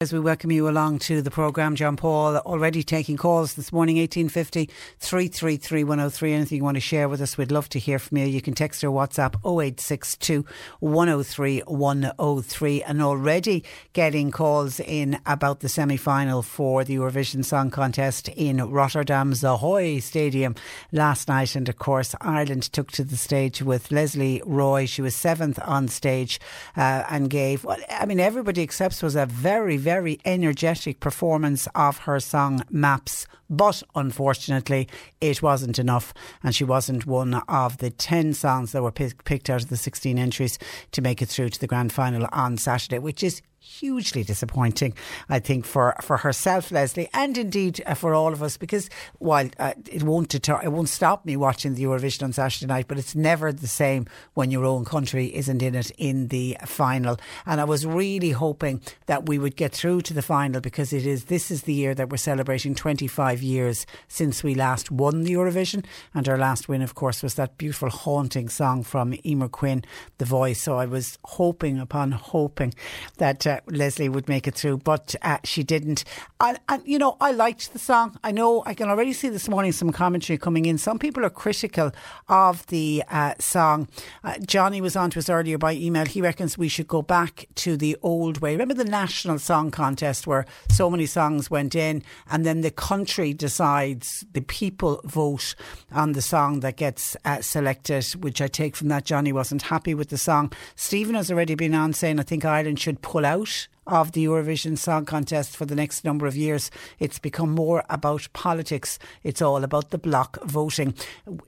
As we welcome you along to the programme, John Paul already taking calls this morning, 1850 333 103. Anything you want to share with us, we'd love to hear from you. You can text or WhatsApp 0862 103 103. And already getting calls in about the semi final for the Eurovision Song Contest in Rotterdam's Ahoy Stadium last night. And of course, Ireland took to the stage with Lesley Roy. She was seventh on stage uh, and gave, well, I mean, everybody accepts was a very, very energetic performance of her song Maps. But unfortunately, it wasn't enough, and she wasn't one of the 10 songs that were picked out of the 16 entries to make it through to the grand final on Saturday, which is hugely disappointing, I think, for, for herself, Lesley, and indeed uh, for all of us, because while uh, it won't deter, it won't stop me watching the Eurovision on Saturday night, but it's never the same when your own country isn't in it in the final. And I was really hoping that we would get through to the final because it is this is the year that we're celebrating 25 years since we last won the Eurovision, and our last win, of course, was that beautiful haunting song from Eimear Quinn, The Voice. So I was hoping upon hoping that. Uh, Lesley would make it through, but uh, she didn't. And, and, you know, I liked the song. I know I can already see this morning some commentary coming in. Some people are critical of the uh, song. Uh, Johnny was on to us earlier by email. He reckons we should go back to the old way. Remember the National Song Contest where so many songs went in and then the country decides, the people vote on the song that gets uh, selected, which I take from that Johnny wasn't happy with the song. Stephen has already been on saying I think Ireland should pull out saus of the Eurovision Song Contest for the next number of years. It's become more about politics. It's all about the block voting.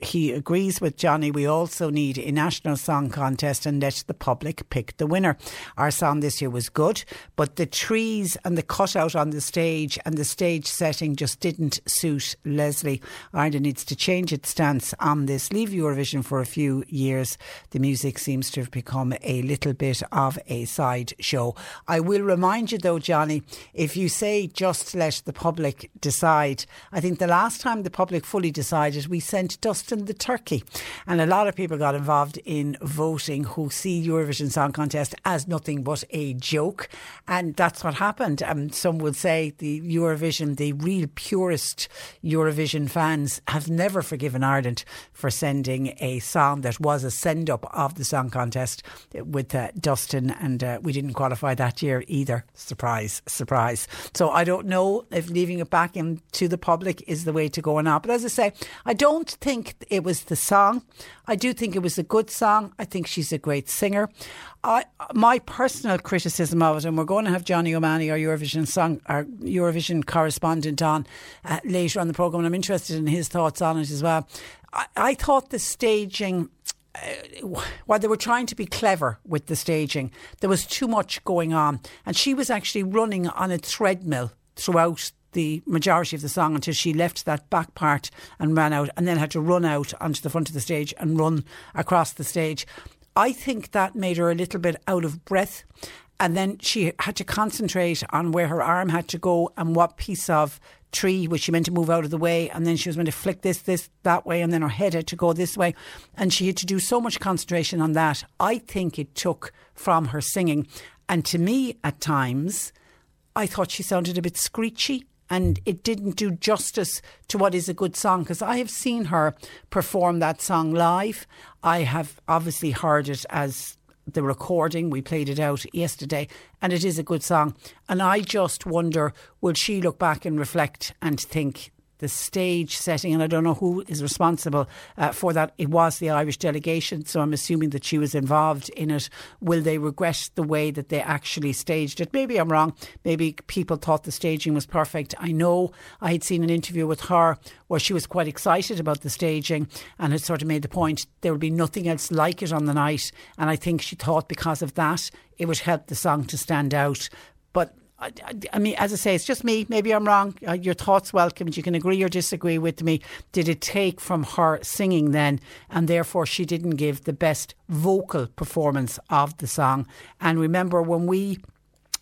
He agrees with Johnny. We also need a national song contest and let the public pick the winner. Our song this year was good, but the trees and the cutout on the stage and the stage setting just didn't suit Lesley. Ireland needs to change its stance on this. Leave Eurovision for a few years. The music seems to have become a little bit of a side show. I will remind you though, Johnny, if you say just let the public decide, I think the last time the public fully decided, we sent Dustin the turkey. And a lot of people got involved in voting who see Eurovision Song Contest as nothing but a joke. And that's what happened. Um, some would say the Eurovision, the real purest Eurovision fans have never forgiven Ireland for sending a song that was a send up of the song contest with uh, Dustin, and uh, we didn't qualify that year either. Surprise, surprise. So I don't know if leaving it back into the public is the way to go or not. But as I say, I don't think it was the song. I do think it was a good song. I think she's a great singer. I, my personal criticism of it, and we're going to have Johnny O'Mahony, our Eurovision song, our Eurovision correspondent, on uh, later on the program. And I'm interested in his thoughts on it as well. I, I thought the staging while they were trying to be clever with the staging, there was too much going on. And she was actually running on a treadmill throughout the majority of the song until she left that back part and ran out and then had to run out onto the front of the stage and run across the stage. I think that made her a little bit out of breath. And then she had to concentrate on where her arm had to go and what piece of tree which she meant to move out of the way and then she was meant to flick this this that way and then her head had to go this way. And she had to do so much concentration on that. I think it took from her singing. And to me at times i thought she sounded a bit screechy and it didn't do justice to what is a good song because I have seen her perform that song live. I have obviously heard it as the recording. We played it out yesterday, and it is a good song. And I just wonder will she look back and reflect and think the stage setting, and I don't know who is responsible uh, for that. It was the Irish delegation, so I'm assuming that she was involved in it. Will they regret the way that they actually staged it? Maybe I'm wrong. Maybe people thought the staging was perfect. I know I had seen an interview with her where she was quite excited about the staging and had sort of made the point there would be nothing else like it on the night. And I think she thought because of that, it would help the song to stand out. But I, I, mean, as I say, it's just me. Maybe I'm wrong. Uh, your thoughts welcomed. You can agree or disagree with me. Did it take from her singing then, and therefore she didn't give the best vocal performance of the song? And remember, when we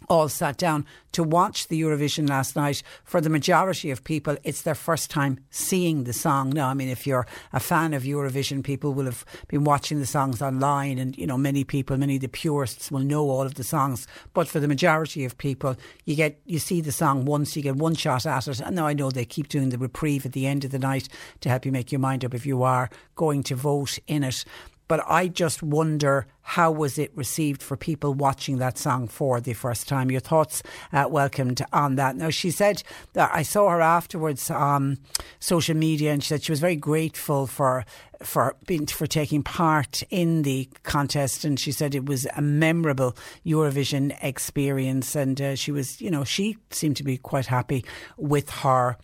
all sat down to watch the Eurovision last night. For the majority of people, it's their first time seeing the song. Now, I mean, if you're a fan of Eurovision, people will have been watching the songs online, and you know, many people, many of the purists will know all of the songs. But for the majority of people, you get you see the song once, you get one shot at it. And now I know they keep doing the reprieve at the end of the night to help you make your mind up if you are going to vote in it but I just wonder how was it received for people watching that song for the first time? Your thoughts uh, welcomed on that. Now she said that I saw her afterwards on social media, and she said she was very grateful for for being for taking part in the contest, and she said it was a memorable Eurovision experience, and uh, she was, you know, she seemed to be quite happy with her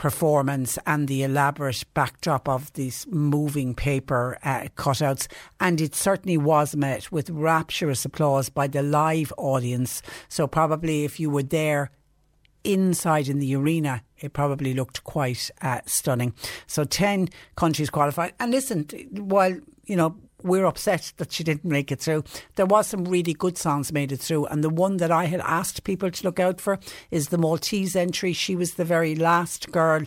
performance and the elaborate backdrop of these moving paper uh, cutouts. And it certainly was met with rapturous applause by the live audience. So, probably if you were there inside in the arena, it probably looked quite uh, stunning. So, 10 countries qualified. And listen, while, you know, we're upset that she didn't make it through. There was some really good songs made it through, and the one that I had asked people to look out for is the Maltese entry. She was the very last girl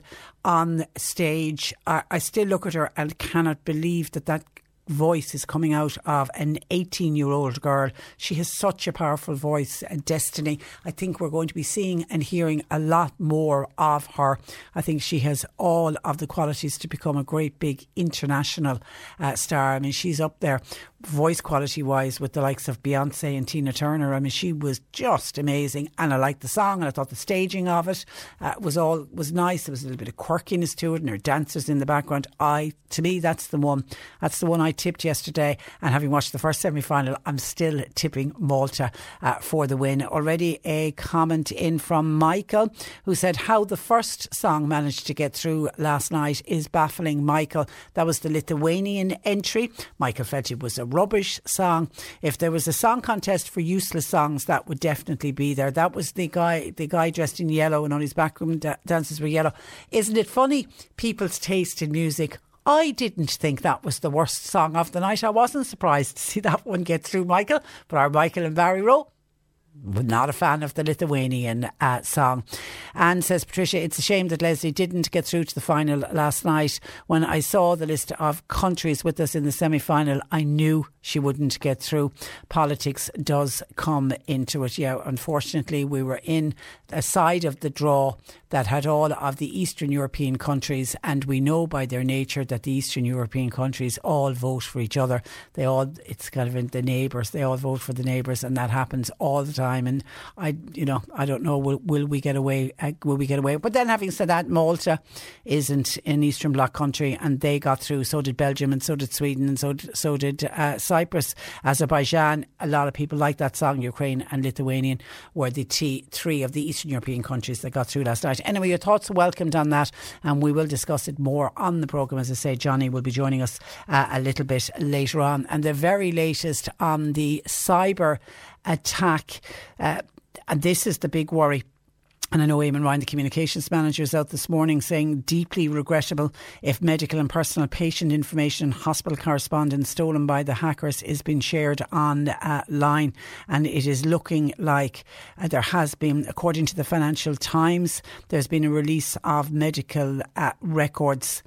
on stage. I, I still look at her and cannot believe that that voice is coming out of an 18 year old girl. She has such a powerful voice and destiny. I think we're going to be seeing and hearing a lot more of her. I think she has all of the qualities to become a great big international uh, star. I mean, she's up there voice quality wise with the likes of Beyonce and Tina Turner. I mean, she was just amazing, and I liked the song, and I thought the staging of it uh, was all was nice. There was a little bit of quirkiness to it, and her dancers in the background. I, to me, that's the one. That's the one I tipped yesterday, and having watched the first semi final, I'm still tipping Malta uh, for the win. Already a comment in from Michael who said how the first song managed to get through last night is baffling. Michael, that was the Lithuanian entry. Michael felt it was a rubbish song. If there was a song contest for useless songs, that would definitely be there. That was the guy, the guy dressed in yellow and on his backroom da- dances were yellow. Isn't it funny? People's taste in music. I didn't think that was the worst song of the night. I wasn't surprised to see that one get through, Michael. But our Michael and Barry Rowe not a fan of the Lithuanian uh, song. And says Patricia, it's a shame that Lesley didn't get through to the final last night. When I saw the list of countries with us in the semi final, I knew she wouldn't get through. Politics does come into it. Yeah, unfortunately, we were in a side of the draw that had all of the Eastern European countries, and we know by their nature that the Eastern European countries all vote for each other. They all, it's kind of the neighbours, they all vote for the neighbours, and that happens all the time. And I, you know, I don't know, will, will we get away? Uh, will we get away? But then, having said that, Malta isn't an Eastern Bloc country, and they got through. So did Belgium, and so did Sweden, and so so did uh, Cyprus, Azerbaijan. A lot of people like that song. Ukraine and Lithuanian were the t- three of the Eastern European countries that got through last night. Anyway, your thoughts are welcomed on that, and we will discuss it more on the programme. As I say, Johnny will be joining us uh, a little bit later on. And the very latest on the cyber attack. Uh, and this is the big worry and I know Eamon Ryan, the communications manager, is out this morning saying deeply regrettable if medical and personal patient information and hospital correspondence stolen by the hackers is being shared online. And it is looking like uh, there has been, according to the Financial Times, there's been a release of medical uh, records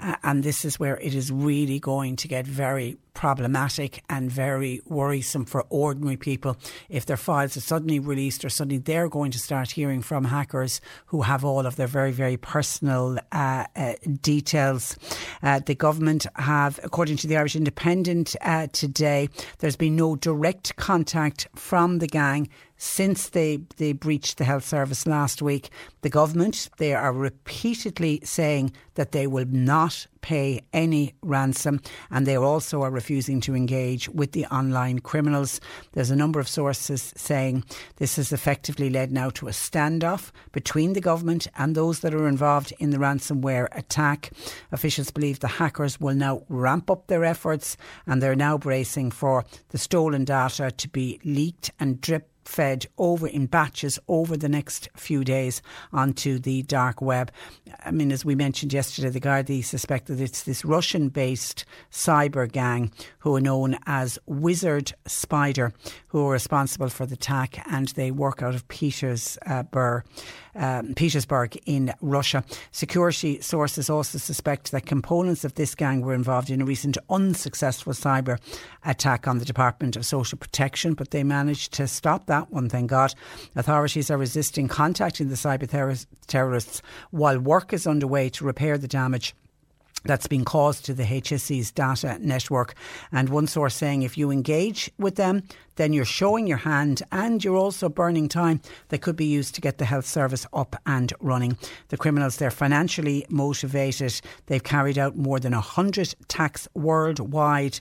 Uh, and this is where it is really going to get very problematic and very worrisome for ordinary people if their files are suddenly released or suddenly they're going to start hearing from hackers who have all of their very, very personal uh, uh, details. Uh, the government have, according to the Irish Independent uh, today, there's been no direct contact from the gang since they, they breached the health service last week. The government, they are repeatedly saying that they will not pay any ransom and they also are refusing to engage with the online criminals. There's a number of sources saying this has effectively led now to a standoff between the government and those that are involved in the ransomware attack. Officials believe the hackers will now ramp up their efforts and they're now bracing for the stolen data to be leaked and drip fed over in batches over the next few days onto the dark web. I mean, as we mentioned yesterday, the Gardaí suspect that it's this Russian based cyber gang who are known as Wizard Spider who are responsible for the attack and they work out of Petersburg, um, Petersburg in Russia. Security sources also suspect that components of this gang were involved in a recent unsuccessful cyber attack on the Department of Social Protection, but they managed to stop that one, thank God. Authorities are resisting contacting the cyber terrorists while work is underway to repair the damage that's been caused to the HSE's data network. And one source saying if you engage with them, then you're showing your hand and you're also burning time that could be used to get the health service up and running. The criminals, they're financially motivated. They've carried out more than 100 attacks worldwide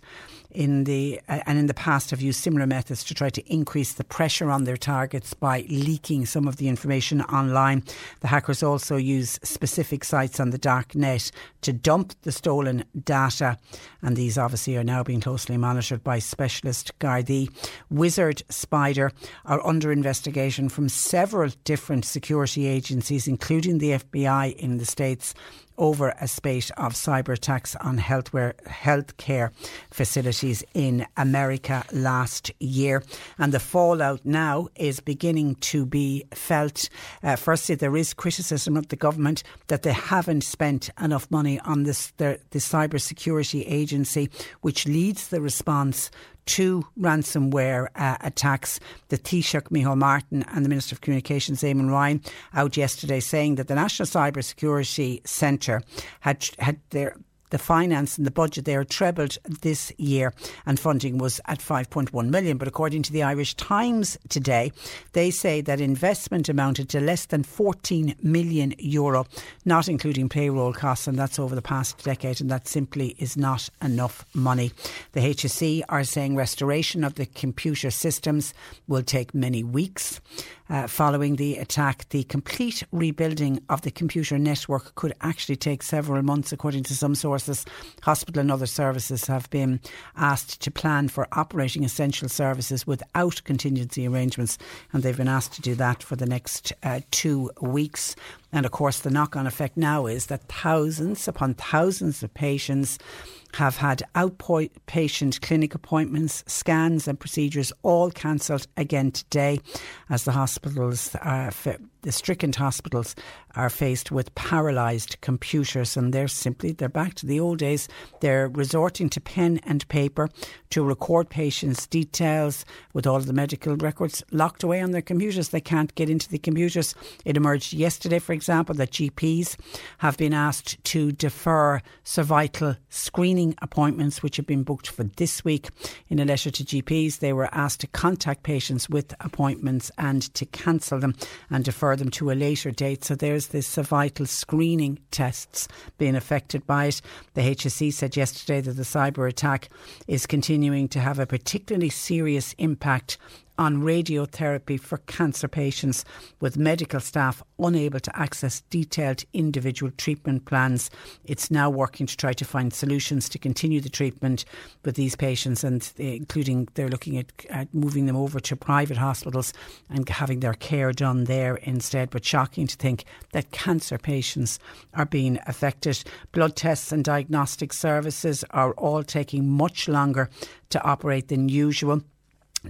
in the uh, and in the past have used similar methods to try to increase the pressure on their targets by leaking some of the information online. The hackers also use specific sites on the dark net to dump the stolen data, and these obviously are now being closely monitored by specialist Gardaí. Wizard Spider are under investigation from several different security agencies, including the FBI in the States over a spate of cyber attacks on healthcare, healthcare facilities in America last year. And the fallout now is beginning to be felt. Uh, firstly, there is criticism of the government that they haven't spent enough money on this the, the cyber security agency, which leads the response two ransomware uh, attacks. The Taoiseach Micheál Martin and the Minister of Communications Eamon Ryan out yesterday saying that the National Cyber Security Centre had had their the finance and the budget there trebled this year and funding was at 5.1 million. But according to the Irish Times today, they say that investment amounted to less than 14 million euro, not including payroll costs, and that's over the past decade, and that simply is not enough money. The HSE are saying restoration of the computer systems will take many weeks. Uh, following the attack, the complete rebuilding of the computer network could actually take several months, according to some sources. Hospital and other services have been asked to plan for operating essential services without contingency arrangements, and they've been asked to do that for the next uh, two weeks. And of course, the knock on effect now is that thousands upon thousands of patients have had outpatient clinic appointments, scans, and procedures all cancelled again today as the hospitals uh, are the stricken hospitals are faced with paralysed computers and they're simply they're back to the old days. They're resorting to pen and paper to record patients details with all of the medical records locked away on their computers. They can't get into the computers. It emerged yesterday for example that GPs have been asked to defer cervical screening appointments which have been booked for this week. In a letter to GPs they were asked to contact patients with appointments and to cancel them and defer them to a later date. So there's this vital screening tests being affected by it. The HSE said yesterday that the cyber attack is continuing to have a particularly serious impact on radiotherapy for cancer patients, with medical staff unable to access detailed individual treatment plans. It's now working to try to find solutions to continue the treatment with these patients, and including they're looking at, at moving them over to private hospitals and having their care done there instead. But shocking to think that cancer patients are being affected. Blood tests and diagnostic services are all taking much longer to operate than usual.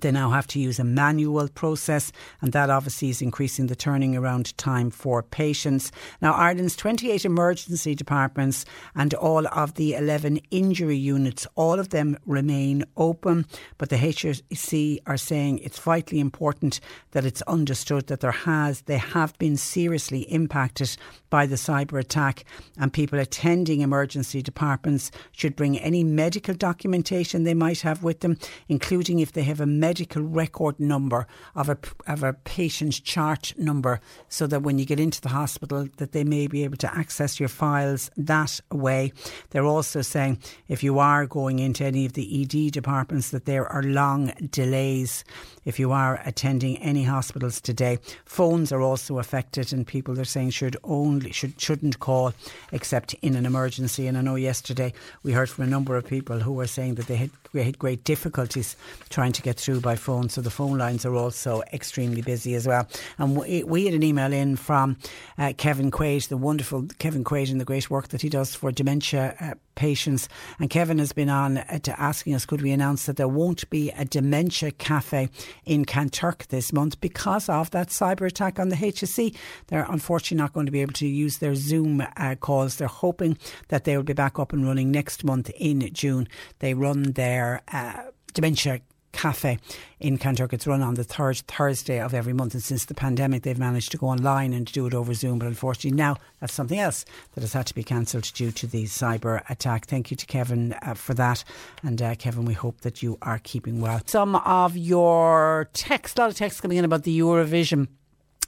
They now have to use a manual process, and that obviously is increasing the turning around time for patients. Now, Ireland's 28 emergency departments and all of the 11 injury units, all of them remain open, but the HSE are saying it's vitally important that it's understood that there has they have been seriously impacted by the cyber attack, and people attending emergency departments should bring any medical documentation they might have with them, including if they have a medical record number of a, of a patient's chart number so that when you get into the hospital that they may be able to access your files that way. They're also saying if you are going into any of the ED departments that there are long delays if you are attending any hospitals today. Phones are also affected and people are saying should only should shouldn't call except in an emergency and I know yesterday we heard from a number of people who were saying that they had, they had great difficulties trying to get through by phone. So the phone lines are also extremely busy as well. And we, we had an email in from uh, Kevin Quaid, the wonderful Kevin Quaid, and the great work that he does for dementia uh, patients. And Kevin has been on uh, to asking us, could we announce that there won't be a dementia cafe in Kanturk this month because of that cyber attack on the HSE. They're unfortunately not going to be able to use their Zoom uh, calls. They're hoping that they will be back up and running next month in June. They run their uh, dementia cafe in Kanturk. It's run on the third Thursday of every month. And since the pandemic, they've managed to go online and do it over Zoom. But unfortunately, now that's something else that has had to be cancelled due to the cyber attack. Thank you to Kevin uh, for that. And uh, Kevin, we hope that you are keeping well. Some of your text, a lot of text coming in about the Eurovision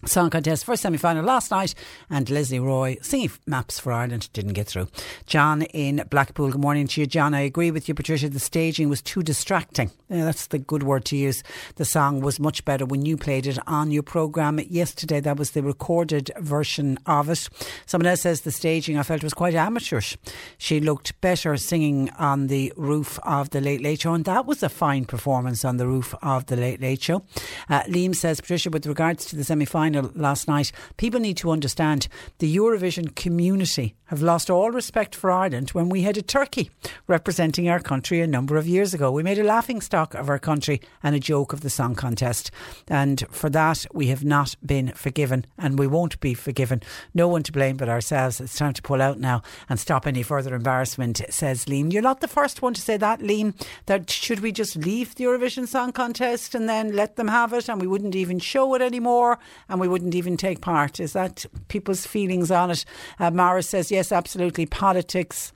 Song contest first semi final last night, and Lesley Roy singing Maps for Ireland didn't get through. John in Blackpool, good morning to you, John. I agree with you, Patricia. The staging was too distracting. Yeah, that's the good word to use. The song was much better when you played it on your programme yesterday. That was the recorded version of it. Someone else says the staging I felt was quite amateurish. She looked better singing on the roof of the Late Late Show, and that was a fine performance on the roof of the Late Late Show. Uh, Liam says, Patricia, with regards to the semi final, final last night, people need to understand the Eurovision community have lost all respect for Ireland when we had a turkey representing our country a number of years ago. We made a laughing stock of our country and a joke of the song contest. And for that, we have not been forgiven and we won't be forgiven. No one to blame but ourselves. It's time to pull out now and stop any further embarrassment, says Liam. You're not the first one to say that, Liam, that should we just leave the Eurovision Song Contest and then let them have it and we wouldn't even show it anymore and we wouldn't even take part? Is that people's feelings on it? Uh, Mara says, yes, absolutely. Politics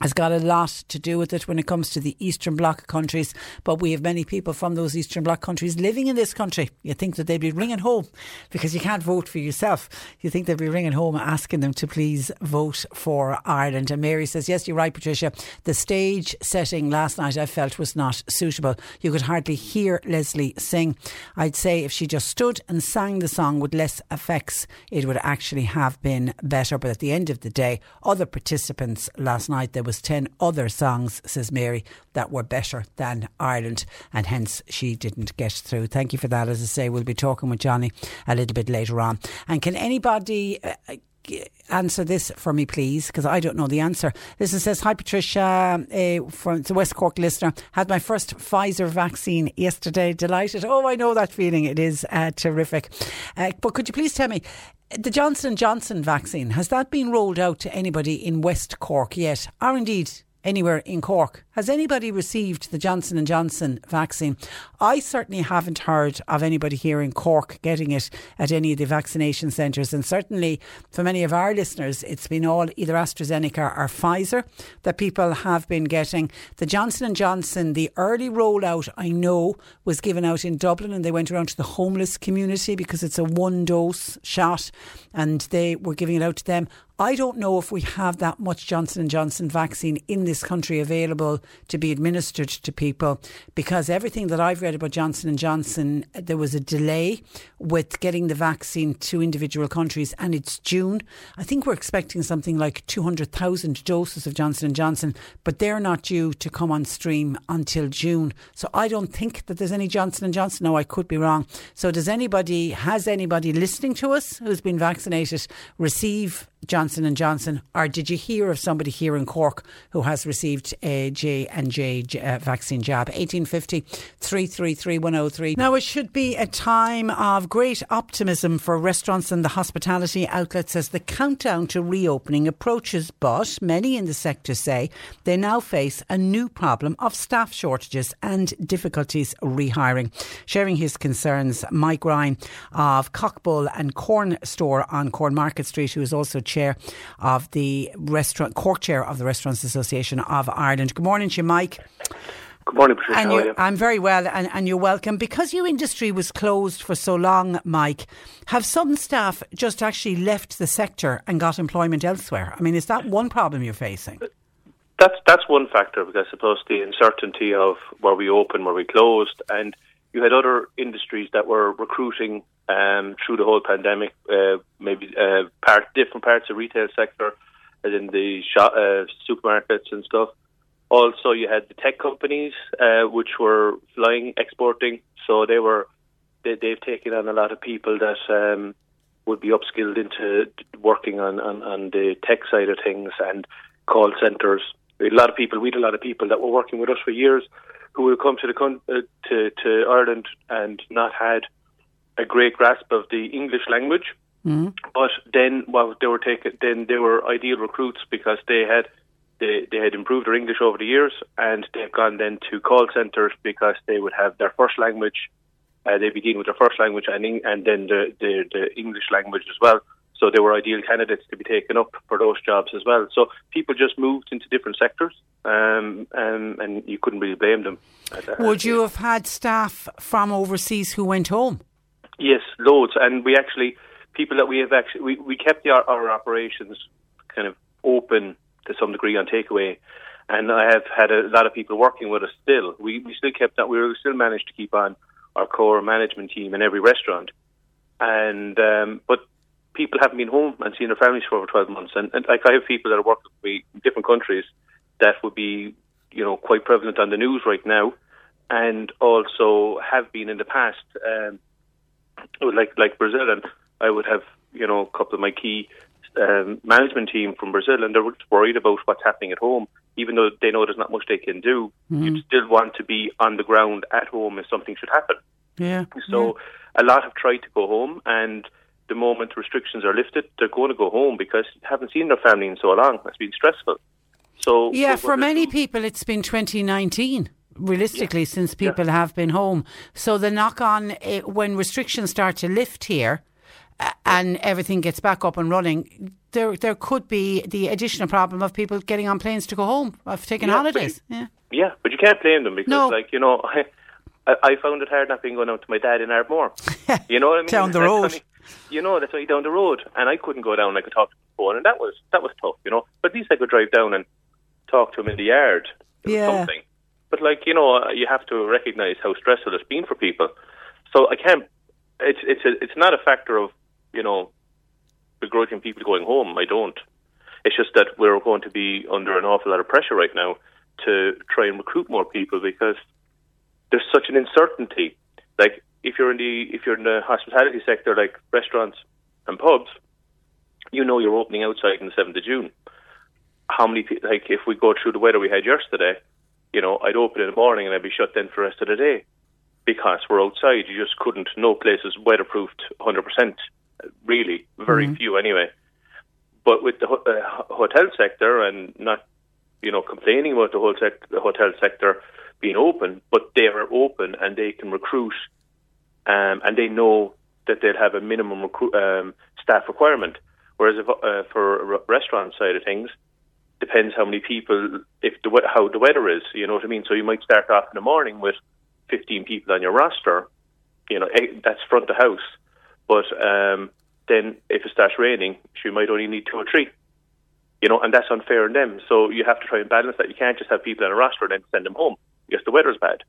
has got a lot to do with it when it comes to the Eastern Bloc countries. But we have many people from those Eastern Bloc countries living in this country. You think that they'd be ringing home because you can't vote for yourself. You think they'd be ringing home asking them to please vote for Ireland. And Mary says, Yes, you're right, Patricia. The stage setting last night I felt was not suitable. You could hardly hear Lesley sing. I'd say if she just stood and sang the song with less effects, it would actually have been better. But at the end of the day, other participants last night, they was 10 other songs, says Mary, that were better than Ireland, and hence she didn't get through. Thank you for that. As I say, we'll be talking with Johnny a little bit later on. And can anybody. Uh, answer this for me, please, because I don't know the answer. Listen says, Hi, Patricia, uh, from the West Cork listener. Had my first Pfizer vaccine yesterday. Delighted. Oh, I know that feeling. It is uh, terrific. Uh, but could you please tell me, the Johnson Johnson vaccine has that been rolled out to anybody in West Cork yet, or indeed anywhere in Cork? Has anybody received the Johnson and Johnson vaccine? I certainly haven't heard of anybody here in Cork getting it at any of the vaccination centres, and certainly for many of our listeners, it's been all either AstraZeneca or Pfizer that people have been getting. The Johnson and Johnson, the early rollout I know was given out in Dublin, and they went around to the homeless community because it's a one dose shot, and they were giving it out to them. I don't know if we have that much Johnson and Johnson vaccine in this country available to be administered to people because everything that I've read about Johnson and Johnson, there was a delay with getting the vaccine to individual countries, and it's June. I think we're expecting something like 200,000 doses of Johnson and Johnson, but they're not due to come on stream until June. So I don't think that there's any Johnson and Johnson. No, I could be wrong. So does anybody has anybody listening to us who's been vaccinated receive Johnson Johnson and Johnson, or did you hear of somebody here in Cork who has received a J and J uh, vaccine jab? 1850 333 103. Now it should be a time of great optimism for restaurants and the hospitality outlets as the countdown to reopening approaches. But many in the sector say they now face a new problem of staff shortages and difficulties rehiring. Sharing his concerns, Mike Ryan of Cockbull and Cornstore on Cornmarket Street, who is also chair of the restaurant, Cork chair of the Restaurants Association of Ireland. Good morning to you, Mike. Good morning, Patricia. And you? I'm very well, and, and you're welcome. Because your industry was closed for so long, Mike, have some staff just actually left the sector and got employment elsewhere? I mean, is that one problem you're facing? That's that's one factor because I suppose the uncertainty of where we open, where we closed, and you had other industries that were recruiting um, through the whole pandemic. Uh, maybe uh, part different parts of retail sector, as in the shop, uh, supermarkets and stuff. Also, you had the tech companies, uh, which were flying, exporting. So they were they, they've taken on a lot of people that um, would be upskilled into working on, on, on the tech side of things and call centres. A lot of people. We had a lot of people that were working with us for years who would come to the uh, to to Ireland and not had a great grasp of the English language. Mm. But then, well, they were taken. Then they were ideal recruits because they had they they had improved their English over the years, and they've gone then to call centres because they would have their first language. Uh, they begin with their first language and and then the, the the English language as well. So they were ideal candidates to be taken up for those jobs as well. So people just moved into different sectors, um, um, and you couldn't really blame them. Would you have had staff from overseas who went home? Yes, loads, and we actually people that we have actually we, we kept the, our, our operations kind of open to some degree on takeaway, and I have had a lot of people working with us still. We we still kept that we were still managed to keep on our core management team in every restaurant, and um, but people haven't been home and seen their families for over twelve months, and, and like I have people that are working with me in different countries that would be you know quite prevalent on the news right now, and also have been in the past. Um, like like Brazil, and I would have you know a couple of my key um, management team from Brazil, and they're worried about what's happening at home. Even though they know there's not much they can do, Mm-hmm. you still want to be on the ground at home if something should happen. Yeah. So a lot have tried to go home, and the moment restrictions are lifted, they're going to go home because they haven't seen their family in so long. It's been stressful. So Yeah, what- for many people, it's been 2019. Realistically, since people have been home, so the knock on uh, when restrictions start to lift here, and everything gets back up and running, there there could be the additional problem of people getting on planes to go home, of taking Yeah, but holidays. Yeah. Yeah, but you can't blame them because, No. like you know, I, I found it hard not being going out to my dad in Ardmore. You know what I mean? Down the That's road. you know, that's only down the road, and I couldn't go down. I could talk to him on phone, and that was that was tough. You know, but at least I could drive down and talk to him in the yard. Yeah. something. But like you know, you have to recognise how stressful it's been for people. So I can't. It's it's a, it's not a factor of you know begrudging people going home. I don't. It's just that we're going to be under an awful lot of pressure right now to try and recruit more people because there's such an uncertainty. Like if you're in the if you're in the hospitality sector, like restaurants and pubs, you know you're opening outside on the seventh of June. How many? Like if we go through the weather we had yesterday, you know, I'd open in the morning and I'd be shut down for the rest of the day because we're outside. You just couldn't. No place is weatherproofed 100. percent Really, very few anyway. But with the uh, hotel sector and not, you know, complaining about the whole sec- the hotel sector being open, but they are open and they can recruit, um, and they know that they'll have a minimum recruit, um, staff requirement. Whereas if, uh, for a restaurant side of things, depends how many people, if the how the weather is. You know what I mean? So you might start off in the morning with 15 people on your roster. You know, that's front of house. But um, then if it starts raining, you might only need two or three. You know, and that's unfair on them. So you have to try and balance that. You can't just have people on a roster and then send them home because the weather's bad.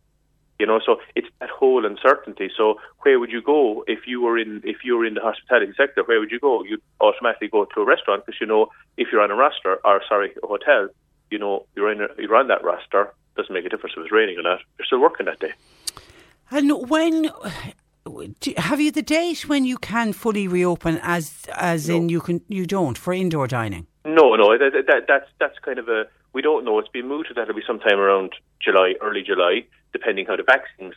You know, so it's that whole uncertainty. So where would you go if you were in if you were in the hospitality sector? Where would you go? You'd automatically go to a restaurant because you know if you're on a roster or sorry a hotel, you know you're in a, you're on that roster. Doesn't make a difference if it's raining or not. You're still working that day. And when do, have you the date when you can fully reopen? As as in you can you don't for indoor dining. No, no, that, that, that's that's kind of a we don't know. It's been mooted that it'll be sometime around July, early July, depending how the vaccines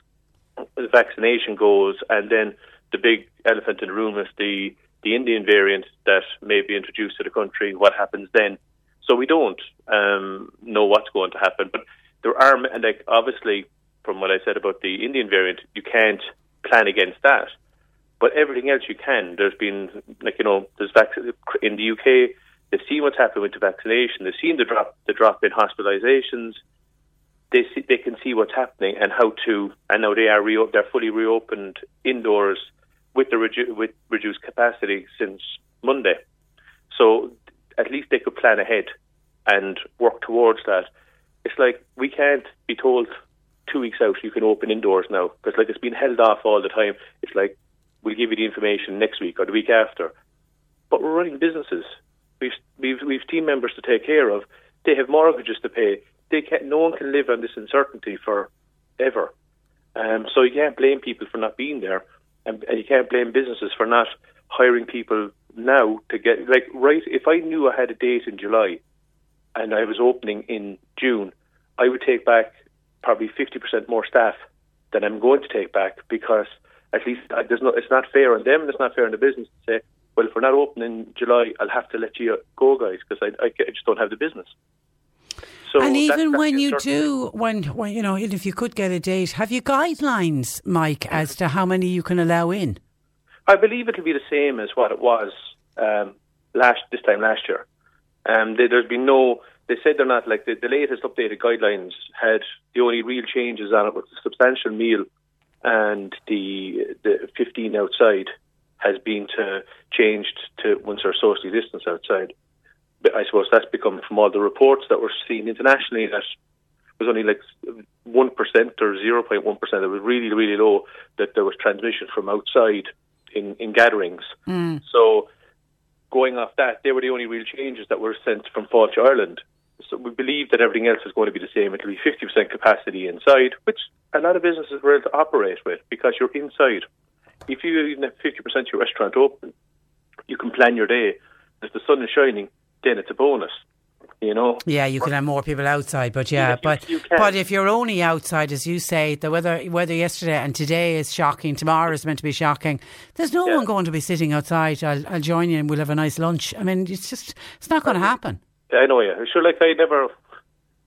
the vaccination goes, and then the big elephant in the room is the the Indian variant that may be introduced to the country. What happens then? So we don't um, know what's going to happen, but there are and like obviously from what I said about the Indian variant, you can't plan against that. But everything else you can. There's been like you know, there's vac- in the UK. They've seen what's happened with the vaccination. They've seen the drop the drop in hospitalizations. They see, they can see what's happening and how to. And now they are re- they're fully reopened indoors with the redu- with reduced capacity since Monday. So at least they could plan ahead and work towards that. It's like we can't be told two weeks out you can open indoors now because like it's been held off all the time. It's like we'll give you the information next week or the week after. But we're running businesses. We've we've we've team members to take care of. They have mortgages to pay. They can no one can live on this uncertainty for ever. Um, so you can't blame people for not being there, and, and you can't blame businesses for not hiring people now to get like right. If I knew I had a date in July, and I was opening in June, I would take back probably 50% more staff than I'm going to take back because at least there's no, it's not fair on them and it's not fair on the business to say, well, if we're not open in July, I'll have to let you go, guys, because I, I, I just don't have the business. So and even when you do, when, when you know, if you could get a date, have you guidelines, Mike, as to how many you can allow in? I believe it'll be the same as what it was um, last this time last year. Um, there's been no they said they're not like the, the latest updated guidelines had the only real changes on it was the substantial meal and the the 15 outside has been to changed to once they're socially distanced outside. But I suppose that's become from all the reports that we're seeing internationally that was only like one percent or zero point one percent. It was really really low that there was transmission from outside in in gatherings. Mm. So going off that, they were the only real changes that were sent from Fáilte Ireland. So we believe that everything else is going to be the same. It'll be 50% capacity inside, which a lot of businesses were able to operate with because you're inside. If you even have 50% of your restaurant open, you can plan your day. If the sun is shining, then it's a bonus. You know. Yeah, you can have more people outside, but yeah, but you, you but if you're only outside, as you say, the weather weather yesterday and today is shocking. Tomorrow is meant to be shocking. There's no yeah. one going to be sitting outside. I'll, I'll join you and we'll have a nice lunch. I mean, it's just it's not going to happen. I know, yeah. Sure, like I never,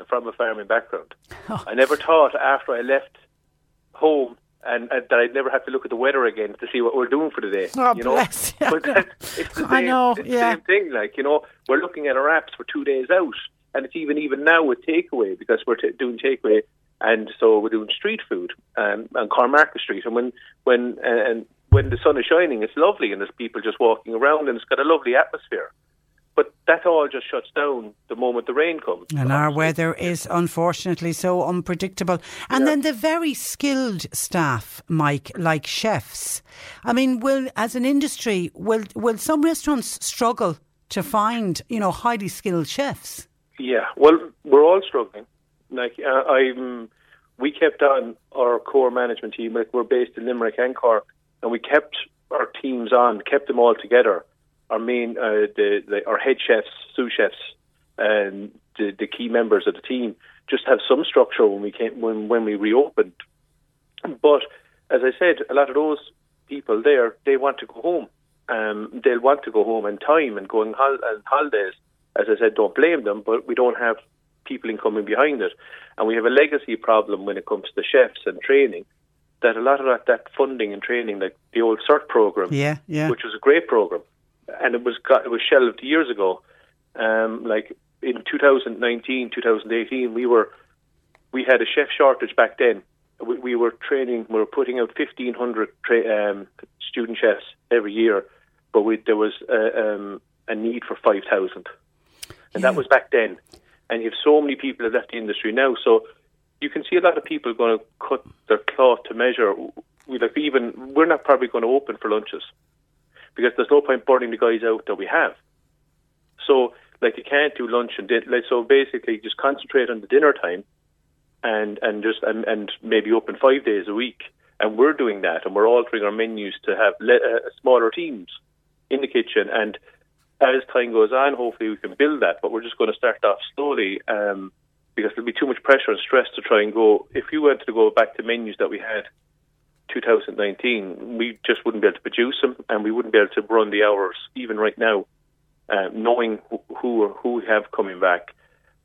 from a farming background, oh. I never thought after I left home and, and, that I'd never have to look at the weather again to see what we're doing for the day. Oh, you know, bless. but it's the same, I know, it's yeah. same thing. Like you know, we're looking at our apps for two days out, and it's even even now with takeaway because we're t- doing takeaway, and so we're doing street food um, on Cornmarket Street, and when when and when the sun is shining, it's lovely, and there's people just walking around, and it's got a lovely atmosphere. But that all just shuts down the moment the rain comes. And our weather is unfortunately so unpredictable. And yeah. then the very skilled staff, Mike, like chefs. I mean, will as an industry, will will some restaurants struggle to find you know highly skilled chefs? Yeah, well, we're all struggling. Like uh, I'm, we kept on our core management team. Like we're based in Limerick and Cork, and we kept our teams on, kept them all together our main, uh, the, the, our head chefs, sous chefs, and the, the key members of the team just have some structure when we came when when we reopened. But as I said, a lot of those people there they want to go home. Um, they'll want to go home in time and going hol- and holidays. As I said, don't blame them, but we don't have people in coming behind it, and we have a legacy problem when it comes to chefs and training. That a lot of that, that funding and training, like the old CERT program, yeah, yeah. which was a great program, and it was got, it was shelved years ago. Um, like in 2019, 2018, we were we had a chef shortage back then. We, we were training, we were putting out 1,500 tra- um, student chefs every year, but we, there was a, um, a need for 5,000, and yeah. that was back then. And you have so many people have left the industry now, so you can see a lot of people going to cut their cloth to measure. We like even we're not probably going to open for lunches because there's no point burning the guys out that we have. So, like, you can't do lunch and dinner. Like, so basically, just concentrate on the dinner time, and and just and, and maybe open five days a week, and we're doing that, and we're altering our menus to have le- uh, smaller teams in the kitchen. And as time goes on, hopefully we can build that. But we're just going to start off slowly um, because there'll be too much pressure and stress to try and go. If you wanted to go back to menus that we had 2019, we just wouldn't be able to produce them, and we wouldn't be able to run the hours even right now, uh, knowing who who, we have coming back.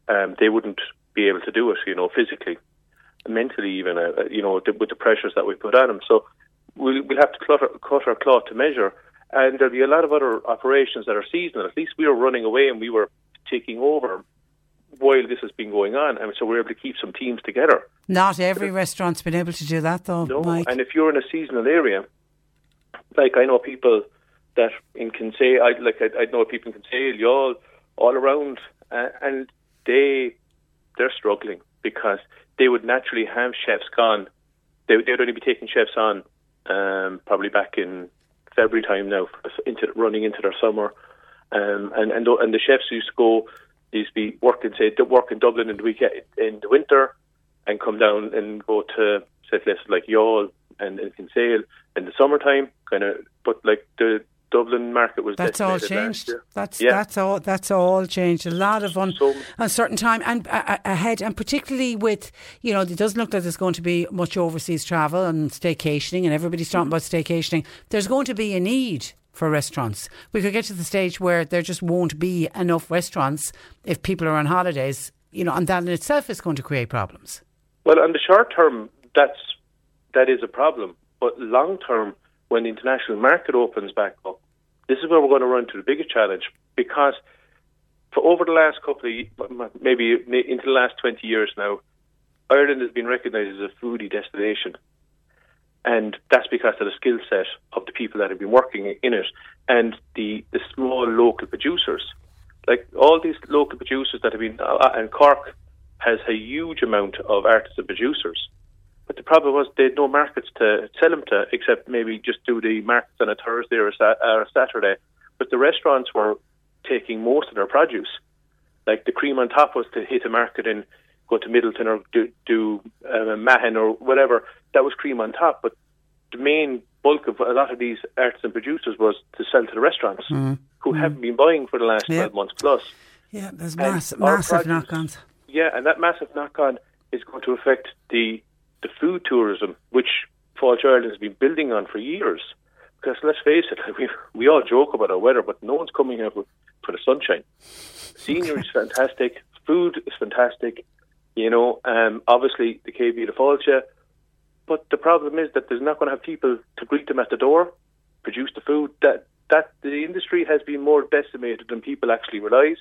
Um, they wouldn't be able to do it, you know, physically, mentally, even, uh, you know, with the pressures that we put on them. So we'll, we'll have to cut our, cut our cloth to measure. And there'll be a lot of other operations that are seasonal. At least we were running away and we were taking over while this has been going on, and so we're able to keep some teams together. Not every restaurant's been able to do that, though. No, Mike. and if you're in a seasonal area, like I know people that in Kinsale, I like I, I know people in Kinsale, y'all, all around, uh, and they they're struggling because they would naturally have chefs gone. They they would only be taking chefs on um, probably back in February time now, into running into their summer, um, and and and the chefs used to go used to be working say work in Dublin in the week in the winter, and come down and go to say places like Youghal and, and Kinsale in the summertime, kind of. But like the Dublin market was that's all changed. That's Yeah. that's all that's all changed. A lot of un, So- uncertain time and uh, uh, ahead, and particularly with you know it doesn't look like there's going to be much overseas travel and staycationing, and everybody's talking about staycationing. There's going to be a need for restaurants. We could get to the stage where there just won't be enough restaurants if people are on holidays. You know, and that in itself is going to create problems. Well, on the short term, that's that is a problem. But long term, when the international market opens back up, this is where we're going to run into the biggest challenge because for over the last couple of maybe into the last twenty years now, Ireland has been recognised as a foodie destination, and that's because of the skill set of the people that have been working in it and the the small local producers. Like all these local producers that have been, uh, and Cork has a huge amount of artisan producers. But the problem was they had no markets to sell them to, except maybe just do the markets on a Thursday or a, or a Saturday. But the restaurants were taking most of their produce. Like the cream on top was to hit a market in, go to Midleton or do, do um, Mahon or whatever. That was cream on top. But the main bulk of a lot of these arts and producers was to sell to the restaurants who haven't been buying for the last Yeah. 12 months plus. Yeah, there's mass, massive produce- knock-ons. Yeah, and that massive knock on is going to affect the the food tourism, which Fáilte Ireland has been building on for years. Because let's face it, we we all joke about our weather, but no one's coming here for, for the sunshine. Scenery is fantastic, food is fantastic, you know. Um, obviously, the KB the Falcha, but the problem is that there's not going to have people to greet them at the door, produce the food. That that the industry has been more decimated than people actually realise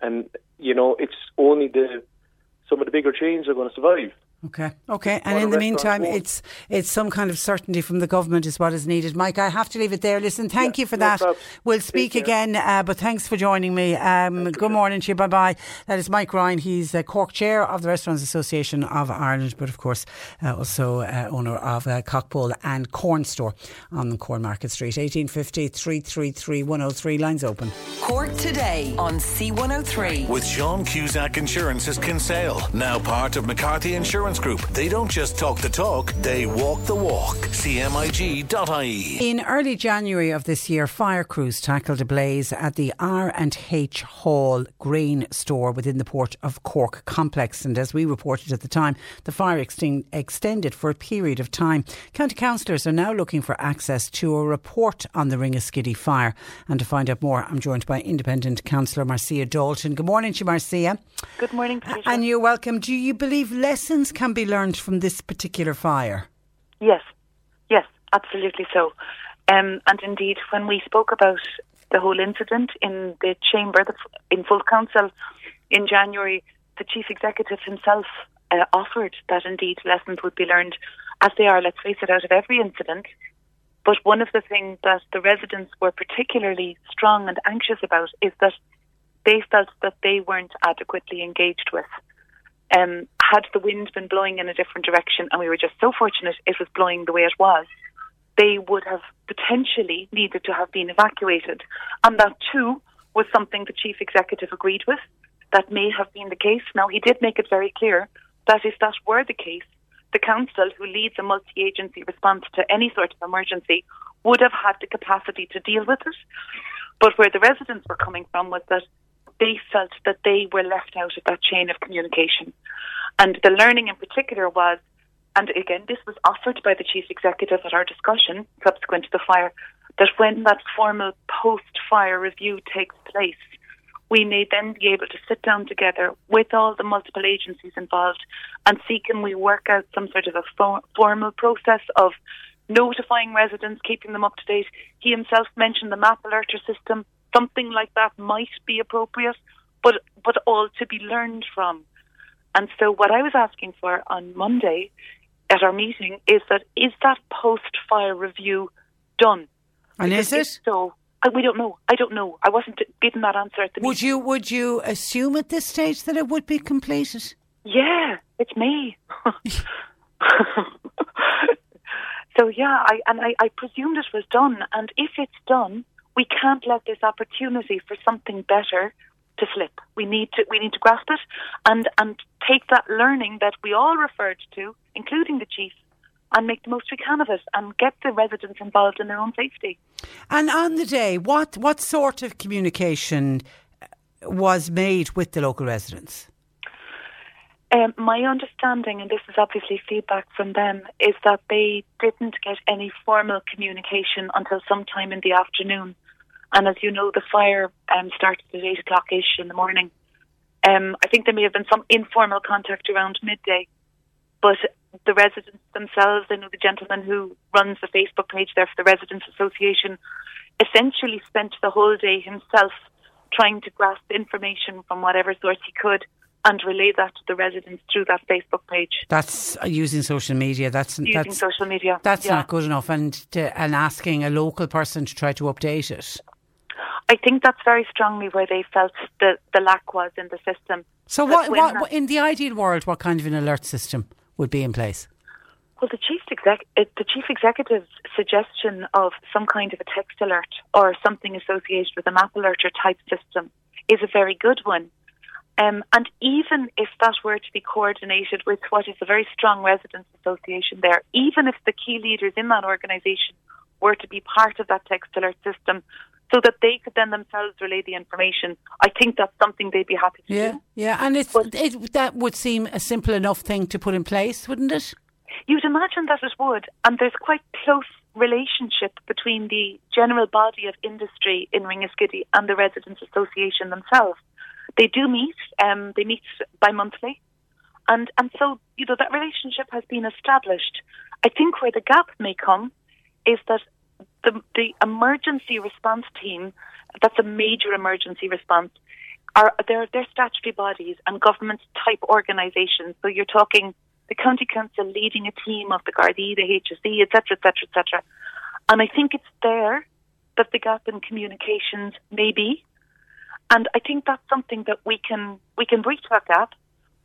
and you know it's only the some of the bigger chains are going to survive. Okay, okay. And in the meantime, won't. it's it's some kind of certainty from the government is what is needed. Mike, I have to leave it there. Listen, thank Yeah, you for no that. problem. We'll speak care. again, uh, but thanks for joining me. Um, good morning to you. Bye bye. That is Mike Ryan. He's uh, Cork Chair of the Restaurants Association of Ireland, but of course uh, also uh, owner of uh, Coqbull and Cornstore on Cornmarket Street. 1850 333 103. Lines open. Cork today on C103. With Sean Cusack Insurance's Kinsale, now part of McCarthy Insurance Group. They don't just talk the talk, they walk the walk. CMIG.ie. In early January of this year, fire crews tackled a blaze at the R&H Hall grain store within the Port of Cork complex. And as we reported at the time, the fire exten- extended for a period of time. County councillors are now looking for access to a report on the Ringaskiddy fire. And to find out more, I'm joined by Independent Councillor Marcia D'Alton. Good morning to you, Marcia. Good morning, Patricia. And you're welcome. Do you believe lessons can be learned from this particular fire? yes, yes, absolutely so. Um, and indeed, when we spoke about the whole incident in the chamber, the, in full council in January, the chief executive himself uh, offered that indeed lessons would be learned, as they are, let's face it, out of every incident. But one of the things that the residents were particularly strong and anxious about is that they felt that they weren't adequately engaged with. Um, had the wind been blowing in a different direction and we were just so fortunate it was blowing the way it was, they would have potentially needed to have been evacuated. And that too was something the chief executive agreed with. That may have been the case. Now, he did make it very clear that if that were the case, the council, who leads a multi-agency response to any sort of emergency, would have had the capacity to deal with it. But where the residents were coming from was that they felt that they were left out of that chain of communication. And the learning in particular was, and again, this was offered by the chief executive at our discussion subsequent to the fire, that when that formal post fire review takes place, we may then be able to sit down together with all the multiple agencies involved and see can we work out some sort of a fo- formal process of notifying residents, keeping them up to date. He himself mentioned the MapAlerter system. Something like that might be appropriate, but but all to be learned from. And so, what I was asking for on Monday at our meeting is that is that post fire review done? And Because is it? So I, we don't know. I don't know. I wasn't given that answer at the Would meeting. you would you assume at this stage that it would be completed? Yeah, it's me. so yeah, I and I, I presumed it was done. And if it's done, we can't let this opportunity for something better to slip. We need to we need to grasp it and and take that learning that we all referred to, including the chief, and make the most we can of it and get the residents involved in their own safety. And on the day, what what sort of communication uh, was made with the local residents? Um, my understanding, and this is obviously feedback from them, is that they didn't get any formal communication until sometime in the afternoon. And as you know, the fire um, started at eight o'clock ish in the morning. Um, I think there may have been some informal contact around midday, but the residents themselves, I know the gentleman who runs the Facebook page there for the Residents Association, essentially spent the whole day himself trying to grasp information from whatever source he could and relay that to the residents through that Facebook page That's uh, using social media. That's using that's social media. that's Yeah. not good enough. And to, and asking a local person to try to update it. I think that's very strongly where they felt the, the lack was in the system. So what, what, in the ideal world, what kind of an alert system would be in place? Well, the chief exec, uh, the chief executive's suggestion of some kind of a text alert or something associated with a MapAlerter type system is a very good one. Um, and even if that were to be coordinated with what is a very strong residents association there, even if the key leaders in that organisation were to be part of that text alert system, so that they could then themselves relay the information, I think that's something they'd be happy to Yeah, do. yeah, Yeah. and it's But- it, that would seem a simple enough thing to put in place, wouldn't it? You'd imagine that it would, and there's quite close relationship between the general body of industry in Ringaskiddy and the Residents Association themselves. They do meet, um, they meet bi-monthly, and, and so, you know, that relationship has been established. I think where the gap may come is that the, the emergency response team, that's a major emergency response, are they're, they're statutory bodies and government type organisations. So you're talking the county council leading a team of the Gardaí, the HSE, etc., etc., etc. And I think it's there that the gap in communications may be, and I think that's something that we can we can breach that gap,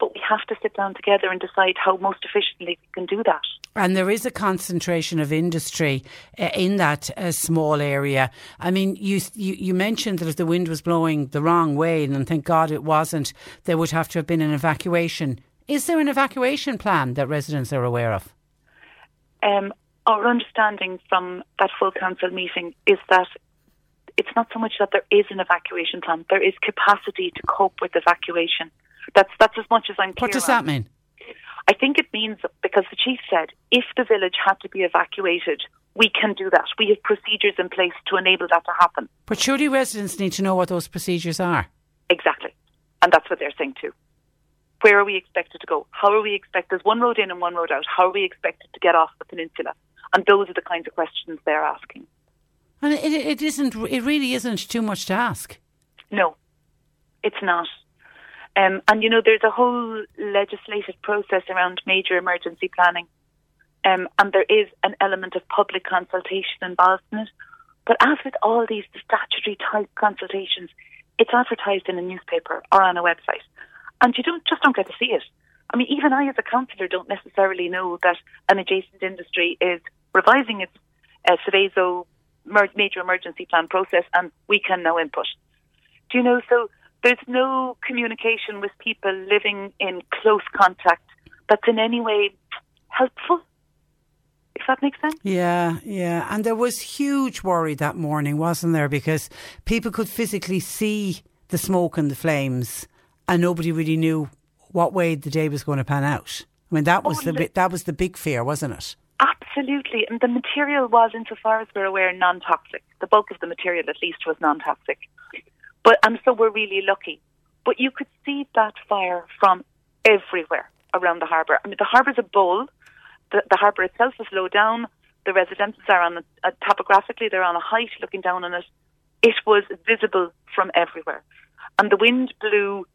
but we have to sit down together and decide how most efficiently we can do that. And there is a concentration of industry uh, in that uh, small area. I mean, you, you you mentioned that if the wind was blowing the wrong way, and thank God it wasn't, there would have to have been an evacuation. Is there an evacuation plan that residents are aware of? Um, our understanding from that full council meeting is that it's not so much that there is an evacuation plan; there is capacity to cope with evacuation. That's that's as much as I'm clear What does that mean? I think it means because the chief said if the village had to be evacuated, we can do that. We have procedures in place to enable that to happen. But surely residents need to know what those procedures are. Exactly, and that's what they're saying too. Where are we expected to go? How are we expected? There's one road in and one road out. How are we expected to get off the peninsula? And those are the kinds of questions they're asking. And it, it isn't. It really isn't too much to ask. No, it's not. Um, and you know, there's a whole legislative process around major emergency planning, um, and there is an element of public consultation involved in it. But as with all these statutory type consultations, it's advertised in a newspaper or on a website, and you don't just don't get to see it. I mean, even I, as a councillor, don't necessarily know that an adjacent industry is revising its uh, Seveso major emergency plan process, and we can now input. Do you know? So there's no communication with people living in close contact that's in any way helpful. If that makes sense. Yeah, yeah. And there was huge worry that morning, wasn't there? Because people could physically see the smoke and the flames, and nobody really knew what way the day was going to pan out. I mean, that was Oh, the bi- that was the big fear, wasn't it? Absolutely. And the material was, insofar as we're aware, non toxic. The bulk of the material, at least, was non toxic. But and so we're really lucky. But you could see that fire from everywhere around the harbour. I mean, the harbour's a bowl. The, the harbour itself is low down. The residences are on a, uh, topographically they're on a height, looking down on it. It was visible from everywhere, and the wind blew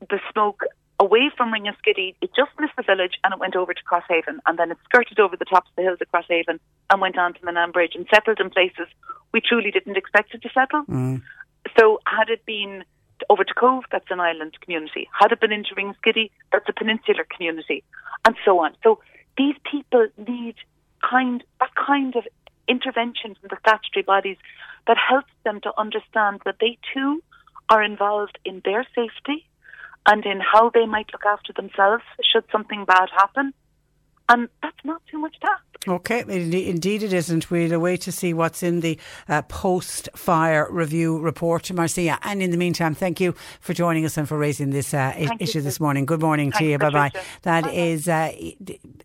the smoke away from Ringaskiddy. It just missed the village and it went over to Crosshaven, and then it skirted over the tops of the hills of Crosshaven and went on to Minane Bridge and settled in places we truly didn't expect it to settle. So had it been over to Cobh, that's an island community. Had it been into Ringaskiddy, that's a peninsular community, and so on. So these people need kind that kind of intervention from the statutory bodies that helps them to understand that they too are involved in their safety and in how they might look after themselves should something bad happen. And that's not too much to ask. Okay, indeed it isn't. We'll await to see what's in the uh, post-fire review report, Marcia. And in the meantime, thank you for joining us and for raising this uh, i- issue this morning. Good morning to you. Bye bye. That Bye-bye. is uh,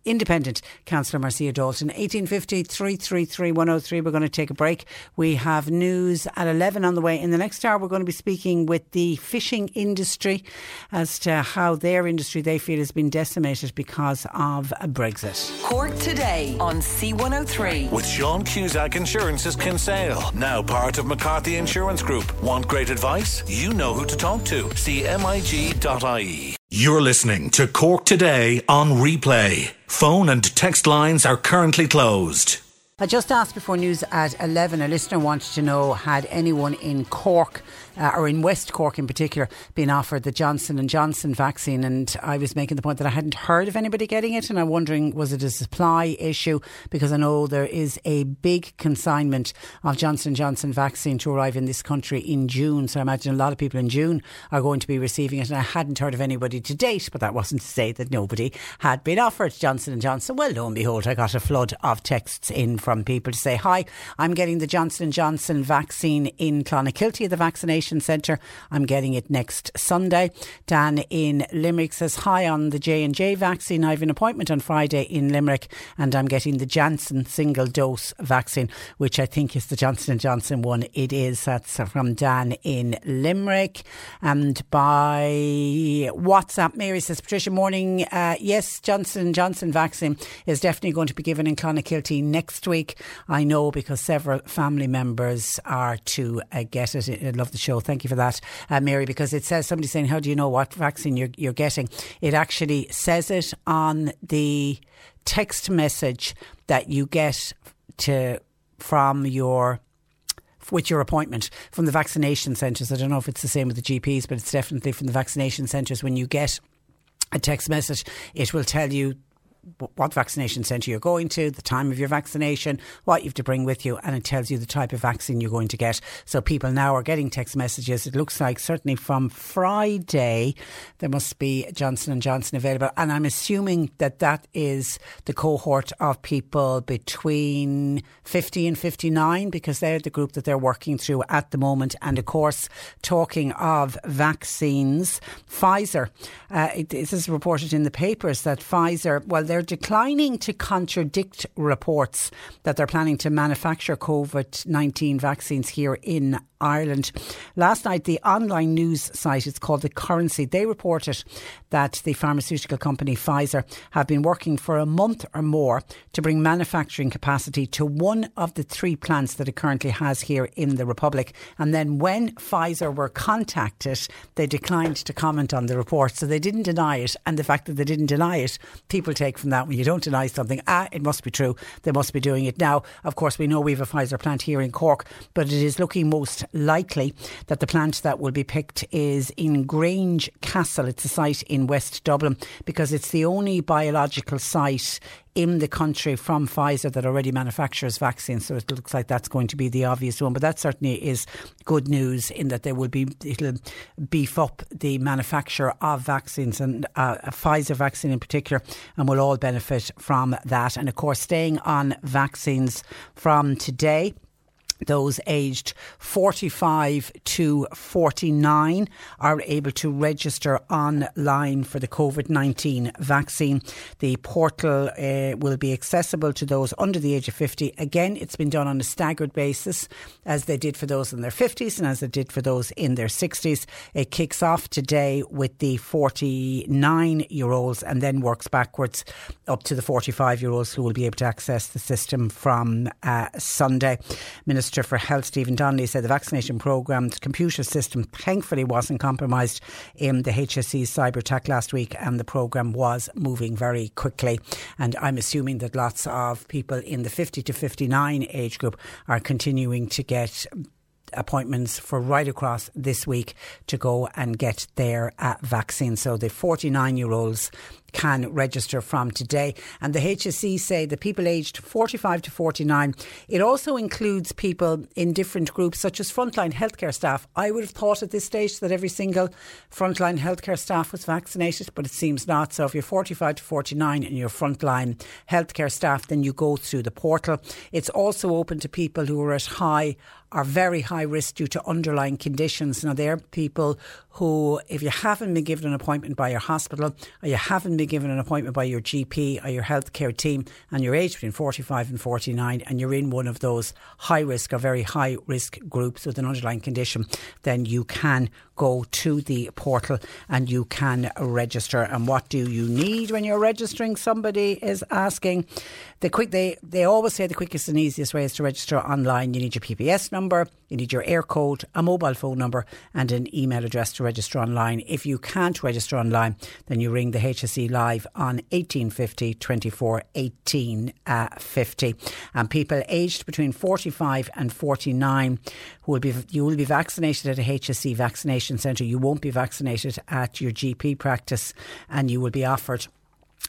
independent councillor Marcia D'Alton. 1850 333 103. We're going to take a break. We have news at 11 on the way. In the next hour, we're going to be speaking with the fishing industry as to how their industry they feel has been decimated because of Brexit. Cork today on C103. With Sean Cusack Insurance's Kinsale, now part of McCarthy Insurance Group. Want great advice? You know who to talk to. CMIG.ie. You're listening to Cork Today on replay. Phone and text lines are currently closed. I just asked before news at 11, a listener wanted to know had anyone in Cork, uh, or in West Cork in particular, being offered the Johnson & Johnson vaccine. And I was making the point that I hadn't heard of anybody getting it. And I'm wondering was it a supply issue? Because I know there is a big consignment of Johnson & Johnson vaccine to arrive in this country in June. So I imagine a lot of people in June are going to be receiving it. And I hadn't heard of anybody to date but that wasn't to say that nobody had been offered Johnson & Johnson. Well lo and behold I got a flood of texts in from people to say hi I'm getting the Johnson & Johnson vaccine in Clonakilty the vaccination centre. I'm getting it next Sunday. Dan in Limerick says hi on the J&J vaccine. I have an appointment on Friday in Limerick and I'm getting the Janssen single dose vaccine which I think is the Johnson & Johnson one. It is. That's from Dan in Limerick. And by WhatsApp Mary says Patricia morning. Uh, yes Johnson & Johnson vaccine is definitely going to be given in Clonakilty next week. I know because several family members are to uh, get it. I love the show thank you for that uh, Mary because it says somebody saying how do you know what vaccine you're, you're getting it actually says it on the text message that you get to from your with your appointment from the vaccination centres. I don't know if it's the same with the GPs, but it's definitely from the vaccination centres. When you get a text message, it will tell you what vaccination centre you're going to, the time of your vaccination, what you have to bring with you, and it tells you the type of vaccine you're going to get. So people now are getting text messages. It looks like certainly from Friday there must be Johnson and Johnson available, and I'm assuming that that is the cohort of people between 50 and 59 because they're the group that they're working through at the moment. And of course, talking of vaccines, Pfizer. Uh, it, this is reported in the papers that Pfizer, well, they're declining to contradict reports that they're planning to manufacture COVID 19 vaccines here in Ireland. Last night, the online news site, it's called The Currency, they reported that the pharmaceutical company Pfizer have been working for a month or more to bring manufacturing capacity to one of the three plants that it currently has here in the Republic. And then when Pfizer were contacted, they declined to comment on the report. So they didn't deny it. And the fact that they didn't deny it, people take from that when you don't deny something, ah, it must be true. They must be doing it now. Of course, we know we have a Pfizer plant here in Cork, but it is looking most likely that the plant that will be picked is in Grange Castle. It's a site in West Dublin because it's the only biological site in the country from Pfizer that already manufactures vaccines. So it looks like that's going to be the obvious one. But that certainly is good news in that there will be it'll beef up the manufacture of vaccines and uh, a Pfizer vaccine in particular, and we'll all benefit from that. And of course, staying on vaccines from today those aged 45 to 49 are able to register online for the COVID 19 vaccine. The portal uh, will be accessible to those under the age of 50. Again, it's been done on a staggered basis, as they did for those in their 50s and as they did for those in their 60s. It kicks off today with the 49 year olds and then works backwards up to the 45 year olds who will be able to access the system from uh, Sunday. Minister Minister for Health, Stephen Donnelly, said the vaccination programme's computer system thankfully wasn't compromised in the HSE's cyber attack last week, and the programme was moving very quickly. And I'm assuming that lots of people in the 50 to 59 age group are continuing to get appointments for right across this week to go and get their uh, vaccine. So the 49 year olds can register from today. And the HSE say the people aged 45 to 49, it also includes people in different groups, such as frontline healthcare staff. I would have thought at this stage that every single frontline healthcare staff was vaccinated, but it seems not. So if you're 45 to 49 and you're frontline healthcare staff, then you go through the portal. It's also open to people who are at high are very high risk due to underlying conditions. Now, they're people who, if you haven't been given an appointment by your hospital or you haven't been given an appointment by your GP or your healthcare team and you're aged between 45 and 49 and you're in one of those high risk or very high risk groups with an underlying condition, then you can go to the portal and you can register. And what do you need when you're registering? Somebody is asking. The quick they they always say the quickest and easiest way is to register online. You need your PPS number, you need your Eircode, a mobile phone number, and an email address to register online. If you can't register online, then you ring the HSE live on 1850 24 18 uh, 50. And people aged between 45 and 49 who will be you will be vaccinated at a HSE vaccination centre. You won't be vaccinated at your GP practice, and you will be offered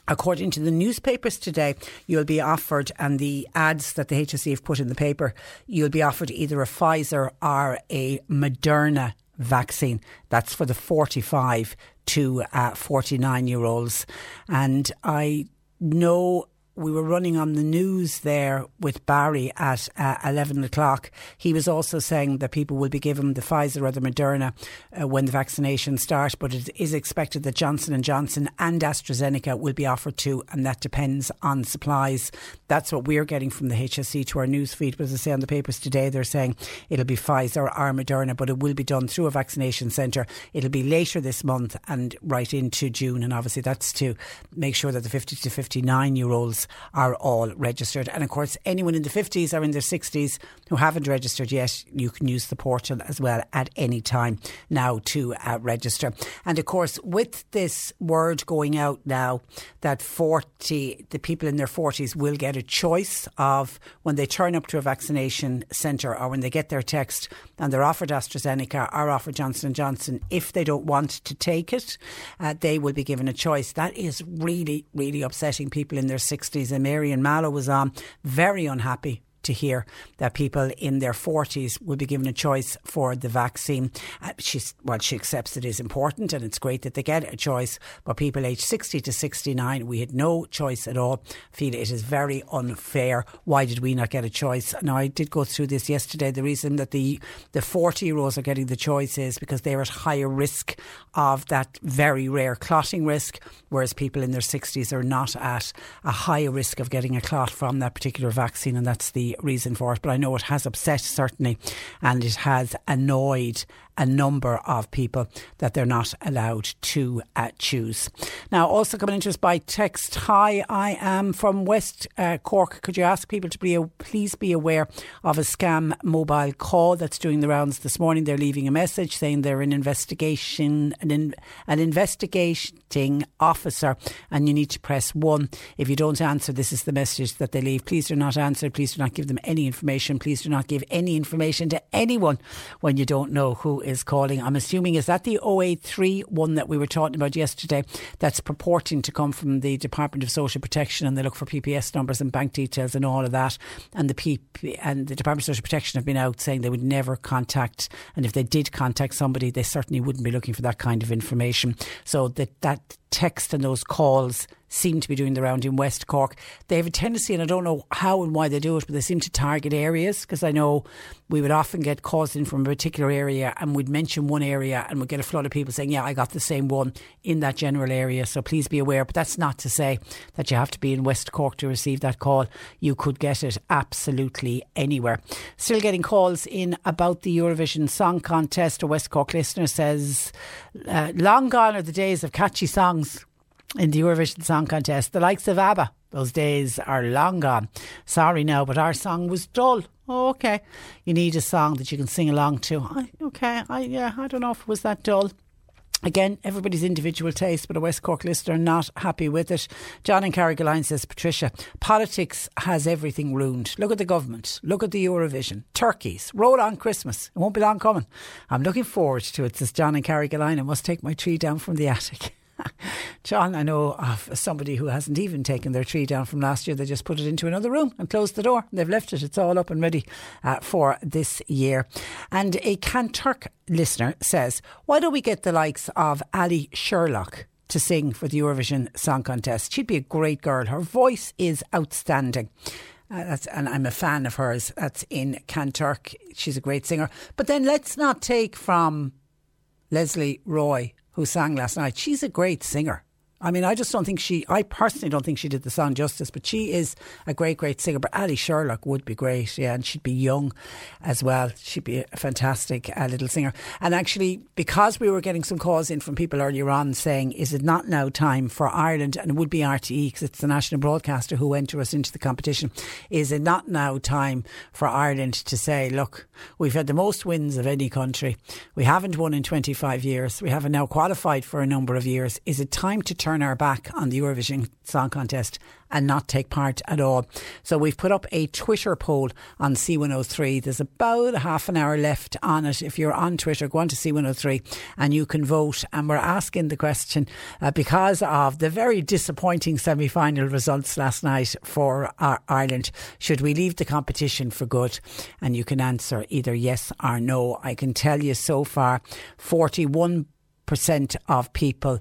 According to the newspapers today, you'll be offered, and the ads that the HSE have put in the paper, you'll be offered either a Pfizer or a Moderna vaccine. That's for the 45 to uh, 49 year olds. And I know we were running on the news there with Barry at uh, 11 o'clock. He was also saying that people will be given the Pfizer or the Moderna uh, when the vaccination starts, but it is expected that Johnson & Johnson and AstraZeneca will be offered too, and that depends on supplies. That's what we're getting from the HSE to our news feed. But as I say on the papers today, they're saying it'll be Pfizer or Moderna, but it will be done through a vaccination centre. It'll be later this month and right into June, and obviously that's to make sure that the 50 to 59 year olds are all registered. And of course, anyone in the 50s or in their 60s who haven't registered yet, you can use the portal as well at any time now to uh, register. And of course, with this word going out now that 40, the people in their 40s will get a choice of when they turn up to a vaccination centre or when they get their text and they're offered AstraZeneca or offered Johnson & Johnson, if they don't want to take it, uh, they will be given a choice. That is really, really upsetting people in their 60s 60s, and Marion Mallow was on, very unhappy to hear that people in their 40s will be given a choice for the vaccine. Uh, she's, well, she accepts it is important and it's great that they get a choice, but people aged 60 to 69, we had no choice at all. Feel it is very unfair. Why did we not get a choice? Now, I did go through this yesterday. The reason that the, the 40 year olds are getting the choice is because they're at higher risk of that very rare clotting risk, whereas people in their 60s are not at a higher risk of getting a clot from that particular vaccine, and that's the reason for it, but I know it has upset certainly and it has annoyed a number of people that they're not allowed to uh, choose. Now, also coming into us by text Hi, I am from West uh, Cork. Could you ask people to be please be aware of a scam mobile call that's doing the rounds this morning? They're leaving a message saying they're an investigation, an, in, an investigating officer, and you need to press one. If you don't answer, this is the message that they leave. Please do not answer. Please do not give give them any information. Please do not give any information to anyone when you don't know who is calling. I'm assuming is that the 083 one that we were talking about yesterday that's purporting to come from the Department of Social Protection and they look for PPS numbers and bank details and all of that. And the PP and the Department of Social Protection have been out saying they would never contact, and if they did contact somebody, they certainly wouldn't be looking for that kind of information. So that that text and those calls seem to be doing the round in West Cork. They have a tendency, and I don't know how and why they do it, but they seem to target areas because I know we would often get calls in from a particular area and we'd mention one area and we'd get a flood of people saying, Yeah, I got the same one in that general area. So please be aware. But that's not to say that you have to be in West Cork to receive that call. You could get it absolutely anywhere. Still getting calls in about the Eurovision Song Contest. A West Cork listener says, uh, Long gone are the days of catchy songs in the Eurovision Song Contest. The likes of ABBA, those days are long gone. Sorry now, but our song was dull. Oh, okay. You need a song that you can sing along to. I, okay, I yeah, I don't know if it was that dull. Again, everybody's individual taste, but a West Cork listener not happy with it. John and Carrigaline says, Patricia, politics has everything ruined. Look at the government. Look at the Eurovision. Turkeys. Roll on Christmas. It won't be long coming. I'm looking forward to it, says John and Carrigaline. I must take my tree down from the attic. John, I know of somebody who hasn't even taken their tree down from last year. They just put it into another room and closed the door. They've left it. It's all up and ready uh, for this year. And a Kanturk listener says, Why don't we get the likes of Allie Sherlock? To sing for the Eurovision Song Contest. She'd be a great girl. Her voice is outstanding. Uh, and I'm a fan of hers. That's in Kanturk. She's a great singer. But then let's not take from Lesley Roy who sang last night. She's a great singer. I mean, I just don't think she, I personally don't think she did the song justice, but she is a great, great singer. But Allie Sherlock would be great, yeah, and she'd be young as well. She'd be a fantastic uh, little singer. And actually, because we were getting some calls in from people earlier on saying, is it not now time for Ireland, and it would be RTE because it's the national broadcaster who entered us into the competition, is it not now time for Ireland to say, look, we've had the most wins of any country. We haven't won in 25 years. We haven't now qualified for a number of years. Is it time to turn turn our back on the Eurovision Song Contest and not take part at all. So we've put up a Twitter poll on C103. There's about half an hour left on it. If you're on Twitter, go on to C103 and you can vote. And we're asking the question uh, because of the very disappointing semi final results last night for Ireland should we leave the competition for good? And you can answer either yes or no. I can tell you so far 41% of people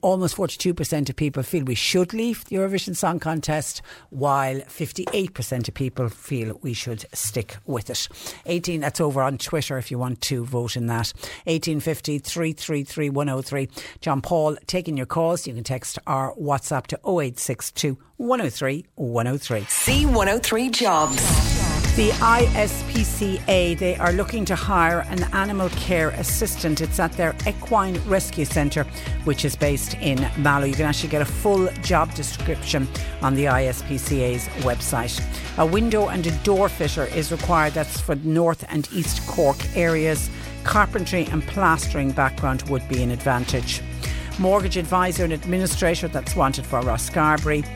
almost 42% of people feel we should leave the Eurovision Song Contest, while 58% of people feel we should stick with it. 18, that's over on Twitter if you want to vote in that. 1850 333 103. John Paul taking your calls. You can text our WhatsApp to 0862 103 103. C103 Jobs. The ISPCA, they are looking to hire an animal care assistant. It's at their Equine Rescue Centre, which is based in Mallow. You can actually get a full job description on the ISPCA's website. A window and a door fitter is required. That's for North and East Cork areas. Carpentry and plastering background would be an advantage. Mortgage advisor and administrator, that's wanted for Rosscarbery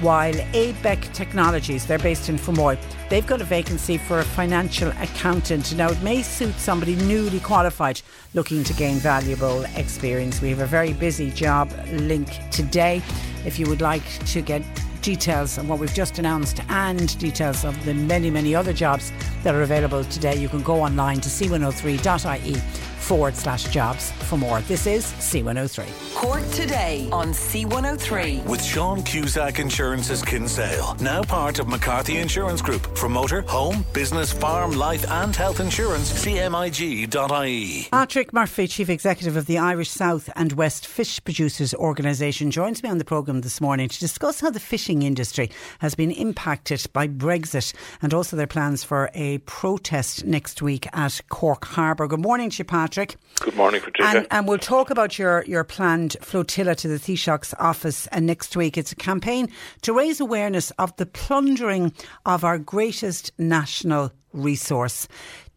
while ABEC Technologies, they're based in Fermoy, they've got a vacancy for a financial accountant. Now, it may suit somebody newly qualified looking to gain valuable experience. We have a very busy job link today. If you would like to get details on what we've just announced and details of the many, many other jobs that are available today, you can go online to c103.ie forward slash jobs for more. This is C103. Cork today on C103. With Sean Cusack Insurance's Kinsale, now part of McCarthy Insurance Group. For motor, home, business, farm, life, and health insurance, cmig.ie. Patrick Murphy, Chief Executive of the Irish South and West Fish Producers Organisation, joins me on the programme this morning to discuss how the fishing industry has been impacted by Brexit and also their plans for a protest next week at Cork Harbour. Good morning to you, Patrick. Patrick. Good morning, Patricia. And, and, we'll talk about your, your planned flotilla to the Taoiseach's office uh, next week. It's a campaign to raise awareness of the plundering of our greatest national resource.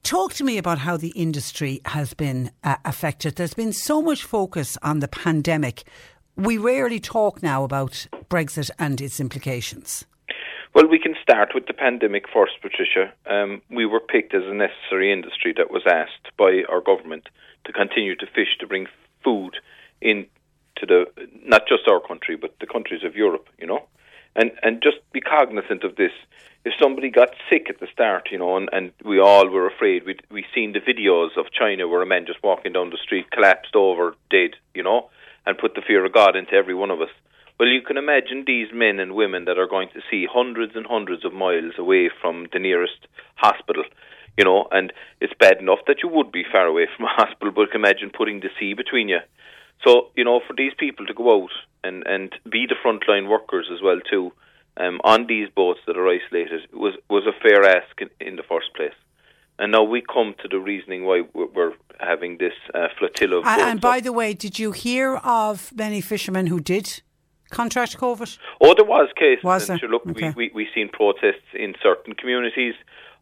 Talk to me about how the industry has been uh, affected. There's been so much focus on the pandemic. We rarely talk now about Brexit and its implications. Well, we can start with the pandemic first, Patricia. Um, we were picked as a necessary industry that was asked by our government to continue to fish to bring food into the not just our country but the countries of Europe, you know, and and just be cognizant of this. If somebody got sick at the start, you know, and, and we all were afraid, we we seen the videos of China where a man just walking down the street collapsed over dead, you know, and put the fear of God into every one of us. Well, you can imagine these men and women that are going to see hundreds and hundreds of miles away from the nearest hospital, you know, and it's bad enough that you would be far away from a hospital, but imagine putting the sea between you. So, you know, for these people to go out and, and be the frontline workers as well too, um, on these boats that are isolated was was a fair ask in, in the first place. And now we come to the reasoning why we're having this uh, flotilla of and, and by the way, did you hear of many fishermen who did contract COVID? Oh, there was cases. Was there? Sure, look, okay. we, we, we seen protests in certain communities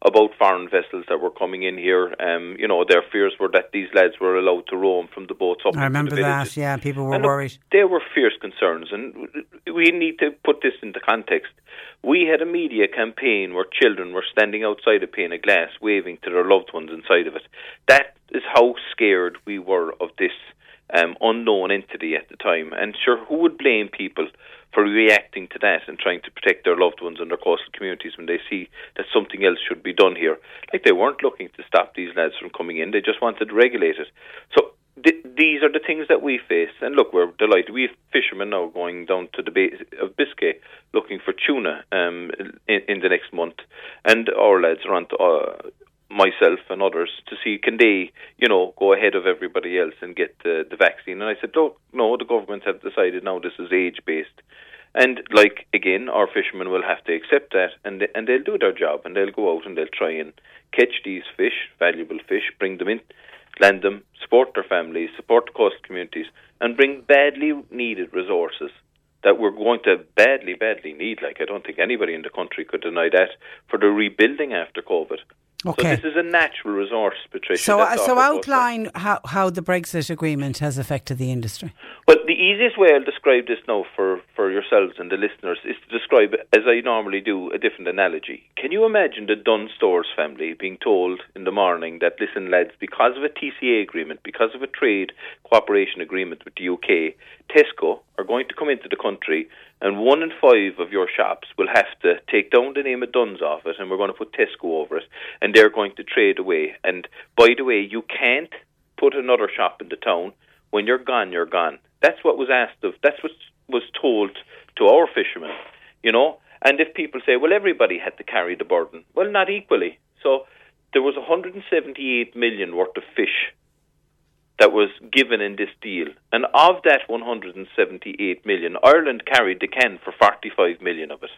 about foreign vessels that were coming in here. Um, you know, their fears were that these lads were allowed to roam from the boats up. I remember that. Yeah, people were and look, worried. They were fierce concerns, and we need to put this into context. We had a media campaign where children were standing outside a pane of glass, waving to their loved ones inside of it. That is how scared we were of this um, unknown entity at the time. And sure, who would blame people for reacting to that and trying to protect their loved ones and their coastal communities when they see that something else should be done here? Like they weren't looking to stop these lads from coming in; they just wanted to regulate it. So. Th- these are the things that we face, and look, we're delighted. We have fishermen now going down to the Bay of Biscay looking for tuna um, in, in the next month, and our lads are on to, uh, myself and others to see can they, you know, go ahead of everybody else and get the, the vaccine. And I said, look, no, the government have decided now this is age based. And like again, our fishermen will have to accept that, and they, and they'll do their job, and they'll go out and they'll try and catch these fish, valuable fish, bring them in, land them, support their families, support the coastal communities, and bring badly needed resources that we're going to badly, badly need. Like I don't think anybody in the country could deny that for the rebuilding after COVID. Okay. So this is a natural resource, Patricia. So, uh, so outline how, how the Brexit agreement has affected the industry. Well, the easiest way I'll describe this now for, for yourselves and the listeners is to describe, as I normally do, a different analogy. Can you imagine the Dunnes Stores family being told in the morning that, listen, lads, because of a TCA agreement, because of a trade cooperation agreement with the UK, Tesco are going to come into the country and one in five of your shops will have to take down the name of Dunnes off it and we're going to put Tesco over it and they're going to trade away. And by the way, you can't put another shop in the town. When you're gone, you're gone. That's what was asked of. That's what was told to our fishermen, you know. And if people say, well, everybody had to carry the burden, well, not equally. So there was 178 million worth of fish that was given in this deal. And of that 178 million, Ireland carried the can for 45 million of it.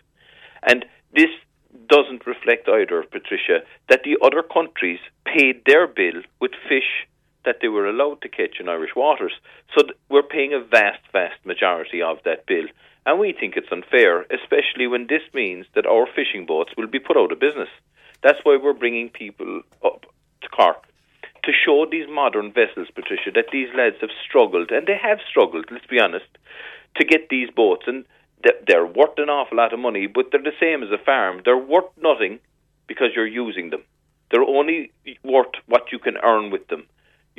And this doesn't reflect either, Patricia, that the other countries paid their bill with fish that they were allowed to catch in Irish waters. So we're paying a vast, vast majority of that bill. And we think it's unfair, especially when this means that our fishing boats will be put out of business. That's why we're bringing people up to Cork to show these modern vessels, Patricia, that these lads have struggled, and they have struggled, let's be honest, to get these boats. And they're worth an awful lot of money, but they're the same as a farm. They're worth nothing because you're using them. They're only worth what you can earn with them.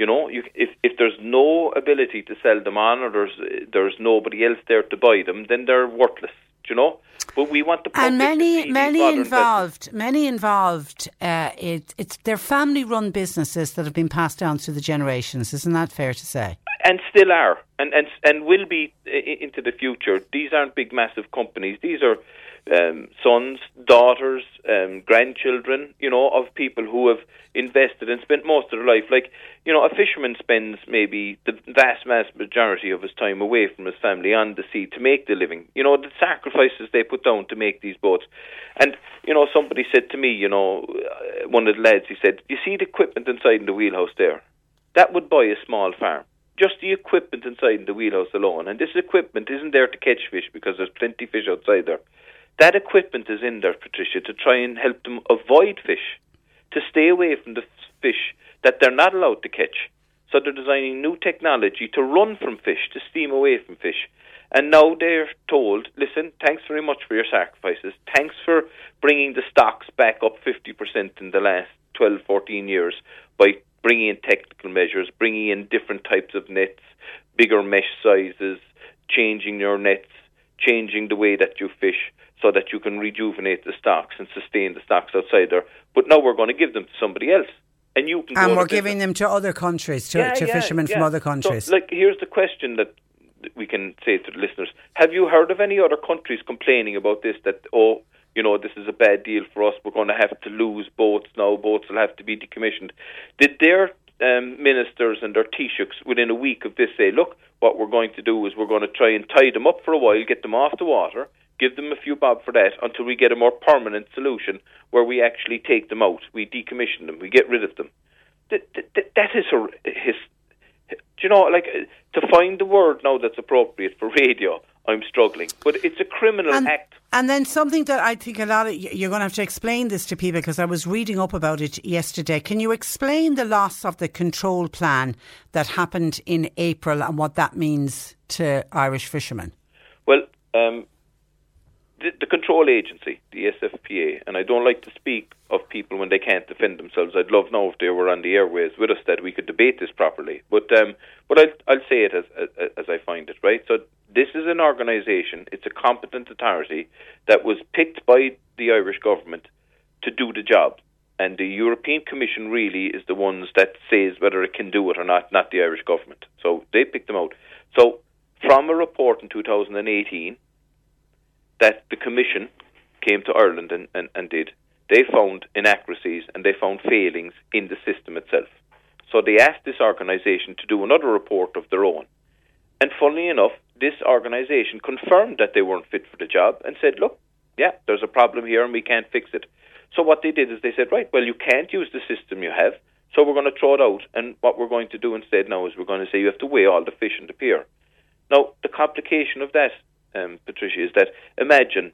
You know, you, if if there's no ability to sell them on, or there's there's nobody else there to buy them, then they're worthless. Do you know? But we want the and many to many involved, many involved. Uh, it, it's they're family-run businesses that have been passed down through the generations. Isn't that fair to say? and still are, and and and will be into the future. These aren't big, massive companies. These are um, sons, daughters, um, grandchildren. You know, of people who have invested and spent most of their life. Like you know, a fisherman spends maybe the vast, vast majority of his time away from his family on the sea to make the living. You know, the sacrifices they put down to make these boats. And you know, somebody said to me, you know, uh, one of the lads, he said, "You see the equipment inside in the wheelhouse there? That would buy a small farm." just the equipment inside the wheelhouse alone. And this equipment isn't there to catch fish because there's plenty fish outside there. That equipment is in there, Patricia, to try and help them avoid fish, to stay away from the fish that they're not allowed to catch. So they're designing new technology to run from fish, to steam away from fish. And now they're told, listen, thanks very much for your sacrifices. Thanks for bringing the stocks back up 50% in the last 12, 14 years by bringing in technical measures, bringing in different types of nets, bigger mesh sizes, changing your nets, changing the way that you fish so that you can rejuvenate the stocks and sustain the stocks outside there. But now we're going to give them to somebody else. And you can and we're giving them to other countries, to, Yeah, to yeah, fishermen from other countries. So, like, here's the question that we can say to the listeners: Have you heard of any other countries complaining about this? That oh, you know, this is a bad deal for us. We're going to have to lose boats now. Boats will have to be decommissioned. Did their um, ministers and their Taoiseachs within a week of this say, look, what we're going to do is we're going to try and tie them up for a while, get them off the water, give them a few bob for that until we get a more permanent solution where we actually take them out, we decommission them, we get rid of them. That, that, that is a, his, do you know, like uh, to find the word now that's appropriate for radio, I'm struggling. But it's a criminal and, act. and then something that I think a lot of you're going to have to explain this to people because I was reading up about it yesterday. Can you explain the loss of the control plan that happened in April and what that means to Irish fishermen? Well, um, the, control agency, the SFPA, and I don't like to speak of people when they can't defend themselves. I'd love now if they were on the airways with us that we could debate this properly. But um, but I'll, I'll say it as, as as I find it. Right. So this is an organisation. It's a competent authority that was picked by the Irish government to do the job. And the European Commission really is the ones that says whether it can do it or not, not the Irish government. So they picked them out. So from a report in 2018 that the Commission came to Ireland and, and, and did, they found inaccuracies and they found failings in the system itself. So they asked this organisation to do another report of their own. And funnily enough, this organisation confirmed that they weren't fit for the job and said, look, yeah, there's a problem here and we can't fix it. So what they did is they said, right, well, you can't use the system you have, so we're going to throw it out. And what we're going to do instead now is we're going to say you have to weigh all the fish in the pier. Now, the complication of that, um, Patricia, is that imagine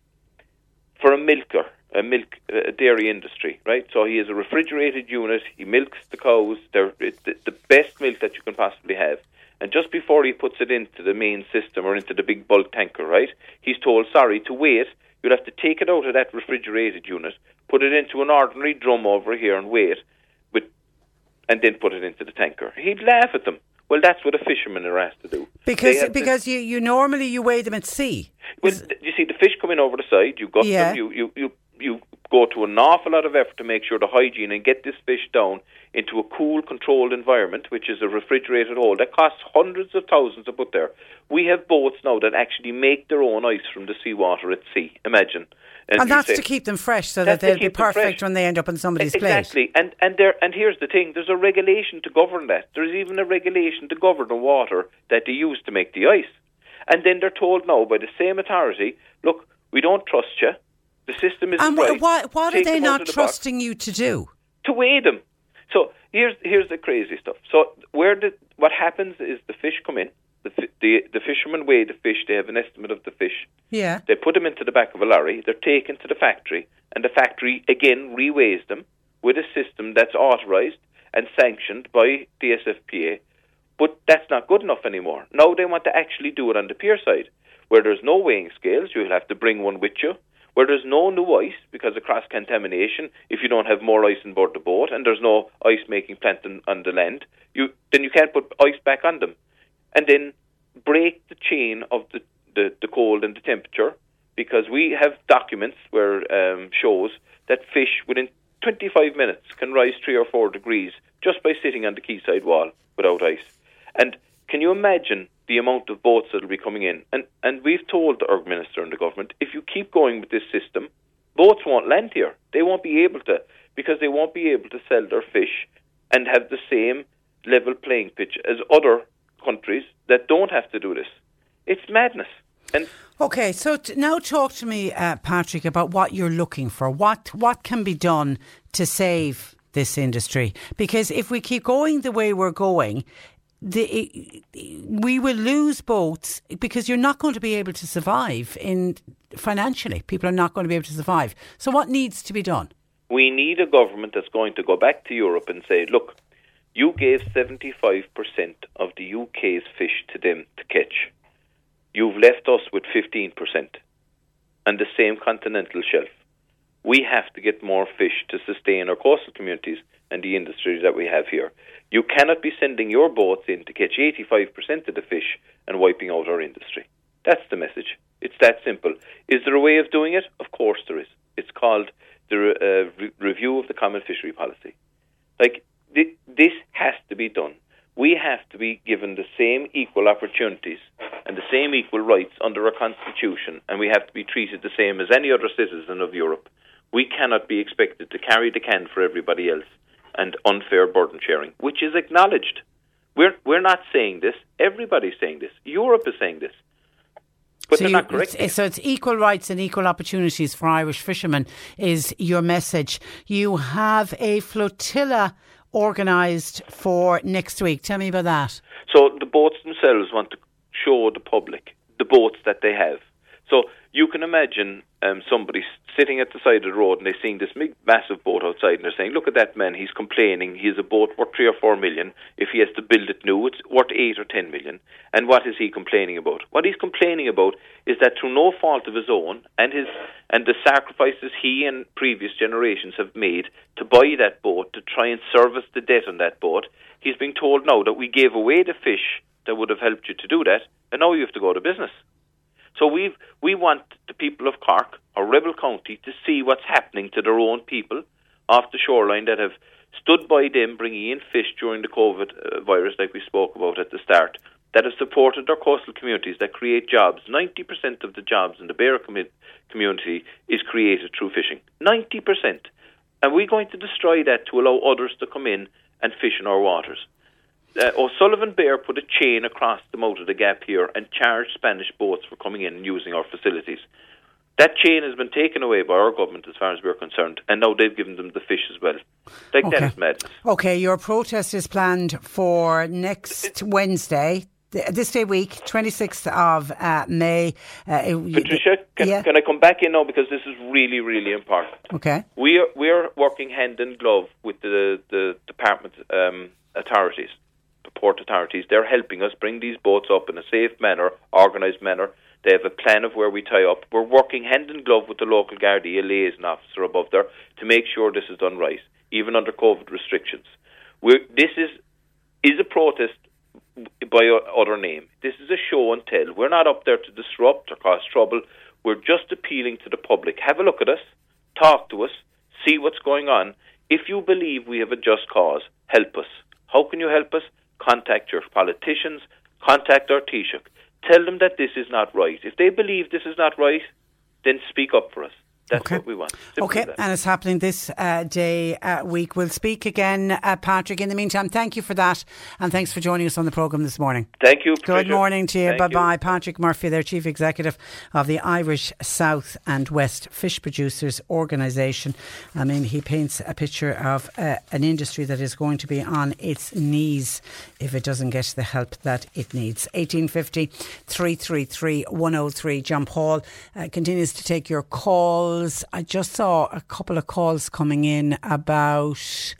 for a milker, a milk a dairy industry, right? So he has a refrigerated unit. He milks the cows. They're the, the best milk that you can possibly have. And just before he puts it into the main system or into the big bulk tanker, right? He's told, sorry, to wait. You'll have to take it out of that refrigerated unit, put it into an ordinary drum over here, and wait, with, and then put it into the tanker. He'd laugh at them. Well, that's what a fisherman are asked to do. They Because to- because you, you normally you weigh them at sea. well, you see the fish coming over the side. You gut Yeah. them. You, you you you go to an awful lot of effort to make sure the hygiene and get this fish down into a cool, controlled environment, which is a refrigerated hold that costs hundreds of thousands to put there. We have boats now that actually make their own ice from the seawater at sea. Imagine, And, that's say- to keep them fresh so That's that they'll be keep them fresh. perfect when they end up in somebody's plate. Exactly, and and there and here's the thing: there's a regulation to govern that. There's even a regulation to govern the water that they use to make the ice. And then they're told now by the same authority, look, we don't trust you. The system isn't And right. wh- what, what are they not the box." trusting you to do? to weigh them. So here's here's the crazy stuff. So where the what happens is the fish come in. The the the fishermen weigh the fish. They have an estimate of the fish. Yeah. They put them into the back of a lorry. They're taken to the factory, and the factory again reweighs them with a system that's authorised and sanctioned by the SFPA. But that's not good enough anymore. Now they want to actually do it on the pier side, where there's no weighing scales. You'll have to bring one with you. Where there's no new ice because of cross contamination, if you don't have more ice on board the boat, and there's no ice making plant on, on the land, you then you can't put ice back on them, and then break the chain of the, the, the cold and the temperature because we have documents where um, shows that fish within 25 minutes can rise three or four degrees just by sitting on the quayside wall without ice. And can you imagine the amount of boats that will be coming in? And and we've told our minister and the government if you keep going with this system, boats won't land here. They won't be able to because they won't be able to sell their fish and have the same level playing pitch as other countries that don't have to do this. It's madness. And Okay, so t- now talk to me, uh, Patrick, about what you're looking for. What what can be done to save this industry? Because if we keep going the way we're going, the, we will lose boats because you're not going to be able to survive in financially. People are not going to be able to survive. So what needs to be done? we need a government that's going to go back to Europe and say, look, you gave 75% of the UK's fish to them to catch. You've left us with 15% and the same continental shelf. We have to get more fish to sustain our coastal communities and the industries that we have here. You cannot be sending your boats in to catch 85% of the fish and wiping out our industry. That's the message. It's that simple. Is there a way of doing it? Of course there is. It's called the uh, re- review of the common fishery policy. Like th- this has to be done. We have to be given the same equal opportunities and the same equal rights under our constitution, and we have to be treated the same as any other citizen of Europe. We cannot be expected to carry the can for everybody else and unfair burden sharing, which is acknowledged. We're we're not saying this. Everybody's saying this. Europe is saying this. But so they're you- not correct. it's- So it's equal rights and equal opportunities for Irish fishermen is your message. You have a flotilla organised for next week. Tell me about that. So the boats themselves want to show the public the boats that they have. So you can imagine um, somebody sitting at the side of the road and they're seeing this big, massive boat outside and they're saying, look at that man, he's complaining, he has a boat worth three or four million. If he has to build it new, it's worth eight or ten million. And what is he complaining about? What he's complaining about is that through no fault of his own and his and the sacrifices he and previous generations have made to buy that boat, to try and service the debt on that boat, he's being told now that we gave away the fish that would have helped you to do that, and now you have to go to business. So we we want the people of Cork or Rebel County to see what's happening to their own people off the shoreline that have stood by them bringing in fish during the COVID uh, virus, like we spoke about at the start, that have supported their coastal communities that create jobs. Ninety percent of the jobs in the Bear commu- community is created through fishing. Ninety percent, and we're going to destroy that to allow others to come in and fish in our waters uh, O'Sullivan Beare put a chain across the mouth of the gap here and charged Spanish boats for coming in and using our facilities. That chain has been taken away by our government as far as we're concerned, and now they've given them the fish as well. Like Okay. that is madness. Okay, your protest is planned for next Wednesday. This day week, 26th of uh, May. Uh, Patricia, can, yeah. can I come back in now because this is really, really important. Okay. We are we are working hand in glove with the the department um, authorities, the port authorities. They're helping us bring these boats up in a safe manner, organised manner. They have a plan of where we tie up. We're working hand in glove with the local Gardaí, liaison officer above there, to make sure this is done right, even under COVID restrictions. We're, this is is a protest by other name. This is a show and tell. We're not up there to disrupt or cause trouble. We're just appealing to the public. Have a look at us, talk to us, see what's going on. If you believe we have a just cause, help us. How can you help us? Contact your politicians, contact our Taoiseach. Tell them that this is not right. If they believe this is not right, then speak up for us. That's what we want. Simple Okay, that. and it's happening this uh, day uh, week. We'll speak again, uh, Patrick. In the meantime, thank you for that, and thanks for joining us on the programme this morning. Thank you. Good Patricia. morning to you. Bye bye. Patrick Murphy, their Chief Executive of the Irish South and West Fish Producers Organisation. I mean, he paints a picture of uh, an industry that is going to be on its knees if it doesn't get the help that it needs. 1850 333 103. John Paul uh, continues to take your calls. I just saw a couple of calls coming in about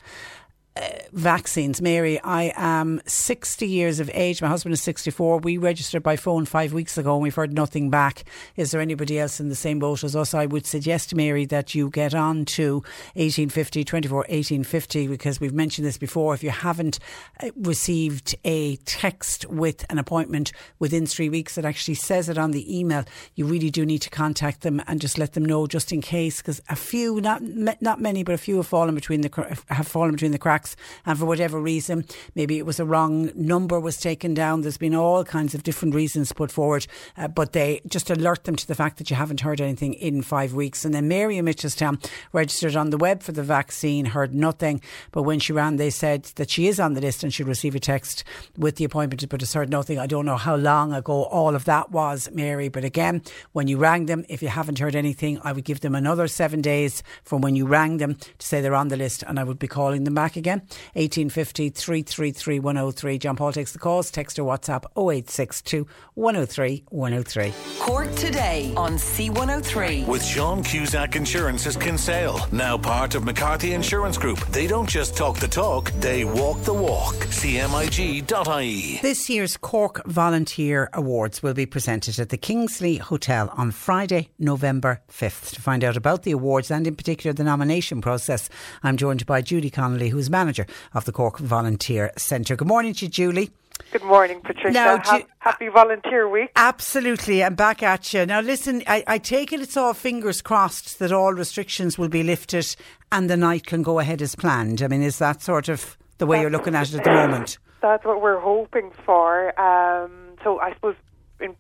vaccines. Mary, I am 60 years of age. My husband is 64. We registered by phone five weeks ago and we've heard nothing back. Is there anybody else in the same boat as us? I would suggest, Mary, that you get on to 1850 24 1850 because we've mentioned this before. If you haven't uh, received a text with an appointment within three weeks that actually says it on the email, you really do need to contact them and just let them know just in case because a few, not not many, but a few have fallen between the have fallen between the cracks and for whatever reason, maybe it was a wrong number was taken down. There's been all kinds of different reasons put forward, uh, but they just alert them to the fact that you haven't heard anything in five weeks. And then Mary in Mitchelstown registered on the web for the vaccine, heard nothing, but when she ran, they said that she is on the list and she'll receive a text with the appointment, but it's heard nothing. I don't know how long ago all of that was, Mary, but again, when you rang them, if you haven't heard anything, I would give them another seven days from when you rang them to say they're on the list, and I would be calling them back again. Yeah? 1850 333 103. John Paul takes the calls. Text or WhatsApp 0862 103 103. Cork today on C103. With Sean Cusack Insurance's Kinsale, now part of McCarthy Insurance Group. They don't just talk the talk, they walk the walk. CMIG.ie. This year's Cork Volunteer Awards will be presented at the Kingsley Hotel on Friday, November 5th. To find out about the awards and in particular the nomination process, I'm joined by Judy Connolly, who's manager of the Cork Volunteer Centre. Good morning to you, Julie. Good morning, Patricia. Now, Ha- Ju- happy Volunteer Week. Absolutely, I'm back at you. Now, listen, I, I take it it's all fingers crossed that all restrictions will be lifted and the night can go ahead as planned. I mean, is that sort of the way you're looking at it at the moment? That's what we're hoping for. Um, so I suppose in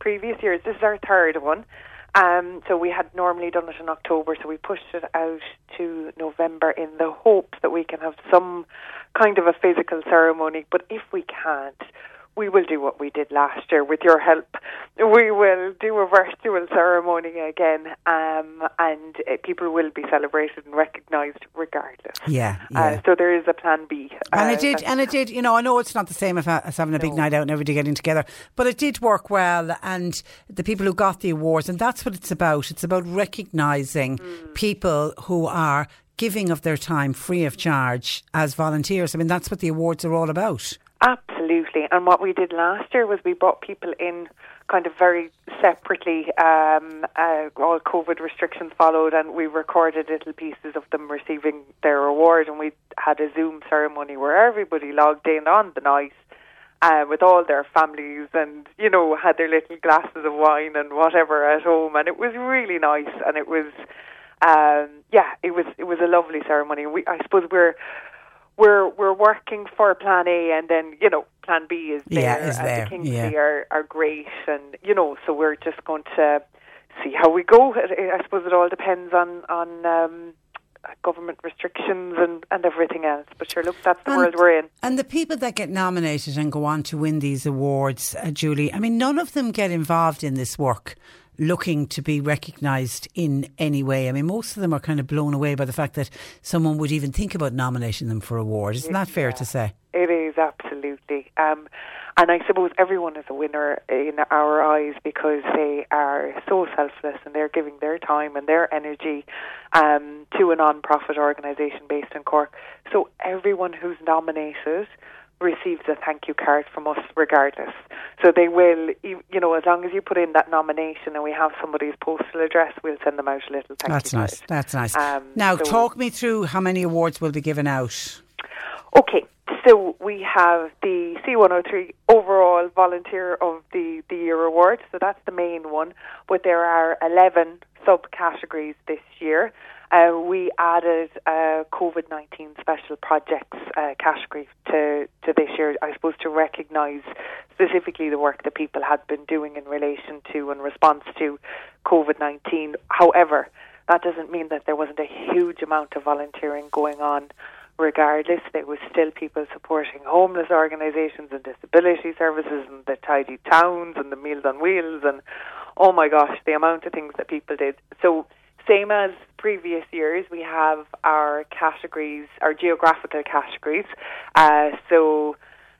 previous years, this is our third one. Um, so we had normally done it in October, so we pushed it out to November in the hope that we can have some kind of a physical ceremony. But if we can't, we will do what we did last year with your help. We will do a virtual ceremony again, um, and uh, people will be celebrated and recognised regardless. Yeah, Uh, so there is a plan B. And Uh, it did, and it did. You know, I know it's not the same as having a big night out and everybody getting together, but it did work well. And the people who got the awards, and that's what it's about. It's about recognising Hmm. people who are giving of their time free of charge as volunteers. I mean, that's what the awards are all about. Absolutely. And what we did last year was we brought people in kind of very separately. Um, uh, all COVID restrictions followed, and we recorded little pieces of them receiving their award. And we had a Zoom ceremony where everybody logged in on the night. Uh, with all their families and you know had their little glasses of wine and whatever at home and it was really nice and it was um, yeah it was it was a lovely ceremony we I suppose we're we're we're working for plan A and then you know plan B is there Yeah, is and there, the Kingsley yeah. are, are great and you know so we're just going to see how we go. I suppose it all depends on on um, government restrictions and, and everything else. But sure look that's the And- world we're in. And the people that get nominated and go on to win these awards, uh, Julie, I mean, none of them get involved in this work looking to be recognised in any way. I mean, most of them are kind of blown away by the fact that someone would even think about nominating them for award. Isn't that fair to say? It is absolutely, um, and I suppose everyone is a winner in our eyes because they are so selfless and they're giving their time and their energy um, to a non-profit organisation based in Cork. So everyone who's nominated receives a thank you card from us regardless. So they will, you know, as long as you put in that nomination and we have somebody's postal address, we'll send them out a little thank you. That's you nice. card. That's nice. Um, now, so- talk me through how many awards will be given out. Okay, so we have the C103 overall volunteer of the, the year award, so that's the main one, but there are 11 subcategories this year. Uh, we added a COVID 19 special projects uh, category to, to this year, I suppose, to recognise specifically the work that people had been doing in relation to and response to COVID 19. However, that doesn't mean that there wasn't a huge amount of volunteering going on regardless. There was still people supporting homeless organisations and disability services and the tidy towns and the Meals on Wheels and oh my gosh, the amount of things that people did. So same as previous years, we have our categories, our geographical categories. Uh, so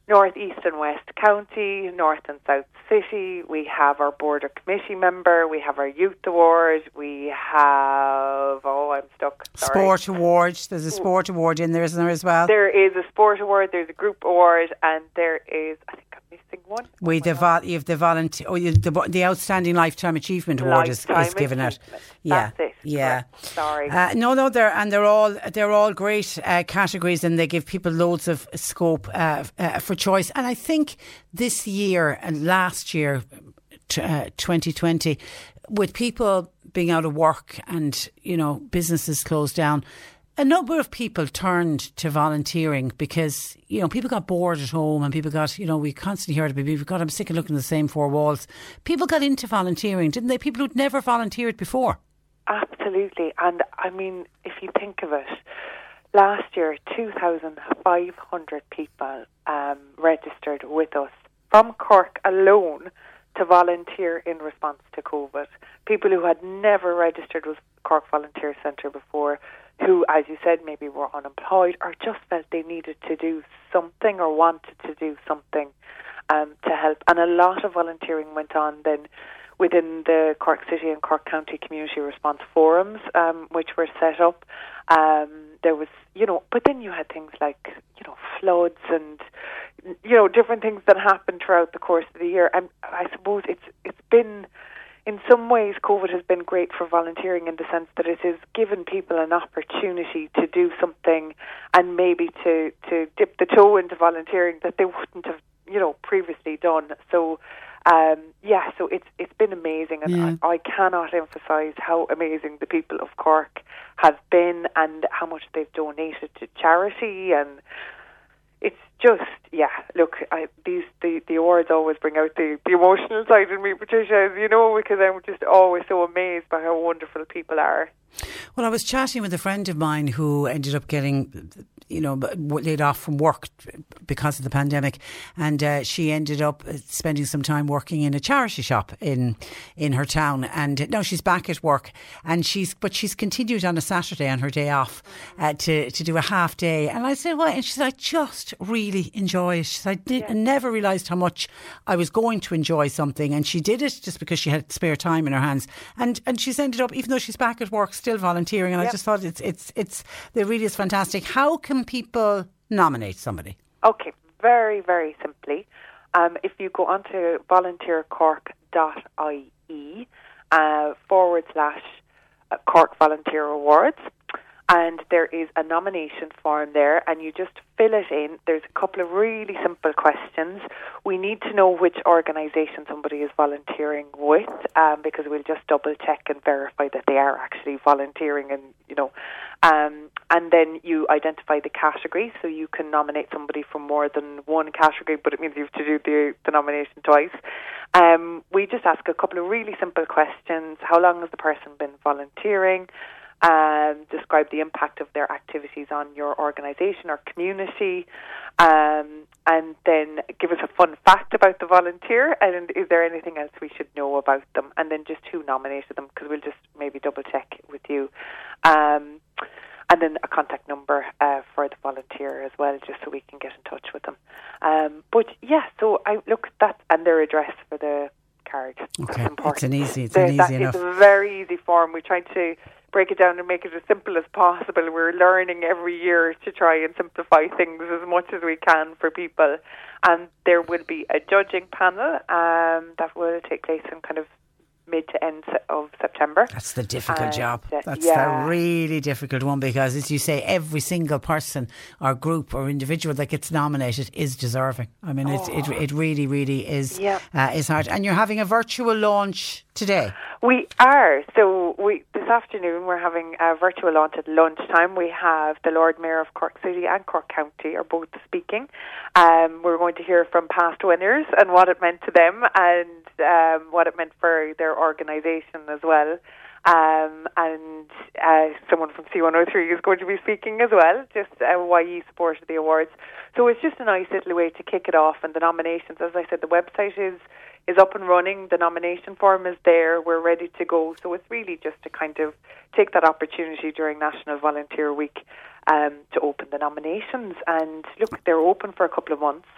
North, East and West County, North and South City. We have our Border Committee member. We have our Youth Award. We have, oh, I'm stuck. Sorry. Sport awards. There's a sport award in there, isn't there, as well? There is a sport award, there's a group award, and there is, I think I'm missing one. We the vol- you've the volunteer, oh, the, the outstanding lifetime achievement award is, is given out. Yeah, yeah. Correct. Sorry. Uh, no, no, they're and they're all they're all great uh, categories, and they give people loads of scope uh, uh, for choice. And I think this year and last year, t- uh, 2020, with people being out of work and you know businesses closed down. A number of people turned to volunteering because you know people got bored at home and people got you know we constantly heard about people got I'm sick of looking at the same four walls. People got into volunteering, didn't they? People who'd never volunteered before. Absolutely. And I mean, if you think of it, last year, 2,500 people um, registered with us from Cork alone to volunteer in response to COVID. People who had never registered with Cork Volunteer Centre before, who, as you said, maybe were unemployed or just felt they needed to do something or wanted to do something um, to help. And a lot of volunteering went on then within the Cork City and Cork County Community Response Forums, um, which were set up. Um, there was, you know, but then you had things like, you know, floods and, you know, different things that happened throughout the course of the year. And I suppose it's it's been, in some ways, COVID has been great for volunteering in the sense that it has given people an opportunity to do something and maybe to to dip the toe into volunteering that they wouldn't have, you know, previously done. So um, yeah, so it's it's been amazing, and Yeah. I, I cannot emphasise how amazing the people of Cork have been, and how much they've donated to charity, and it's just yeah. Look, I, these the the awards always bring out the the emotional side in me, Patricia, as you know, because I'm just always so amazed by how wonderful people are. Well, I was chatting with a friend of mine who ended up getting, you know, laid off from work because of the pandemic, and uh, she ended up spending some time working in a charity shop in in her town. And now she's back at work, and she's but she's continued on a Saturday on her day off uh, to to do a half day. And I said, "Why?" And she said, "I just really enjoy it." She said, "I did, I never realised how much I was going to enjoy something," and she did it just because she had spare time in her hands. And and she's ended up, even though she's back at work, still volunteering. And I just thought it's it's it's it really is fantastic. How can people nominate somebody? Okay, very, very simply, um, if you go onto volunteercork.ie uh, forward slash uh, Cork Volunteer Awards, and there is a nomination form there, and you just fill it in. There's a couple of really simple questions. We need to know which organisation somebody is volunteering with, um, because we'll just double check and verify that they are actually volunteering, and you know, um, and then you identify the category, so you can nominate somebody from more than one category, but it means you have to do the, the nomination twice. Um, we just ask a couple of really simple questions. How long has the person been volunteering? Um, describe the impact of their activities on your organisation or community, um, and then give us a fun fact about the volunteer. And is there anything else we should know about them? And then just who nominated them, because we'll just maybe double check with you. Um, and then a contact number uh, for the volunteer as well, just so we can get in touch with them. Um, but yeah, so I look at that and their address for the card. Okay, That's important. it's an easy, it's an easy enough. a very easy form. We tried to break it down and make it as simple as possible. We're learning every year to try and simplify things as much as we can for people. And there will be a judging panel um, that will take place in kind of mid to end of September. That's the difficult And, job. uh, That's yeah. the really difficult one because, as you say, every single person or group or individual that gets nominated is deserving. I mean, it, it, it really, really is, Yeah. uh, is hard. And you're having a virtual launch today. We are. So we this afternoon we're having a virtual launch at lunchtime. We have the Lord Mayor of Cork City and Cork County are both speaking. Um, we're going to hear from past winners and what it meant to them and um, what it meant for their organisation as well. Um, and uh, someone from C103 is going to be speaking as well, just uh, why he supported the awards. So it's just a nice little way to kick it off. And the nominations, as I said, the website is is up and running. The nomination form is there. We're ready to go. So it's really just to kind of take that opportunity during National Volunteer Week um, to open the nominations. And look, they're open for a couple of months.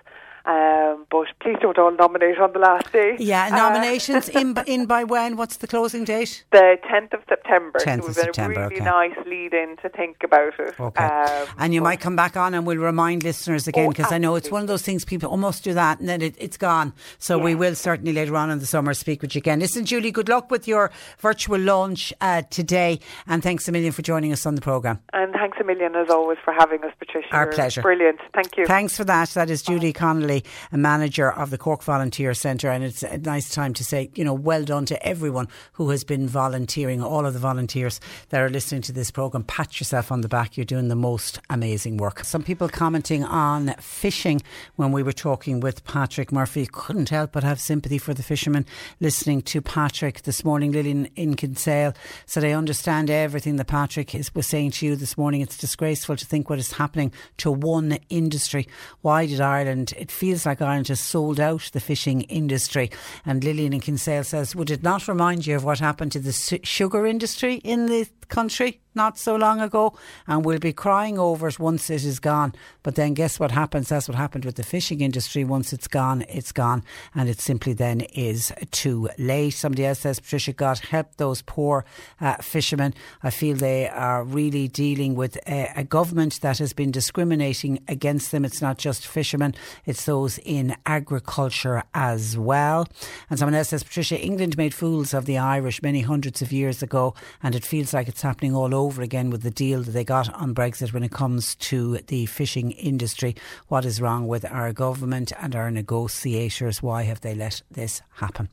Um, but please don't all nominate on the last day. Yeah, Uh, nominations in, by- in by when? What's the closing date? the 10th of September. 10th so of September, a really okay. nice lead in to think about it. Okay. Um, and you might come back on and we'll remind listeners again Oh, because I know it's one of those things people almost do that and then it, it's gone. So we will certainly later on in the summer speak with you again. Listen, Julie, good luck with your virtual launch uh, today and thanks a million for joining us on the programme. and thanks a million as always for having us, Patricia. Our pleasure. Brilliant. Thank you. Thanks for that. That is Judy Connolly, a manager of the Cork Volunteer Centre. And it's a nice time to say, you know, well done to everyone who has been volunteering, all of the volunteers that are listening to this programme. Pat yourself on the back. You're doing the most amazing work. Some people commenting on fishing when we were talking with Patrick Murphy. Couldn't help but have sympathy for the fishermen listening to Patrick this morning. Lillian in Kinsale said, I understand everything that Patrick is, was saying to you this morning. It's disgraceful to think what is happening to one industry. Why did Ireland, it feels feels like Ireland has sold out the fishing industry. And Lillian in Kinsale says, would it not remind you of what happened to the sugar industry in the country not so long ago, and we'll be crying over it once it is gone. But then guess what happens? That's what happened with the fishing industry. Once it's gone, it's gone, and it simply then is too late. Somebody else says, Patricia, God help those poor uh, fishermen. I feel they are really dealing with a, a government that has been discriminating against them. It's not just fishermen, it's those in agriculture as well. And someone else says, Patricia, England made fools of the Irish many hundreds of years ago, and it feels like it's happening all over again with the deal that they got on Brexit when it comes to the fishing industry. What is wrong with our government and our negotiators? Why have they let this happen?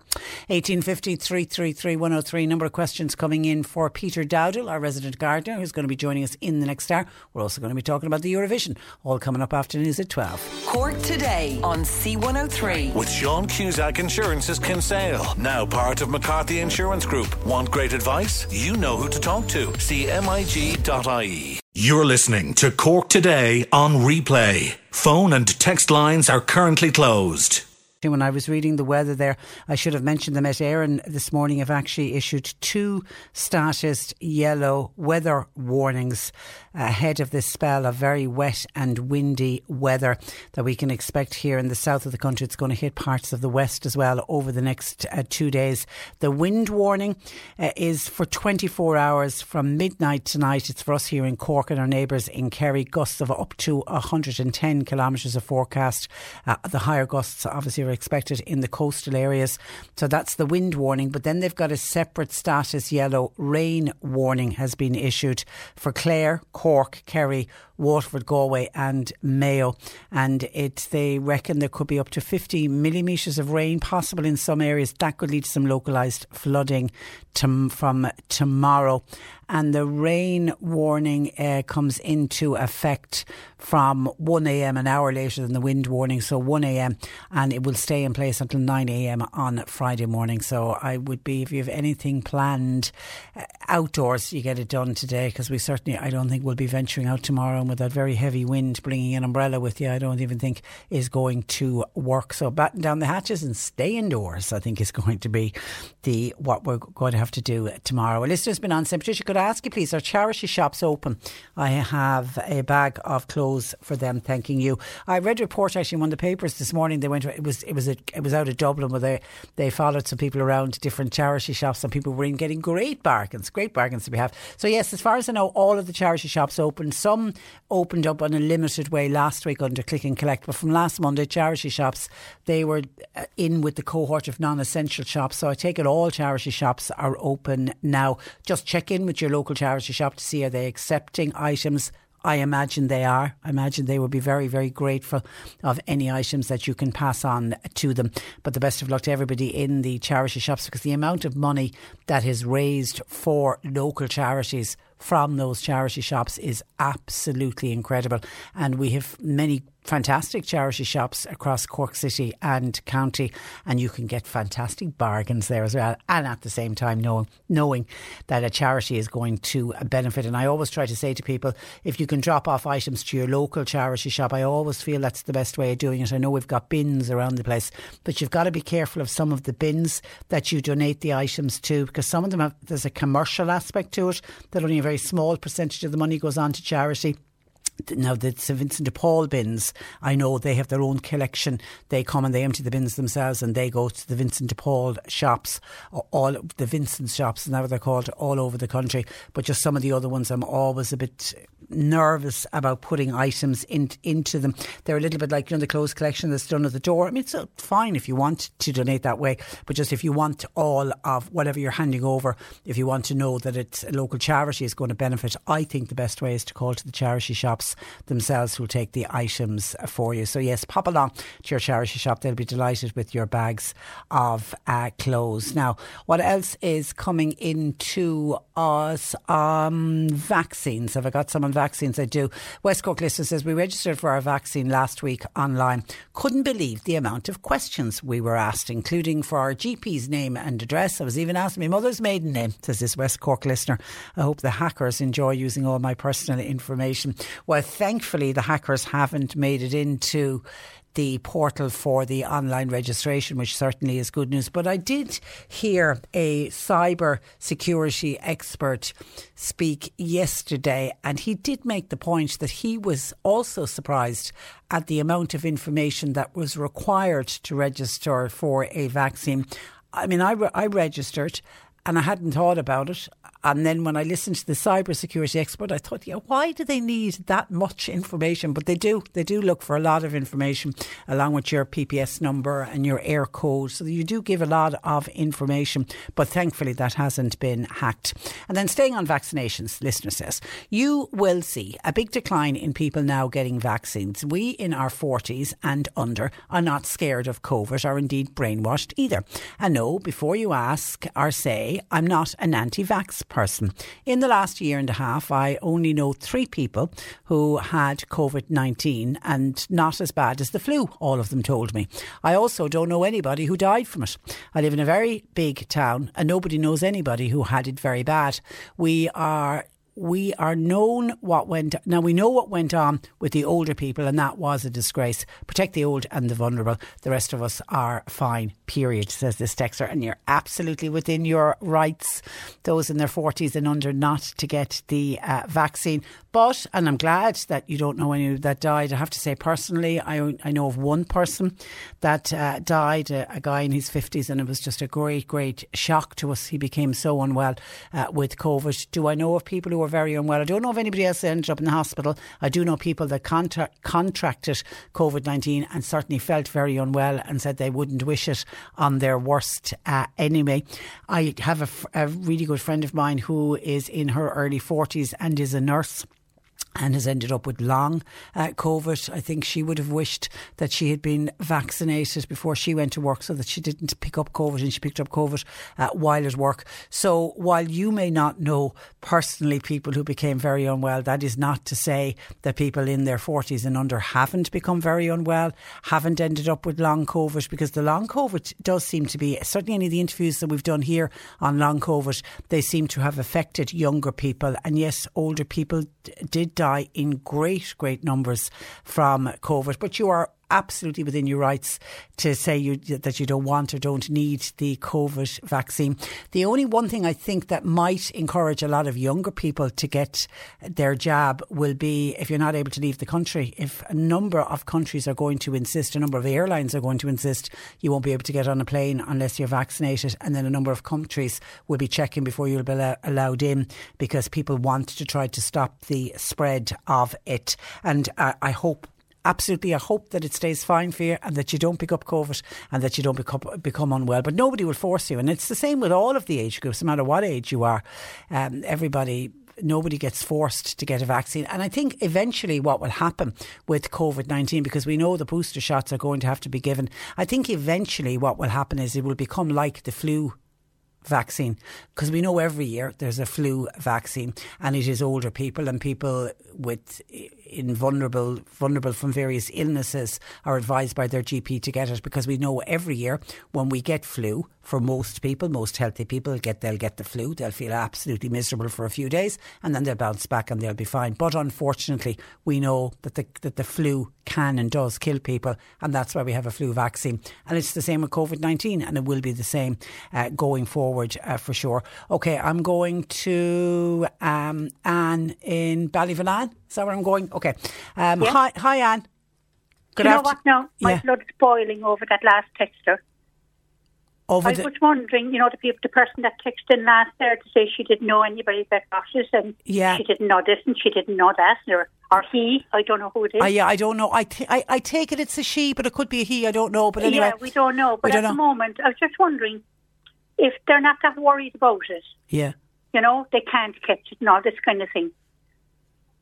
1850 333 103. Number of questions coming in for Peter Dowdall, our resident gardener, who's going to be joining us in the next hour. We're also going to be talking about the Eurovision, all coming up after news at 12. Cork today on C103. With Sean Cusack Insurance's Kinsale, now part of McCarthy Insurance Group. Want great advice? You know who to talk to. CMIG.ie. You're listening to Cork Today on replay. Phone and text lines are currently closed. When I was reading the weather there, I should have mentioned the Met Éireann this morning have actually issued two status yellow weather warnings ahead of this spell of very wet and windy weather that we can expect here in the south of the country. It's going to hit parts of the west as well over the next uh, two days. The wind warning uh, is for 24 hours from midnight tonight. It's for us here in Cork and our neighbours in Kerry. Gusts of up to 110 kilometres of forecast. Uh, the higher gusts obviously are expected in the coastal areas. So that's the wind warning. But then they've got a separate status yellow rain warning has been issued for Clare, Cork, Kerry, Waterford, Galway, and Mayo. And it they reckon there could be up to 50 millimetres of rain possible in some areas. That could lead to some localised flooding to, from tomorrow. And the rain warning uh, comes into effect from 1am, an hour later than the wind warning. So 1am, and it will stay in place until 9am on Friday morning. So I would be, if you have anything planned uh, outdoors, you get it done today because we certainly, I don't think we'll be venturing out tomorrow. And with that very heavy wind, bringing an umbrella with you, I don't even think is going to work. So batten down the hatches and stay indoors, I think is going to be the what we're going to have to do tomorrow. A listener's been on. Patricia, could I ask you please, are charity shops open? I have a bag of clothes for them. Thanking you. I read a report actually in one of the papers this morning. They went. It was it was a, it was out of Dublin where they they followed some people around different charity shops and people were in getting great bargains, great bargains to be had. So yes, as far as I know, all of the charity shops open. Some opened up on a limited way last week under Click and Collect, but from last Monday, charity shops they were uh, in with the cohort of non-essential shops. So I take it all charity shops are open now. Just check in with your local charity shop to see are they accepting items I imagine they are. I imagine they will be very, very grateful of any items that you can pass on to them. But the best of luck to everybody in the charity shops because the amount of money that is raised for local charities from those charity shops is absolutely incredible. And we have many fantastic charity shops across Cork City and County, and you can get fantastic bargains there as well. And at the same time, knowing knowing that a charity is going to benefit. And I always try to say to people, if you can drop off items to your local charity shop, I always feel that's the best way of doing it. I know we've got bins around the place, but you've got to be careful of some of the bins that you donate the items to, because some of them have there's a commercial aspect to it that only a very small percentage of the money goes on to charity now the St Vincent de Paul bins, I know they have their own collection. They come and they empty the bins themselves, and they go to the Vincent de Paul shops, all the Vincent shops, now they're called, all over the country. But just some of the other ones, I'm always a bit nervous about putting items in, into them. They're a little bit like you know the clothes collection that's done at the door. I mean, it's uh, fine if you want to donate that way, but just if you want all of whatever you're handing over, if you want to know that it's a local charity is going to benefit, I think the best way is to call to the charity shops themselves who'll take the items for you. So yes, pop along to your charity shop; they'll be delighted with your bags of uh, clothes. Now, what else is coming into us? Um, vaccines. Have I got some on vaccines? I do. West Cork listener says we registered for our vaccine last week online. Couldn't believe the amount of questions we were asked, including for our GP's name and address. I was even asked my mother's maiden name. Says this West Cork listener. I hope the hackers enjoy using all my personal information. Well, thankfully, the hackers haven't made it into the portal for the online registration, which certainly is good news. But I did hear a cyber security expert speak yesterday, and he did make the point that he was also surprised at the amount of information that was required to register for a vaccine. I mean, I, re- I registered and I hadn't thought about it. And then when I listened to the cybersecurity expert, I thought, yeah, why do they need that much information? But they do. They do look for a lot of information along with your PPS number and your Eircode. So you do give a lot of information. But thankfully, that hasn't been hacked. And then staying on vaccinations, listener says, you will see a big decline in people now getting vaccines. We in our 40s and under are not scared of COVID or indeed brainwashed either. And no, before you ask or say, I'm not an anti vax person. In the last year and a half, I only know three people who had COVID 19 and not as bad as the flu, all of them told me. I also don't know anybody who died from it. I live in a very big town and nobody knows anybody who had it very bad. We are we are known what went now we know what went on with the older people and that was a disgrace protect the old and the vulnerable the rest of us are fine period says this texter and you're absolutely within your rights those in their 40s and under not to get the uh, vaccine. But and I'm glad that you don't know any that died. I have to say personally I, I know of one person that uh, died a, a, guy in his 50s and it was just a great great shock to us. He became so unwell uh, with COVID. Do I know of people who were very unwell. I don't know if anybody else ended up in the hospital. I do know people that contra- contracted COVID 19 and certainly felt very unwell and said they wouldn't wish it on their worst uh, enemy. I have a, a really good friend of mine who is in her early 40s and is a nurse and has ended up with long uh, COVID. I think she would have wished that she had been vaccinated before she went to work so that she didn't pick up COVID and she picked up COVID uh, while at work. So while you may not know personally people who became very unwell, that is not to say that people in their 40s and under haven't become very unwell, haven't ended up with long COVID because the long COVID does seem to be, certainly any of the interviews that we've done here on long COVID, they seem to have affected younger people. And yes, older people d- did die in great, great numbers from COVID. But you are absolutely within your rights to say you, that you don't want or don't need the COVID vaccine. The only one thing I think that might encourage a lot of younger people to get their jab will be if you're not able to leave the country. If a number of countries are going to insist, a number of airlines are going to insist, you won't be able to get on a plane unless you're vaccinated, and then a number of countries will be checking before you'll be allowed in because people want to try to stop the spread of it. And I, I hope absolutely, I hope that it stays fine for you and that you don't pick up COVID and that you don't become, become unwell. But nobody will force you. And it's the same with all of the age groups, no matter what age you are. Um, everybody nobody gets forced to get a vaccine. And I think eventually what will happen with COVID 19, because we know the booster shots are going to have to be given, I think eventually what will happen is it will become like the flu vaccine because we know every year there's a flu vaccine and it is older people and people with in vulnerable vulnerable from various illnesses are advised by their GP to get it because we know every year when we get flu for most people most healthy people get they'll get the flu. They'll feel absolutely miserable for a few days and then they'll bounce back and they'll be fine. But unfortunately we know that the that the flu can and does kill people and that's why we have a flu vaccine. And it's the same with COVID-19 and it will be the same uh, going forward uh, for sure. Okay I'm going to um, Anne in Ballyvolane is that where I'm going? Okay. Um, yeah. Hi, hi, Anne. Good you know what now? My yeah. blood's boiling over that last texter. Over I the... was wondering, you know, the people, the person that texted in last there to say she didn't know anybody about bosses and yeah. she didn't know this and she didn't know that, or, or he. I don't know who it is. Uh, yeah, I don't know. I, t- I, I take it it's a she, but it could be a he. I don't know. But anyway, yeah, we don't know. But at know. the moment, I was just wondering if they're not that worried about it. Yeah. You know, they can't catch it and all this kind of thing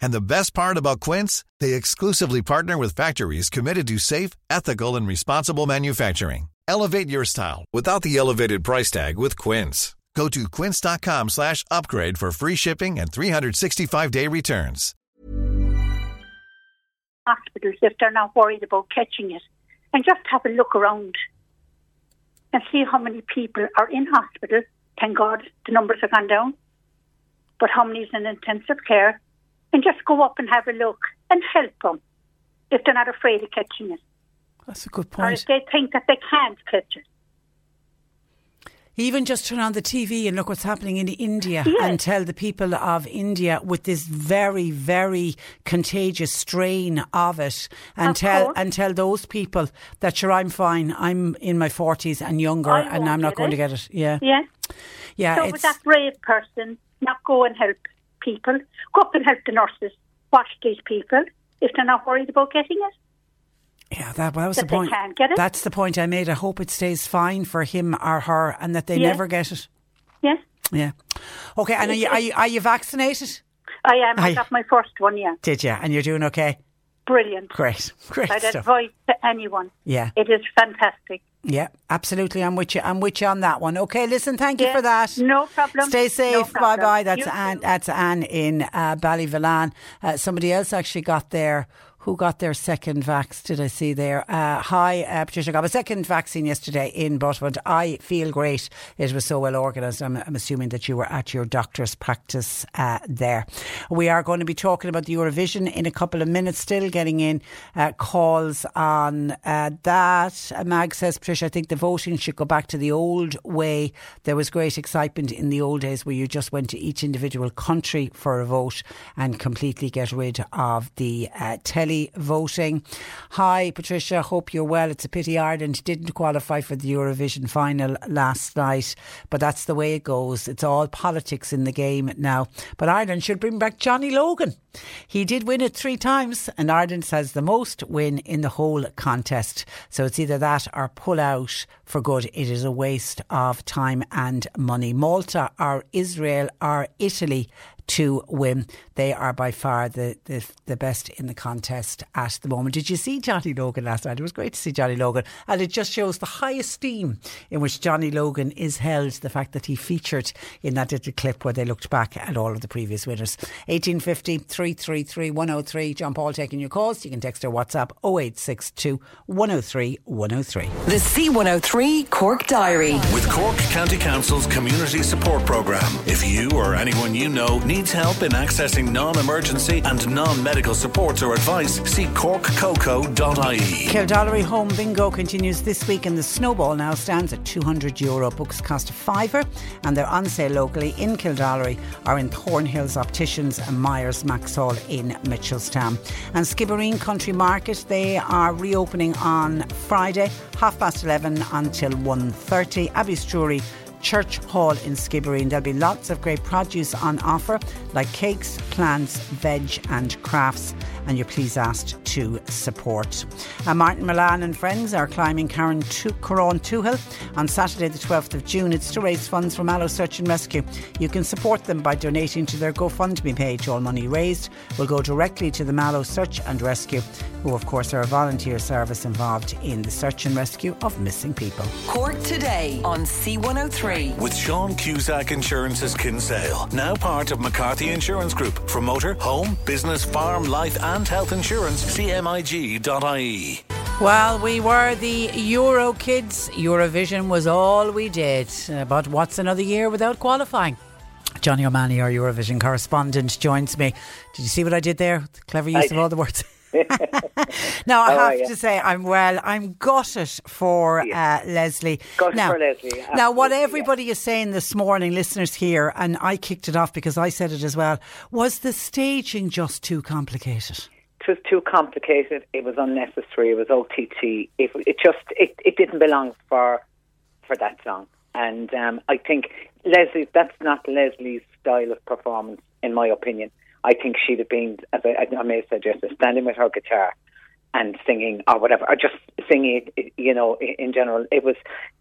And the best part about Quince, they exclusively partner with factories committed to safe, ethical, and responsible manufacturing. Elevate your style without the elevated price tag with Quince. Go to quince.com slash upgrade for free shipping and 365-day returns. hospitals if they're not worried about catching it. And just have a look around and see how many people are in hospital. Thank God the numbers have gone down. But how many is in intensive care? And just go up and have a look and help them if they're not afraid of catching it. That's a good point. Or if they think that they can't catch it. Even just turn on the TV and look what's happening in India Yes. and tell the people of India with this very, very contagious strain of it and Of tell course. and tell those people that sure I'm fine. I'm in my forties and younger I and I'm not going it. to get it. Yeah. Yeah. Yeah. so it's, with that brave person, not go and help people. Go up and help the nurses. Watch these people if they're not worried about getting it. yeah, that, well, that was that the point. can't get it. That's the point I made. I hope it stays fine for him or her and that they never get it. Yeah. Yeah. Okay. And are you, are you, are you vaccinated? I am. I Aye. got my first one, yeah. Did you? And you're doing okay? Brilliant. Great. Great I'd stuff. advise to anyone. Yeah. It is fantastic. Yeah, absolutely. I'm with you. I'm with you on that one. Okay, listen, thank you Yeah, for that. no problem. Stay No safe. bye bye. That's You Anne. too. That's Anne in uh, Ballyvillan. Uh, somebody else actually got their. Who got their second vax? Did I see there? Uh, hi, uh, Patricia. Got my second vaccine yesterday in Butwood. I feel great. It was so well organised. I'm, I'm assuming that you were at your doctor's practice uh, there. We are going to be talking about the Eurovision in a couple of minutes. Still getting in uh, calls on uh, that. Uh, Mag says, Patricia, I think the voting should go back to the old way. There was great excitement in the old days where you just went to each individual country for a vote and completely get rid of the uh, tele voting. Hi, Patricia. Hope you're well. It's a pity Ireland didn't qualify for the Eurovision final last night, but that's the way it goes. It's all politics in the game now. But Ireland should bring back Johnny Logan. He did win it three times, and Ireland has the most win in the whole contest. So it's either that or pull out for good. It is a waste of time and money. Malta or Israel or Italy to win. They are by far the, the the best in the contest at the moment. Did you see Johnny Logan last night? It was great to see Johnny Logan, and it just shows the high esteem in which Johnny Logan is held. The fact that he featured in that little clip where they looked back at all of the previous winners. 1850 333 103. John Paul taking your calls. You can text or WhatsApp 0862 103 103. The C103 Cork Diary. With Cork County Council's Community Support Programme. If you or anyone you know needs help in accessing non emergency and non medical supports or advice, see corkcoco.ie. Kildorrery Home Bingo continues this week, and the snowball now stands at 200 euro. Books cost a fiver, and they're on sale locally in Kildorrery or in Thornhills Opticians and Myers Maxhall in Mitchelstown. And Skibbereen Country Market, they are reopening on Friday, half past 11 until 1.30. Abbeystrewry Church Hall in Skibbereen. There'll be lots of great produce on offer, like cakes, plants, veg, and crafts. And you're please asked to support. Uh, Martin Milan and friends are climbing Carrauntoohil on Saturday, the 12th of June. It's to raise funds for Mallow Search and Rescue. You can support them by donating to their GoFundMe page. All money raised will go directly to the Mallow Search and Rescue, who, of course, are a volunteer service involved in the search and rescue of missing people. Cork today on C103. With Sean Cusack Insurance's Kinsale, now part of McCarthy Insurance Group. For motor, home, business, farm, life, and health insurance, cmig.ie. Well, we were the Euro kids. Eurovision was all we did. Uh, but what's another year without qualifying? Johnny O'Malley, our Eurovision correspondent, joins me. Did you see what I did there? The clever use I of all the words. now, I How have to say, I'm well. I'm gutted for uh, Lesley. Gutted now, for Lesley, Now, what absolutely, everybody is saying this morning, listeners here, and I kicked it off because I said it as well, was the staging just too complicated? It was too complicated. It was unnecessary. It was OTT. It, it just it, it didn't belong for for that song. And um, I think Lesley, that's not Lesley's style of performance, in my opinion. I think she'd have been, as I, I may have said yesterday, standing with her guitar and singing or whatever, or just singing you know, in, general. It was,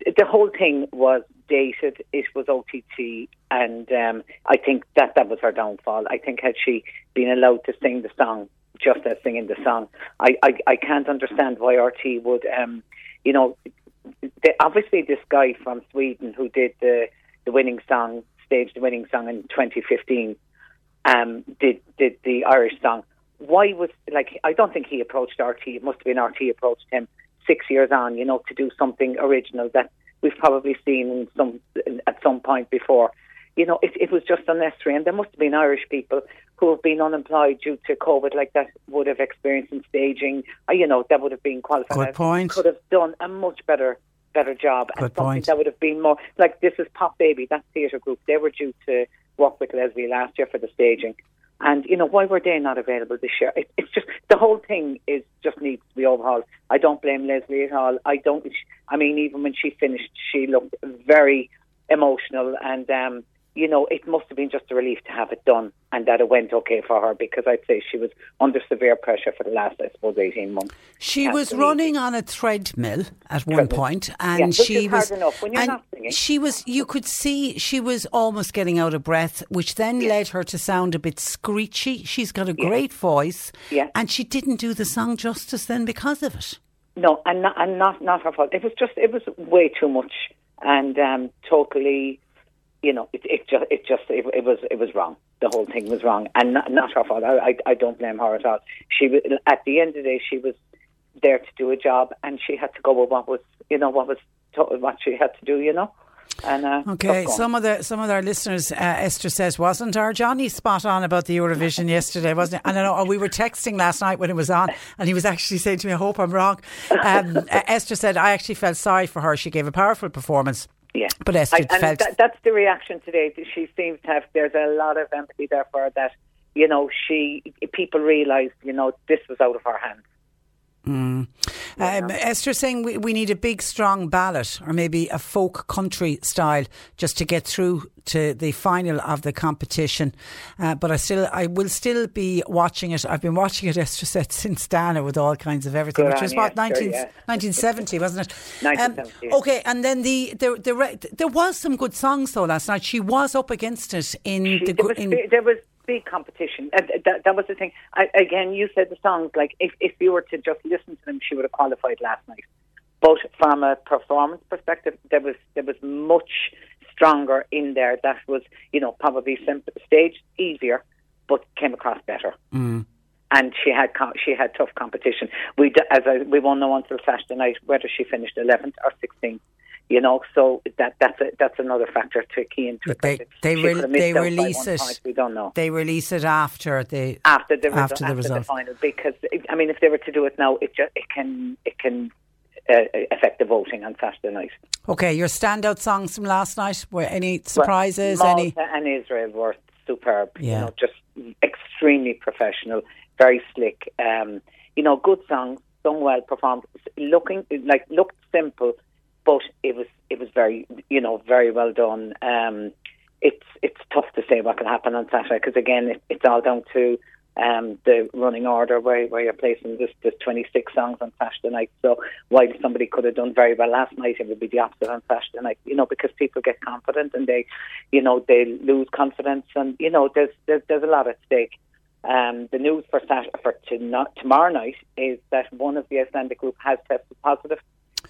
the whole thing was dated. It was OTT. And um, I think that that was her downfall. I think had she been allowed to sing the song just as singing the song, I, I, I can't understand why RT would, um, you know, the, obviously this guy from Sweden who did the, the winning song, staged the winning song in 2015, um, did did the Irish song. Why was like I don't think he approached RT. It must have been RT approached him six years on, you know, to do something original that we've probably seen in some at some point before. You know, it, it was just unnecessary, and there must have been Irish people who have been unemployed due to COVID, like that, would have experienced in staging. You know, that would have been qualified. Good point. Could have done a much better better job, and Good something point. that would have been more like this is Pop Baby, that theatre group. They were due to work with Lesley last year for the staging. And you know why were they not available this year? It, it's just the whole thing is just needs to be overhauled. I don't blame Lesley at all. I don't. I mean, even when she finished, she looked very emotional, and um, you know, it must have been just a relief to have it done and that it went okay for her because I'd say she was under severe pressure for the last, I suppose, eighteen months. She was running on a treadmill at one Treadmill. point, and Yeah, she was. enough when you're and not she was. You could see she was almost getting out of breath, which then led her to sound a bit screechy. She's got a great voice, Yeah. and she didn't do the song justice then because of it. No, and not, and not not her fault. It was just it was way too much and um, totally, you know, it it just it just it, it was it was wrong. The whole thing was wrong, and not, not her fault. I, I I don't blame her at all. She was at the end of the day, she was there to do a job, and she had to go with what was you know what was to, what she had to do. You know, and uh, Okay, some of the some of our listeners, uh, Esther says, wasn't our Johnny spot on about the Eurovision yesterday, wasn't it? And I know oh, we were texting last night when it was on, and he was actually saying to me, "I hope I'm wrong." Um, Esther said, "I actually felt sorry for her. She gave a powerful performance." Yeah. But Esther I, and felt that, that's the reaction today. She seems to have. There's a lot of empathy there for her. That you know, she people realise you know this was out of her hands. Mm. Um, Esther saying we, we need a big, strong ballot or maybe a folk country style just to get through to the final of the competition. Uh, but I still, I will still be watching it. I've been watching it, Esther said, since Dana with all kinds of everything, Good which was what, 19, yeah. 1970, wasn't it? 1970, yeah. okay, and then the, the, the, re- there was some good songs though last night. She was up against it in the. there was, in, there was big competition. Uh, that, that was the thing. I, again, you said the songs like if if you were to just listen to them, she would have qualified last night. But from a performance perspective, there was there was much stronger in there. That was you know probably simple, staged easier, but came across better. Mm. And she had co- she had tough competition. We d- as I, we won't know until Saturday night whether she finished eleventh or sixteenth. You know, so that that's a, that's another factor to key into it. They they, re- could have missed they release it. point, We don't know They release it after the after the result, after the after result. the final because I mean, if they were to do it now, it just it can it can uh, affect the voting on Saturday night. Okay, your standout songs from last night were any surprises? Well, any? Malta and Israel were superb. Yeah. You know, just extremely professional, very slick. Um, you know, good songs, sung well, performed, looking like looked simple, but it was it was very you know very well done. Um, it's it's tough to say what can happen on Saturday because again, it, it's all down to um, the running order where, where you're placing this, this 26 songs on Saturday night. So while somebody could have done very well last night, it would be the opposite on Saturday night, you know, because people get confident and they, you know, they lose confidence and, you know, there's, there's, there's a lot at stake. Um, the news for Sat- for to tomorrow night is that one of the Icelandic group has tested positive.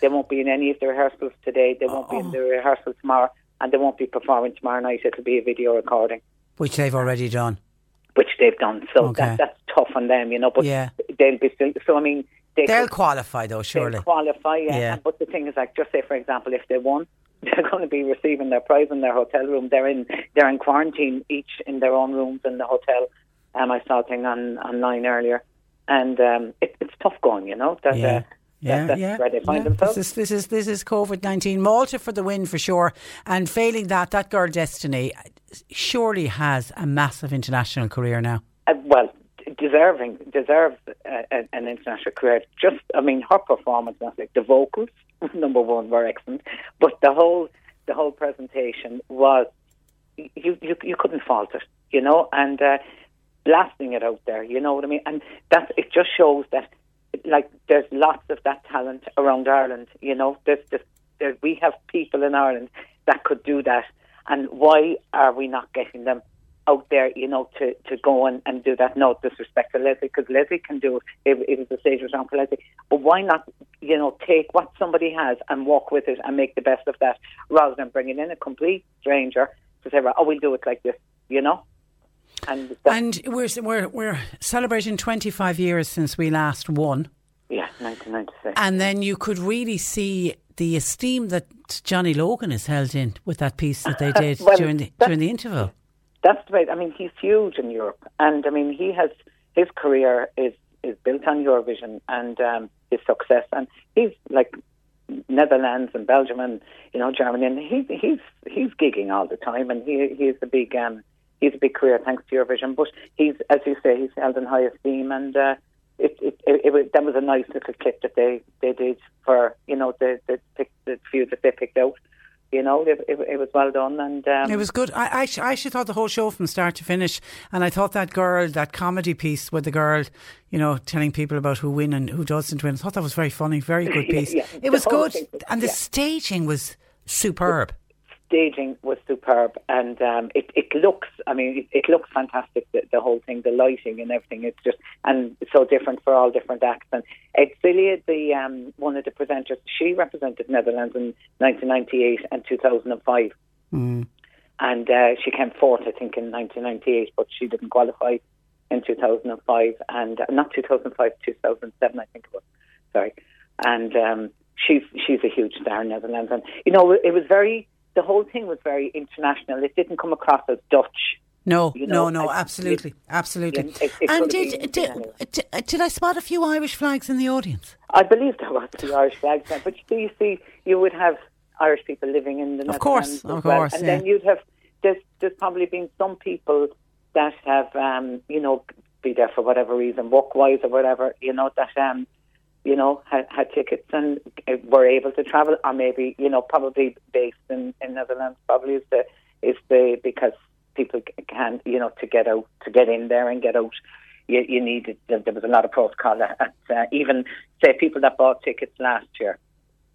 They won't be in any of the rehearsals today. They won't be in the rehearsal tomorrow, and they won't be performing tomorrow night. It'll be a video recording Which they've already done. which they've done. So Okay. that, that's tough on them, you know. But Yeah. they'll be still. So I mean, they They'll could- qualify though, surely. They'll qualify, yeah. Yeah. And- But the thing is, like, just say for example, if they won, they're going to be receiving their prize in their hotel room. They're in they're in quarantine each in their own rooms in the hotel. Um, I saw a thing on online earlier, and um, it, it's tough going, you know. That, Yeah. uh, Yeah, that, yeah. where they find yeah. themselves. This is this is this is COVID nineteen. Malta for the win for sure. And failing that, that girl Destiny surely has a massive international career now. Uh, well, deserving, deserves uh, an an international career. Just, I mean, her performance, like the vocals, number one, were excellent, but the whole, the whole presentation was, you, you, you couldn't fault it, you know, and uh, blasting it out there, you know what I mean? And that it just shows that, like, there's lots of that talent around Ireland, you know. There's, there's, there, we have people in Ireland that could do that, and why are we not getting them? out there, you know, to, to go and, and do that. No disrespect to Lesley, because Lesley can do it. It, was a stage for Lesley. But why not, you know, take what somebody has and walk with it and make the best of that, rather than bringing in a complete stranger to say, well, oh, we'll do it like this, you know? And, And we're we're we're celebrating twenty five years since we last won. yeah, 1996. And then you could really see the esteem that Johnny Logan is held in with that piece that they did Well, during the during the interval. That's the way. I mean, he's huge in Europe, and I mean, he has his career is is built on Eurovision and um, his success, and he's like Netherlands and Belgium and you know Germany, and he's he's he's gigging all the time, and he he's a big um he's a big career thanks to Eurovision. But he's as you say, he's held in high esteem, and uh, it, it, it, it was, that was a nice little clip that they they did for you know the the, pick, the few that they picked out. You know, it, it, it was well done, and um, It was good. I, I, sh- I actually thought the whole show from start to finish, and I thought that girl, that comedy piece with the girl, you know, telling people about who win and who doesn't win. I thought that was very funny, very good piece. yeah. It was good, was- and the yeah. staging was superb. Staging was superb, and um, it it looks. I mean, it, it looks fantastic. The, the whole thing, the lighting and everything. It's just and it's so different for all different acts. And Edsilia, the um, one of the presenters, she represented Netherlands in 1998 and 2005, Mm. and uh, she came fourth, I think, in 1998, but she didn't qualify in 2005 and uh, not 2005, 2007, I think it was. Sorry, and um, she's she's a huge star in Netherlands, and you know, it was very. The whole thing was very international. It didn't come across as Dutch. No, You no, know, no, I- absolutely, absolutely. It- it and did, did, anyway. did did I spot a few Irish flags in the audience? I believe there was the Irish flags, there, but do you see, you would have Irish people living in the North Of course, of well. course, and yeah. then you'd have there's there's probably been some people that have um, you know be there for whatever reason, work wise or whatever, you know that um you know had, had tickets and were able to travel, or maybe you know probably based in in Netherlands probably is the is the because people can you know to get out to get in there and get out you, you needed there there was a lot of protocol at uh, even say people that bought tickets last year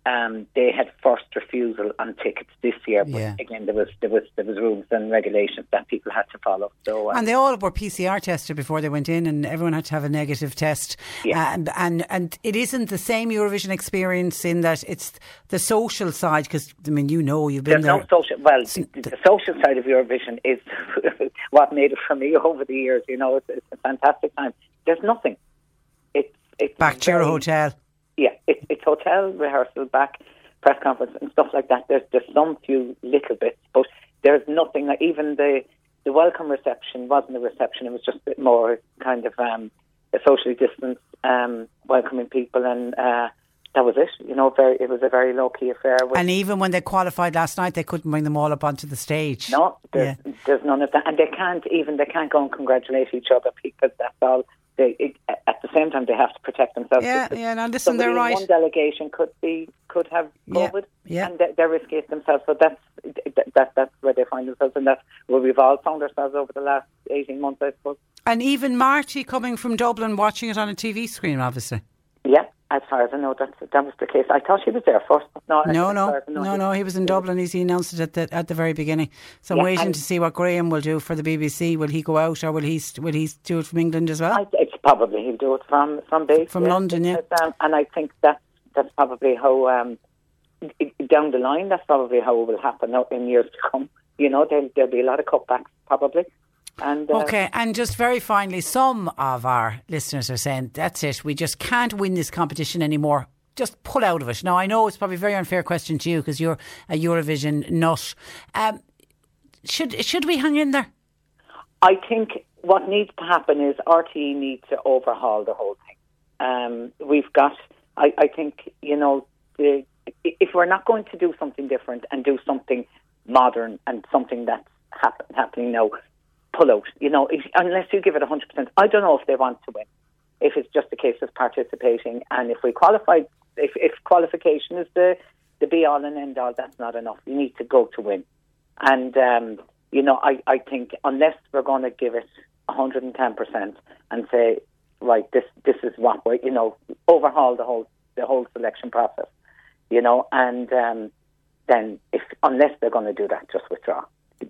um, they had first refusal on tickets this year but Yeah. again there was there was there was rules and regulations that people had to follow so uh, And they all were PCR tested before they went in, and everyone had to have a negative test. And and and it isn't the same Eurovision experience in that it's the social side. Because I mean, you know, you've been There's there. no social. Well, the, the social side of Eurovision is what made it for me over the years. You know, it's, it's a fantastic time. There's nothing. It's it's Back to your hotel. Yeah, it's it's hotel rehearsal, back press conference and stuff like that. There's there's some few little bits, but there's nothing. Like even the the welcome reception wasn't a reception. It was just a bit more kind of um, a socially distanced um, welcoming people, and uh, that was it. You know, very it was a very low key affair. With, And even when they qualified last night, they couldn't bring them all up onto the stage. No, there's, there's none of that, and they can't even they can't go and congratulate each other because that's all. They it, at the same time they have to protect themselves. Yeah, yeah, now listen, they're right. One delegation could be could have Yeah, COVID, yeah. and they, they're risking it themselves. So that's that, that that's where they find themselves, and that's where we've all found ourselves over the last eighteen months, I suppose. And even Marty coming from Dublin, watching it on a TV screen, obviously. Yeah, as far as I know, that's that was the case. I thought she was there first, but no, No, no, far as I know, no, he- no. He was in Dublin. He announced it at the at the very beginning. So I'm Yeah, waiting to see what Graham will do for the BBC. Will he go out or will he will he do it from England as well? I, it's probably he'll do it from from base From yeah. London, yeah. Um, and I think that's that's probably how um, down the line. That's probably how it will happen in years to come. You know, there'll, there'll be a lot of cutbacks probably. And uh, Okay, and just very finally, some of our listeners are saying, that's it, we just can't win this competition anymore. Just pull out of it. Now, I know it's probably a very unfair question to you because you're a Eurovision nut. Um, should should we hang in there? I think what needs to happen is RTE needs to overhaul the whole thing. Um, we've got, I, I think, you know, the, if we're not going to do something different and do something modern and something that's happen, happening now, pull out. You know, if, unless you give it 100%. I don't know if they want to win. If it's just a case of participating, and if we qualify, if, if qualification is the the be all and end all, that's not enough. You need to go to win. And um, you know, I, I think unless we're going to give it 110% and say, right, this this is what we, you know, overhaul the whole the whole selection process, you know, and um, then if unless they're going to do that, just withdraw.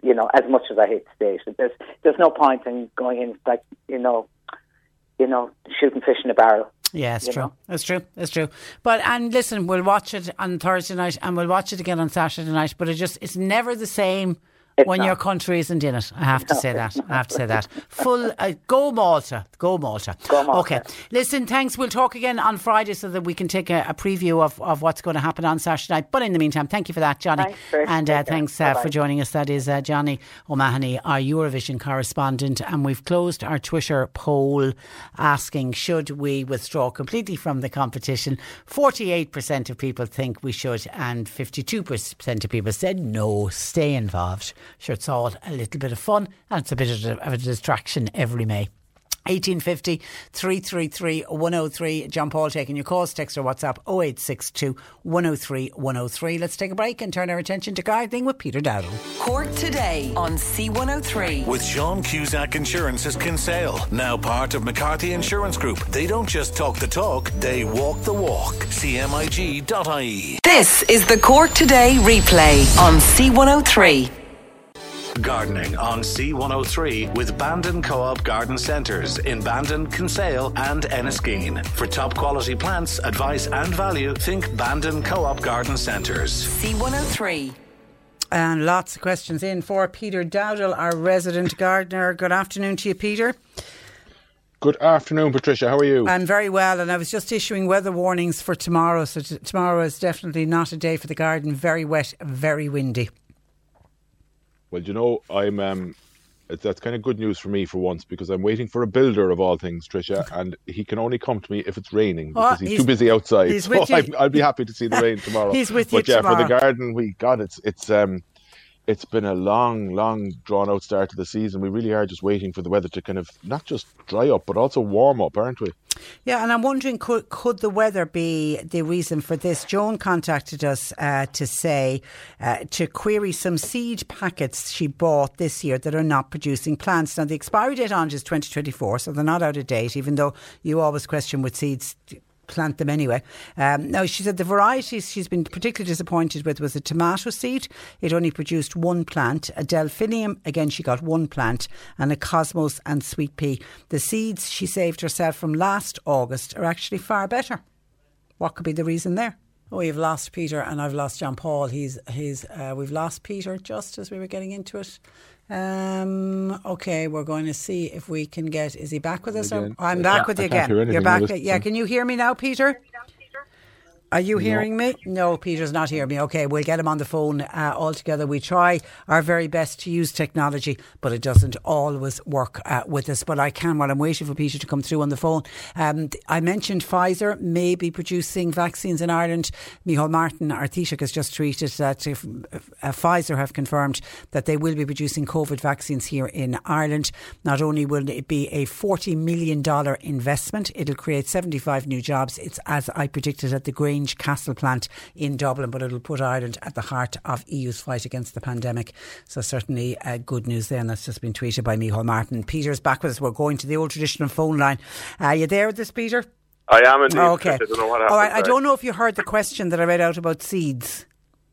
You know, as much as I hate to say it, there's there's no point in going in like you know, you know, shooting fish in a barrel. Yeah, it's true. know. It's true. It's true. But and listen, we'll watch it on Thursday night and we'll watch it again on Saturday night. But it just it's never the same when your country isn't in it. I have to say that. I have to say that. Full uh, go Malta. Go Malta. Malta. Okay. Listen, thanks. We'll talk again on Friday so that we can take a, a preview of, of what's going to happen on Saturday night. But in the meantime, thank you for that, Johnny. Thanks, and uh, thanks uh, for joining us. That is uh, Johnny O'Mahony, our Eurovision correspondent. And we've closed our Twitter poll asking should we withdraw completely from the competition. 48% of people think we should, and 52% of people said no, stay involved. Sure, it's all a little bit of fun and it's a bit of a, distraction every May. 1850 333 103. John Paul taking your calls, text or WhatsApp 0862 103 103. Let's take a break and turn our attention to gardening with Peter Dowdall. Cork today on C103. With Sean Cusack Insurance's Kinsale, now part of McCarthy Insurance Group. They don't just talk the talk, they walk the walk. CMIG.ie. This is the Cork Today replay on C103. Gardening on C103 with Bandon Co-op Garden Centres in Bandon, Kinsale and Enniskeane. For top quality plants, advice and value, think Bandon Co-op Garden Centres. C103. And lots of questions in for Peter Dowdall, our resident gardener. Good afternoon to you, Peter. Good afternoon, Patricia. How are you? I'm very well, and I was just issuing weather warnings for tomorrow. So t- tomorrow is definitely not a day for the garden. Very wet, very windy. Well, you know, I'm um, that's kind of good news for me for once because I'm waiting for a builder of all things, Tricia, and he can only come to me if it's raining Oh, because he's, he's- too busy outside. he's so with you. I'm, I'll be happy to see the rain tomorrow. He's with you but yeah, for the garden, we God, it's it's um, it's been a long, long, drawn out start to the season. We really are just waiting for the weather to kind of not just dry up, but also warm up, aren't we? Yeah, and I'm wondering could could the weather be the reason for this? Joan contacted us uh, to say uh, to query some seed packets she bought this year that are not producing plants. Now the expiry date on it is 2024, so they're not out of date. Even though you always question with seeds. Plant them anyway. Um, now, she said the varieties she's been particularly disappointed with was a tomato seed. It only produced one plant. A delphinium, again, she got one plant. And a cosmos and sweet pea. The seeds she saved herself from last August are actually far better. What could be the reason there? Oh, we've lost Peter and I've lost John Paul. He's he's uh, we've lost Peter just as we were getting into it. Um, okay, we're going to see if we can get. Is he back with us? Or, I'm back with you again. You're back. Yeah, can you hear me now, Peter? Are you hearing me? No, Peter's not hearing me. Okay, we'll get him on the phone uh, altogether. We try our very best to use technology, but it doesn't always work uh, with us. But I can, while I'm waiting for Peter to come through on the phone, um, I mentioned Pfizer may be producing vaccines in Ireland. Micheál Martin, our Taoiseach, has just tweeted that if, uh, Pfizer have confirmed that they will be producing COVID vaccines here in Ireland. Not only will it be a $40 million investment, it'll create 75 new jobs. It's as I predicted at the Grange Castle plant in Dublin, but it'll put Ireland at the heart of EU's fight against the pandemic. So certainly uh, good news there, and that's just been tweeted by Micheál Martin. Peter's back with us. We're going to the old traditional phone line. Are you there with us, Peter? I am indeed. Okay. I don't know what All right. I don't know if you heard the question that I read out about seeds.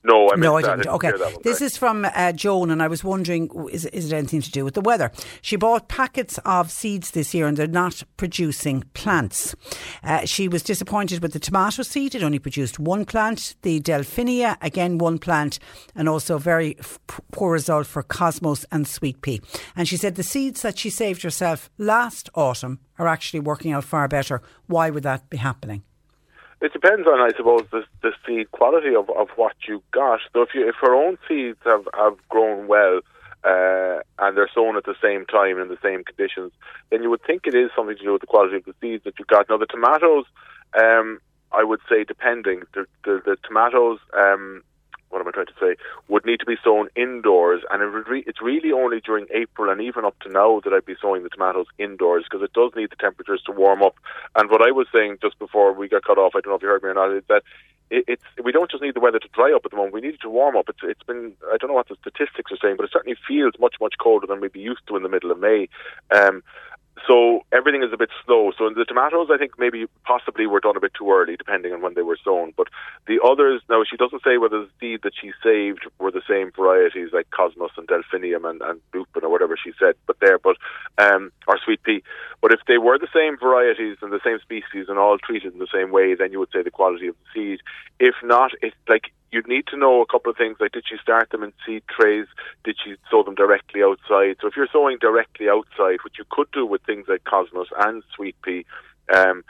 No, I no, I that. didn't. didn't Okay, that one, this is from uh, Joan, and I was wondering, is, is it anything to do with the weather? She bought packets of seeds this year, and they're not producing plants. Uh, she was disappointed with the tomato seed; it only produced one plant. The Delphinia, again one plant, and also very f- poor result for Cosmos and Sweet Pea. And she said the seeds that she saved herself last autumn are actually working out far better. Why would that be happening? It depends on, I suppose, the, the seed quality of, of what you got. So if you, if her own seeds have, have grown well uh, and they're sown at the same time in the same conditions, then you would think it is something to do with the quality of the seeds that you got. Now the tomatoes, um, I would say, depending the the, the tomatoes. Um, what am I trying to say? Would need to be sown indoors, and it re- it's really only during April and even up to now that I'd be sowing the tomatoes indoors because it does need the temperatures to warm up. And what I was saying just before we got cut off, I don't know if you heard me or not, is that it, it's we don't just need the weather to dry up at the moment. We need it to warm up. It's it's been I don't know what the statistics are saying, but it certainly feels much much colder than we'd be used to in the middle of May. Um, so everything is a bit slow. So in the tomatoes, I think maybe possibly were done a bit too early, depending on when they were sown. But the others, now she doesn't say whether the seed that she saved were the same varieties like Cosmos and Delphinium and, and Lupin or whatever she said, but there, but um, or Sweet Pea. But if they were the same varieties and the same species and all treated in the same way, then you would say the quality of the seed. If not, it's like you'd need to know a couple of things like did she start them in seed trays did she sow them directly outside so if you're sowing directly outside which you could do with things like cosmos and sweet pea um,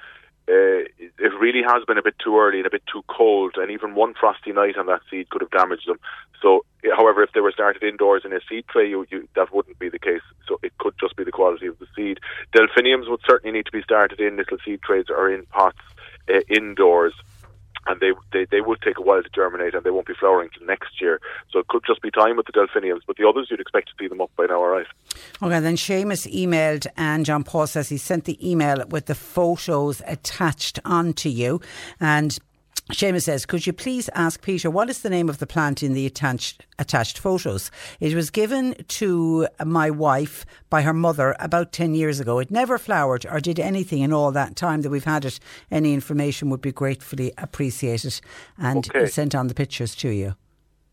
uh, it really has been a bit too early and a bit too cold, and even one frosty night on that seed could have damaged them. So, however, if they were started indoors in a seed tray, you, you, that wouldn't be the case. So, it could just be the quality of the seed. Delphiniums would certainly need to be started in little seed trays or in pots uh, indoors and they, they they would take a while to germinate and they won't be flowering till next year. So it could just be time with the delphiniums, but the others you'd expect to see them up by now, right. Okay, then Seamus emailed, and John Paul says he sent the email with the photos attached onto you. And Seamus says, Could you please ask Peter what is the name of the plant in the attached, attached photos? It was given to my wife by her mother about 10 years ago. It never flowered or did anything in all that time that we've had it. Any information would be gratefully appreciated. And Okay. sent on the pictures to you.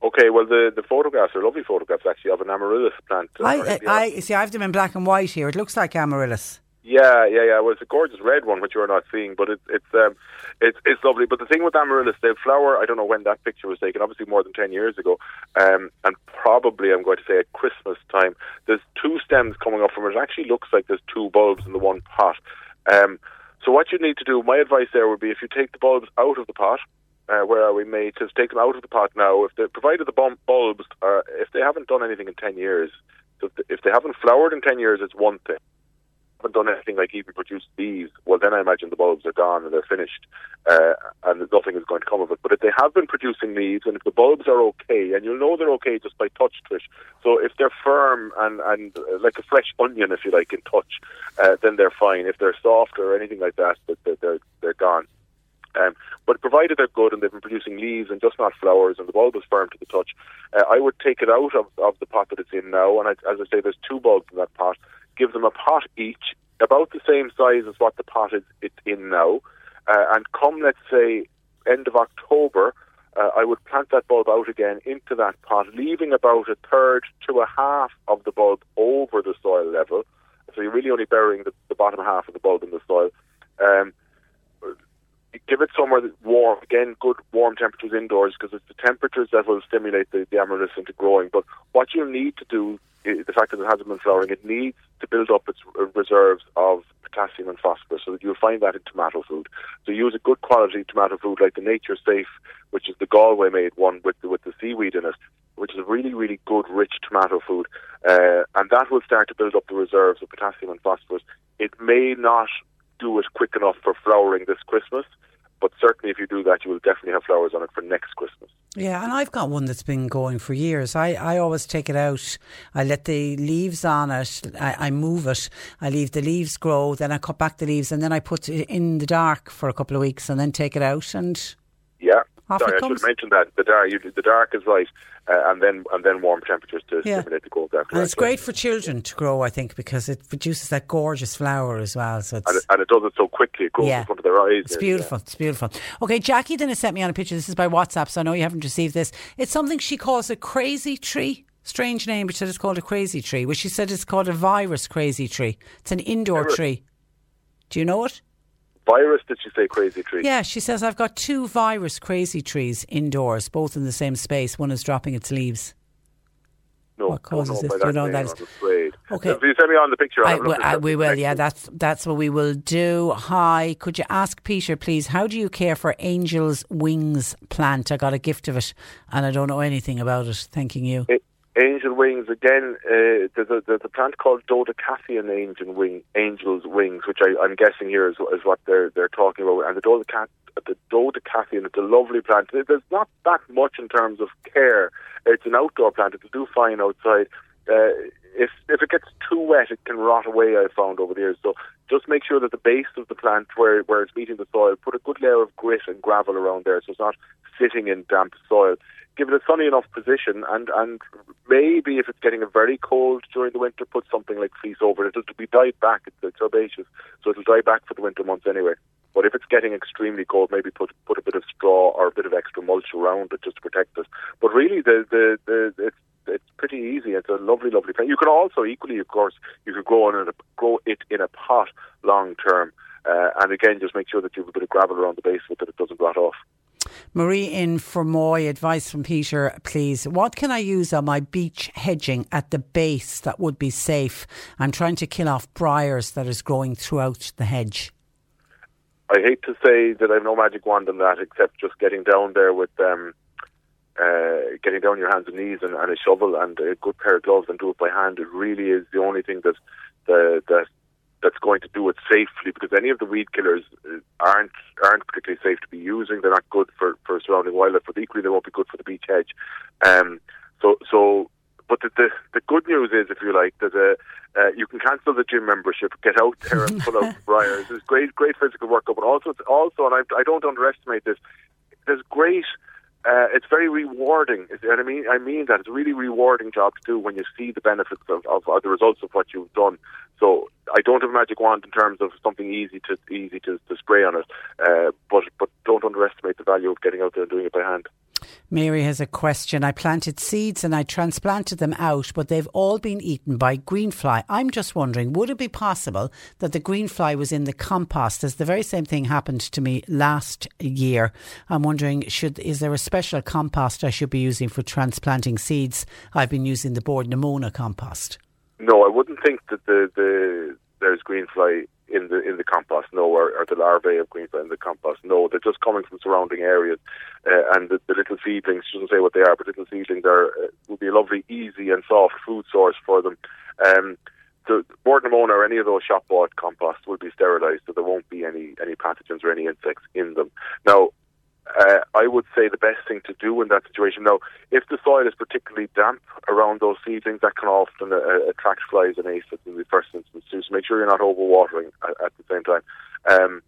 Okay, well the, the photographs are lovely photographs actually of an amaryllis plant. uh, I, I, see. I have them in black and white here. It looks like amaryllis. Yeah, yeah, yeah. Well, it's a gorgeous red one, which you're not seeing, but it's it's um, it's it's lovely. But the thing with amaryllis, they flower. I don't know when that picture was taken. Obviously, more than ten years ago, um, and probably I'm going to say at Christmas time. There's two stems coming up from it. It actually looks like there's two bulbs in the one pot. Um, so what you need to do, my advice there would be, if you take the bulbs out of the pot, uh, where are we made? Just take them out of the pot now. If they provided the bulbs, uh, if they haven't done anything in ten years, so if they haven't flowered in ten years, it's one thing haven't done anything like even produce leaves, well, then I imagine the bulbs are gone and they're finished, uh, and nothing is going to come of it. But if they have been producing leaves, and if the bulbs are okay, and you'll know they're okay just by touch, Trish. So if they're firm and and uh, like a fresh onion, if you like, in touch, uh, then they're fine. If they're soft or anything like that, that they're, they're they're gone. Um, but provided they're good and they've been producing leaves and just not flowers and the bulb is firm to the touch, uh, I would take it out of, of the pot that it's in now. And I, as I say, there's two bulbs in that pot. Give them a pot each, about the same size as what the pot is it's in now. Uh, and come, let's say, end of October, uh, I would plant that bulb out again into that pot, leaving about a third to a half of the bulb over the soil level. So you're really only burying the, the bottom half of the bulb in the soil. Um, give it somewhere warm. Again, good warm temperatures indoors because it's the temperatures that will stimulate the, the amaryllis into growing. But what you'll need to do, i- the fact that it hasn't been flowering, it needs to build up its uh, reserves of potassium and phosphorus so that you'll find that in tomato food. So use a good quality tomato food like the Nature Safe, which is the Galway made one with the, with the seaweed in it, which is a really, really good, rich tomato food. Uh, and that will start to build up the reserves of potassium and phosphorus. It may not do it quick enough for flowering this Christmas, but certainly if you do that, you will definitely have flowers on it for next Christmas. Yeah, and I've got one that's been going for years. I, I always take it out. I let the leaves on it. I, I move it. I leave the leaves grow. Then I cut back the leaves, and then I put it in the dark for a couple of weeks, and then take it out. And Yeah. Off Sorry, I should have mentioned that. The dark, you, the dark is right. Uh, and then and then warm temperatures to Yeah. stimulate the growth. After And it's great for children to grow, I think, because it produces that gorgeous flower as well. So it's and it, and it does it so quickly. It grows Yeah. in front of their eyes. It's beautiful. It's beautiful. Okay, Jackie then has sent me on a picture. This is by WhatsApp, so I know you haven't received this. It's something she calls a crazy tree. Strange name, but she said it's called a crazy tree. Which she said it's called a virus crazy tree. It's an indoor tree. Do you know it? Virus? Did you say crazy tree? Yeah, she says I've got two virus crazy trees indoors, both in the same space. One is dropping its leaves. No, What causes this? Do you know that is-. Okay. If you send me on the picture, I'll I have a will, look at I, it. we will, yeah. That's that's what we will do. Hi, could you ask Peter, please? How do you care for Angel's Wings plant? I got a gift of it, and I don't know anything about it. Thanking you. A- Angel wings again. Uh, there's, a, there's a plant called Dodecatheon angel wing, angel's wings, which I, I'm guessing here is, is what they're they're talking about. And the Dodecat, the Dodecatheon, it's a lovely plant. There's not that much in terms of care. It's an outdoor plant. It'll do fine outside. Uh, if if it gets too wet, it can rot away. I've found over the years. So just make sure that the base of the plant, where where it's meeting the soil, put a good layer of grit and gravel around there, so it's not sitting in damp soil. Give it a sunny enough position, and and maybe if it's getting very cold during the winter, put something like fleece over it. It'll be dyed back. It's, it's herbaceous, so it'll dry back for the winter months anyway. But if it's getting extremely cold, maybe put put a bit of straw or a bit of extra mulch around it just to protect it. But really, the the, the it's it's pretty easy. It's a lovely, lovely plant. You can also equally, of course, you could grow in a, grow it in a pot long term. Uh, and again, just make sure that you have a bit of gravel around the base it that it doesn't rot off. Marie in Fermoy, advice from Peter, please. What can I use on my beech hedging at the base that would be safe? I'm trying to kill off briars that is growing throughout the hedge. I hate to say that I've no magic wand on that, except just getting down there with um, uh, getting down your hands and knees and, and a shovel and a good pair of gloves and do it by hand. It really is the only thing that the, that that's going to do it safely because any of the weed killers uh, aren't aren't particularly safe to be using. They're not good for, for surrounding wildlife, but equally they won't be good for the beech hedge. Um, so so, but the, the the good news is, if you like, that uh, uh, you can cancel the gym membership, get out there and pull out briars. There's great great physical workout, but also it's also, and I, I don't underestimate this. There's great. Uh, it's very rewarding. Is- And I mean, I mean that it's a really rewarding job to do when you see the benefits of, of, of the results of what you've done. So I don't have a magic wand in terms of something easy to easy to, to spray on it, uh, but but don't underestimate the value of getting out there and doing it by hand. Mary has a question. I planted seeds and I transplanted them out, but they've all been eaten by greenfly. I'm just wondering, would it be possible that the greenfly was in the compost? As the very same thing happened to me last year. I'm wondering, should is there a special compost I should be using for transplanting seeds? I've been using the Bord na Móna compost. No, I wouldn't think that the, the there's greenfly in the in the compost. No, or, or the larvae of greenfly in the compost. No, they're just coming from surrounding areas, uh, and the, the little seedlings. Doesn't say what they are, but little seedlings are uh, would be a lovely, easy and soft food source for them. Um, the Bord na Móna or any of those shop bought composts will be sterilised, so there won't be any any pathogens or any insects in them. Now, uh, I would say the best thing to do in that situation. Now, if the soil is particularly damp around those seedlings, that can often uh, attract flies and aphids in the first instance too. So make sure you're not overwatering at, at the same time. Um,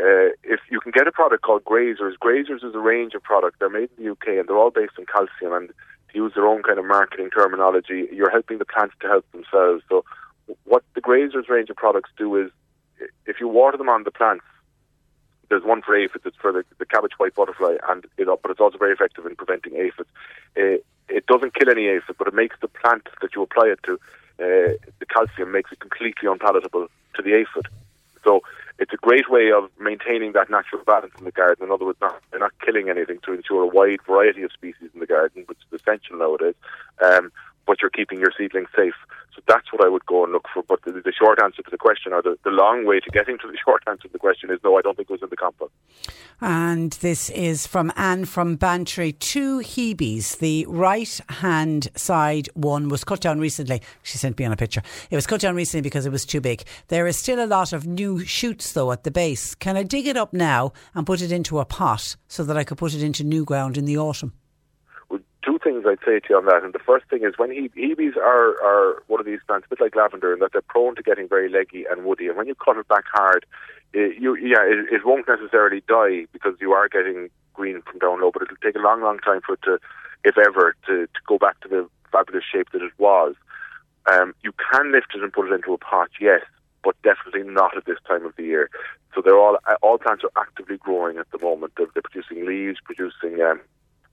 uh, if you can get a product called Grazers, Grazers is a range of products. They're made in the UK and they're all based on calcium. And to use their own kind of marketing terminology, you're helping the plants to help themselves. So what the Grazers range of products do is, if you water them on the plants, there's one for aphids. It's for the, the cabbage white butterfly, and it, but it's also very effective in preventing aphids. Uh, it doesn't kill any aphid, but it makes the plant that you apply it to, uh, the calcium makes it completely unpalatable to the aphid. So it's a great way of maintaining that natural balance in the garden. In other words, not, they're not killing anything to ensure a wide variety of species in the garden, which is essential nowadays. Um, but you're keeping your seedlings safe. So that's what I would go and look for. But the, the short answer to the question, or the, the long way to getting to the short answer to the question, is no, I don't think it was in the compost. And this is from Anne from Bantry. Two Hebes. The right hand side one was cut down recently. She sent me on a picture. It was cut down recently because it was too big. There is still a lot of new shoots though at the base. Can I dig it up now and put it into a pot so that I could put it into new ground in the autumn? Things I'd say to you on that. And the first thing is when he, Hebes are, are one of these plants, a bit like lavender, in that they're prone to getting very leggy and woody. And when you cut it back hard, it, you, yeah, it, it won't necessarily die because you are getting green from down low, but it'll take a long, long time for it to if ever, to, to go back to the fabulous shape that it was. Um, you can lift it and put it into a pot, yes, but definitely not at this time of the year. So they're all all plants are actively growing at the moment. They're, they're producing leaves, producing um,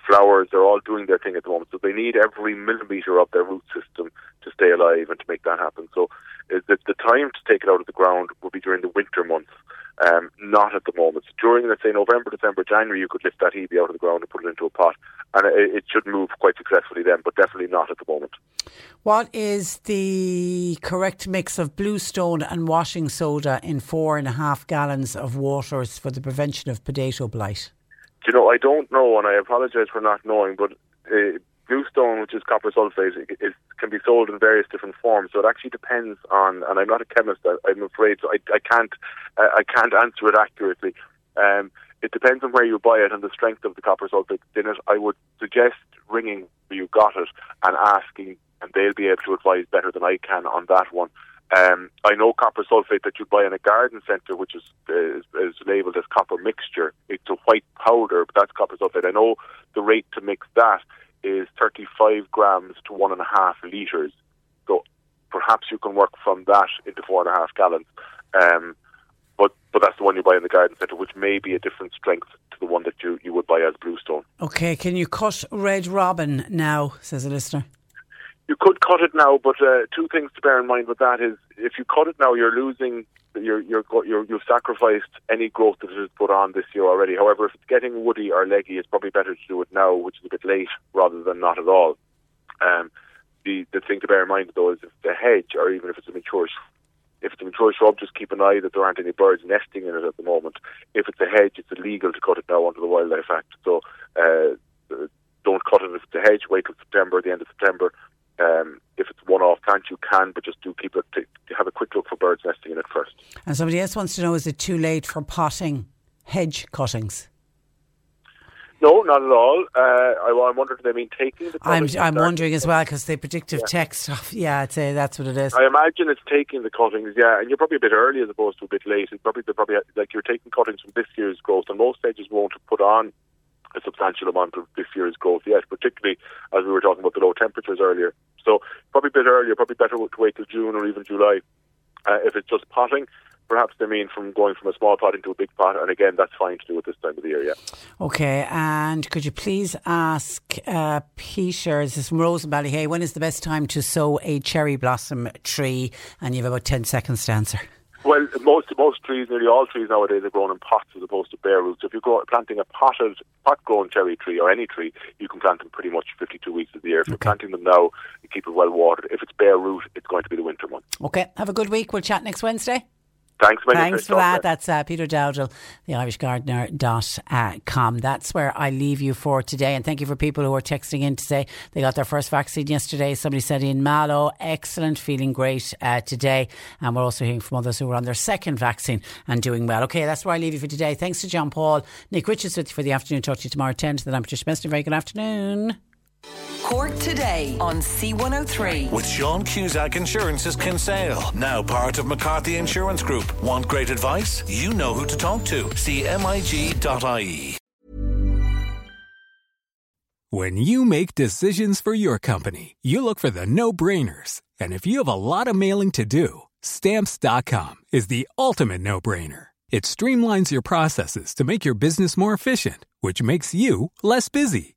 flowers. They're all doing their thing at the moment. So they need every millimeter of their root system to stay alive and to make that happen. So uh, the, the time to take it out of the ground will be during the winter months. Um, not at the moment. So during, let's say, November, December, January, you could lift that hebe out of the ground and put it into a pot, and it, it should move quite successfully then, but definitely not at the moment. What is the correct mix of bluestone and washing soda in four and a half gallons of water for the prevention of potato blight? You know, I don't know, and I apologise for not knowing, but uh, bluestone, which is copper sulfate, is, can be sold in various different forms. So it actually depends on, and I'm not a chemist, I, I'm afraid, so I, I can't, uh, I can't answer it accurately. Um, it depends on where you buy it and the strength of the copper sulfate in it. I would suggest ringing where you got it and asking, and they'll be able to advise better than I can on that one. Um, I know copper sulfate that you buy in a garden centre, which is, is, is labelled as copper mixture. It's a white powder, but that's copper sulfate. I know the rate to mix that is 35 grams to one and a half litres. So perhaps you can work from that into four and a half gallons. Um, but but that's the one you buy in the garden centre, which may be a different strength to the one that you, you would buy as Bluestone. Okay, can you cut Red Robin now? Says a listener. You could cut it now, but uh, two things to bear in mind with that is if you cut it now, you're losing you're, you're, you're, you've sacrificed any growth that it has put on this year already. However, if it's getting woody or leggy, it's probably better to do it now, which is a bit late, rather than not at all. Um, the, the thing to bear in mind, though, is if the hedge, or even if it's a mature if it's a mature shrub, just keep an eye that there aren't any birds nesting in it at the moment. If it's a hedge, it's illegal to cut it now under the Wildlife Act. So uh, don't cut it if it's a hedge. Wait till September, the end of September. Um, if it's one-off plant, you can, but just do keep it. To, have a quick look for birds nesting in it first. And somebody else wants to know: Is it too late for potting hedge cuttings? No, not at all. Uh, I, am wondering, do they mean taking the I'm, I'm wondering as well because the predictive yeah. text. Yeah, I'd say that's what it is. I imagine it's taking the cuttings. Yeah, and you're probably a bit early as opposed to a bit late. It's probably probably like you're taking cuttings from this year's growth, and most hedges won't have put on a substantial amount of this year's growth yet, particularly as we were talking about the low temperatures earlier. So probably a bit earlier, probably better to wait till June or even July. Uh, if it's just potting, perhaps they mean from going from a small pot into a big pot, and again, that's fine to do at this time of the year, yeah. Okay, and could you please ask uh, Peter, this is from Rose and Ballyhay, when is the best time to sow a cherry blossom tree? And you have about 10 seconds to answer. Well, most most trees, nearly all trees nowadays are grown in pots as opposed to bare roots. If you're grow, planting a potted, pot-grown cherry tree or any tree, you can plant them pretty much 52 weeks of the year. If okay. you're planting them now, you keep it well watered. If it's bare root, it's going to be the winter one. Okay, have a good week. We'll chat next Wednesday. Thanks, Thanks for that. That's uh, Peter Dowdall, the IrishGardener.com. That's where I leave you for today. And thank you for people who are texting in to say they got their first vaccine yesterday. Somebody said in Mallow, excellent, feeling great uh, today. And we're also hearing from others who were on their second vaccine and doing well. Okay, that's where I leave you for today. Thanks to John Paul. Nick Richards with you for the afternoon. Talk to you tomorrow at 10 to the I'm Patricia Messenger. Very good afternoon. Cork today on C103. With Sean Cusack Insurance's Kinsale, now part of McCarthy Insurance Group. Want great advice? You know who to talk to. CMIG.ie. When you make decisions for your company, you look for the no brainers. And if you have a lot of mailing to do, Stamps.com is the ultimate no brainer. It streamlines your processes to make your business more efficient, which makes you less busy.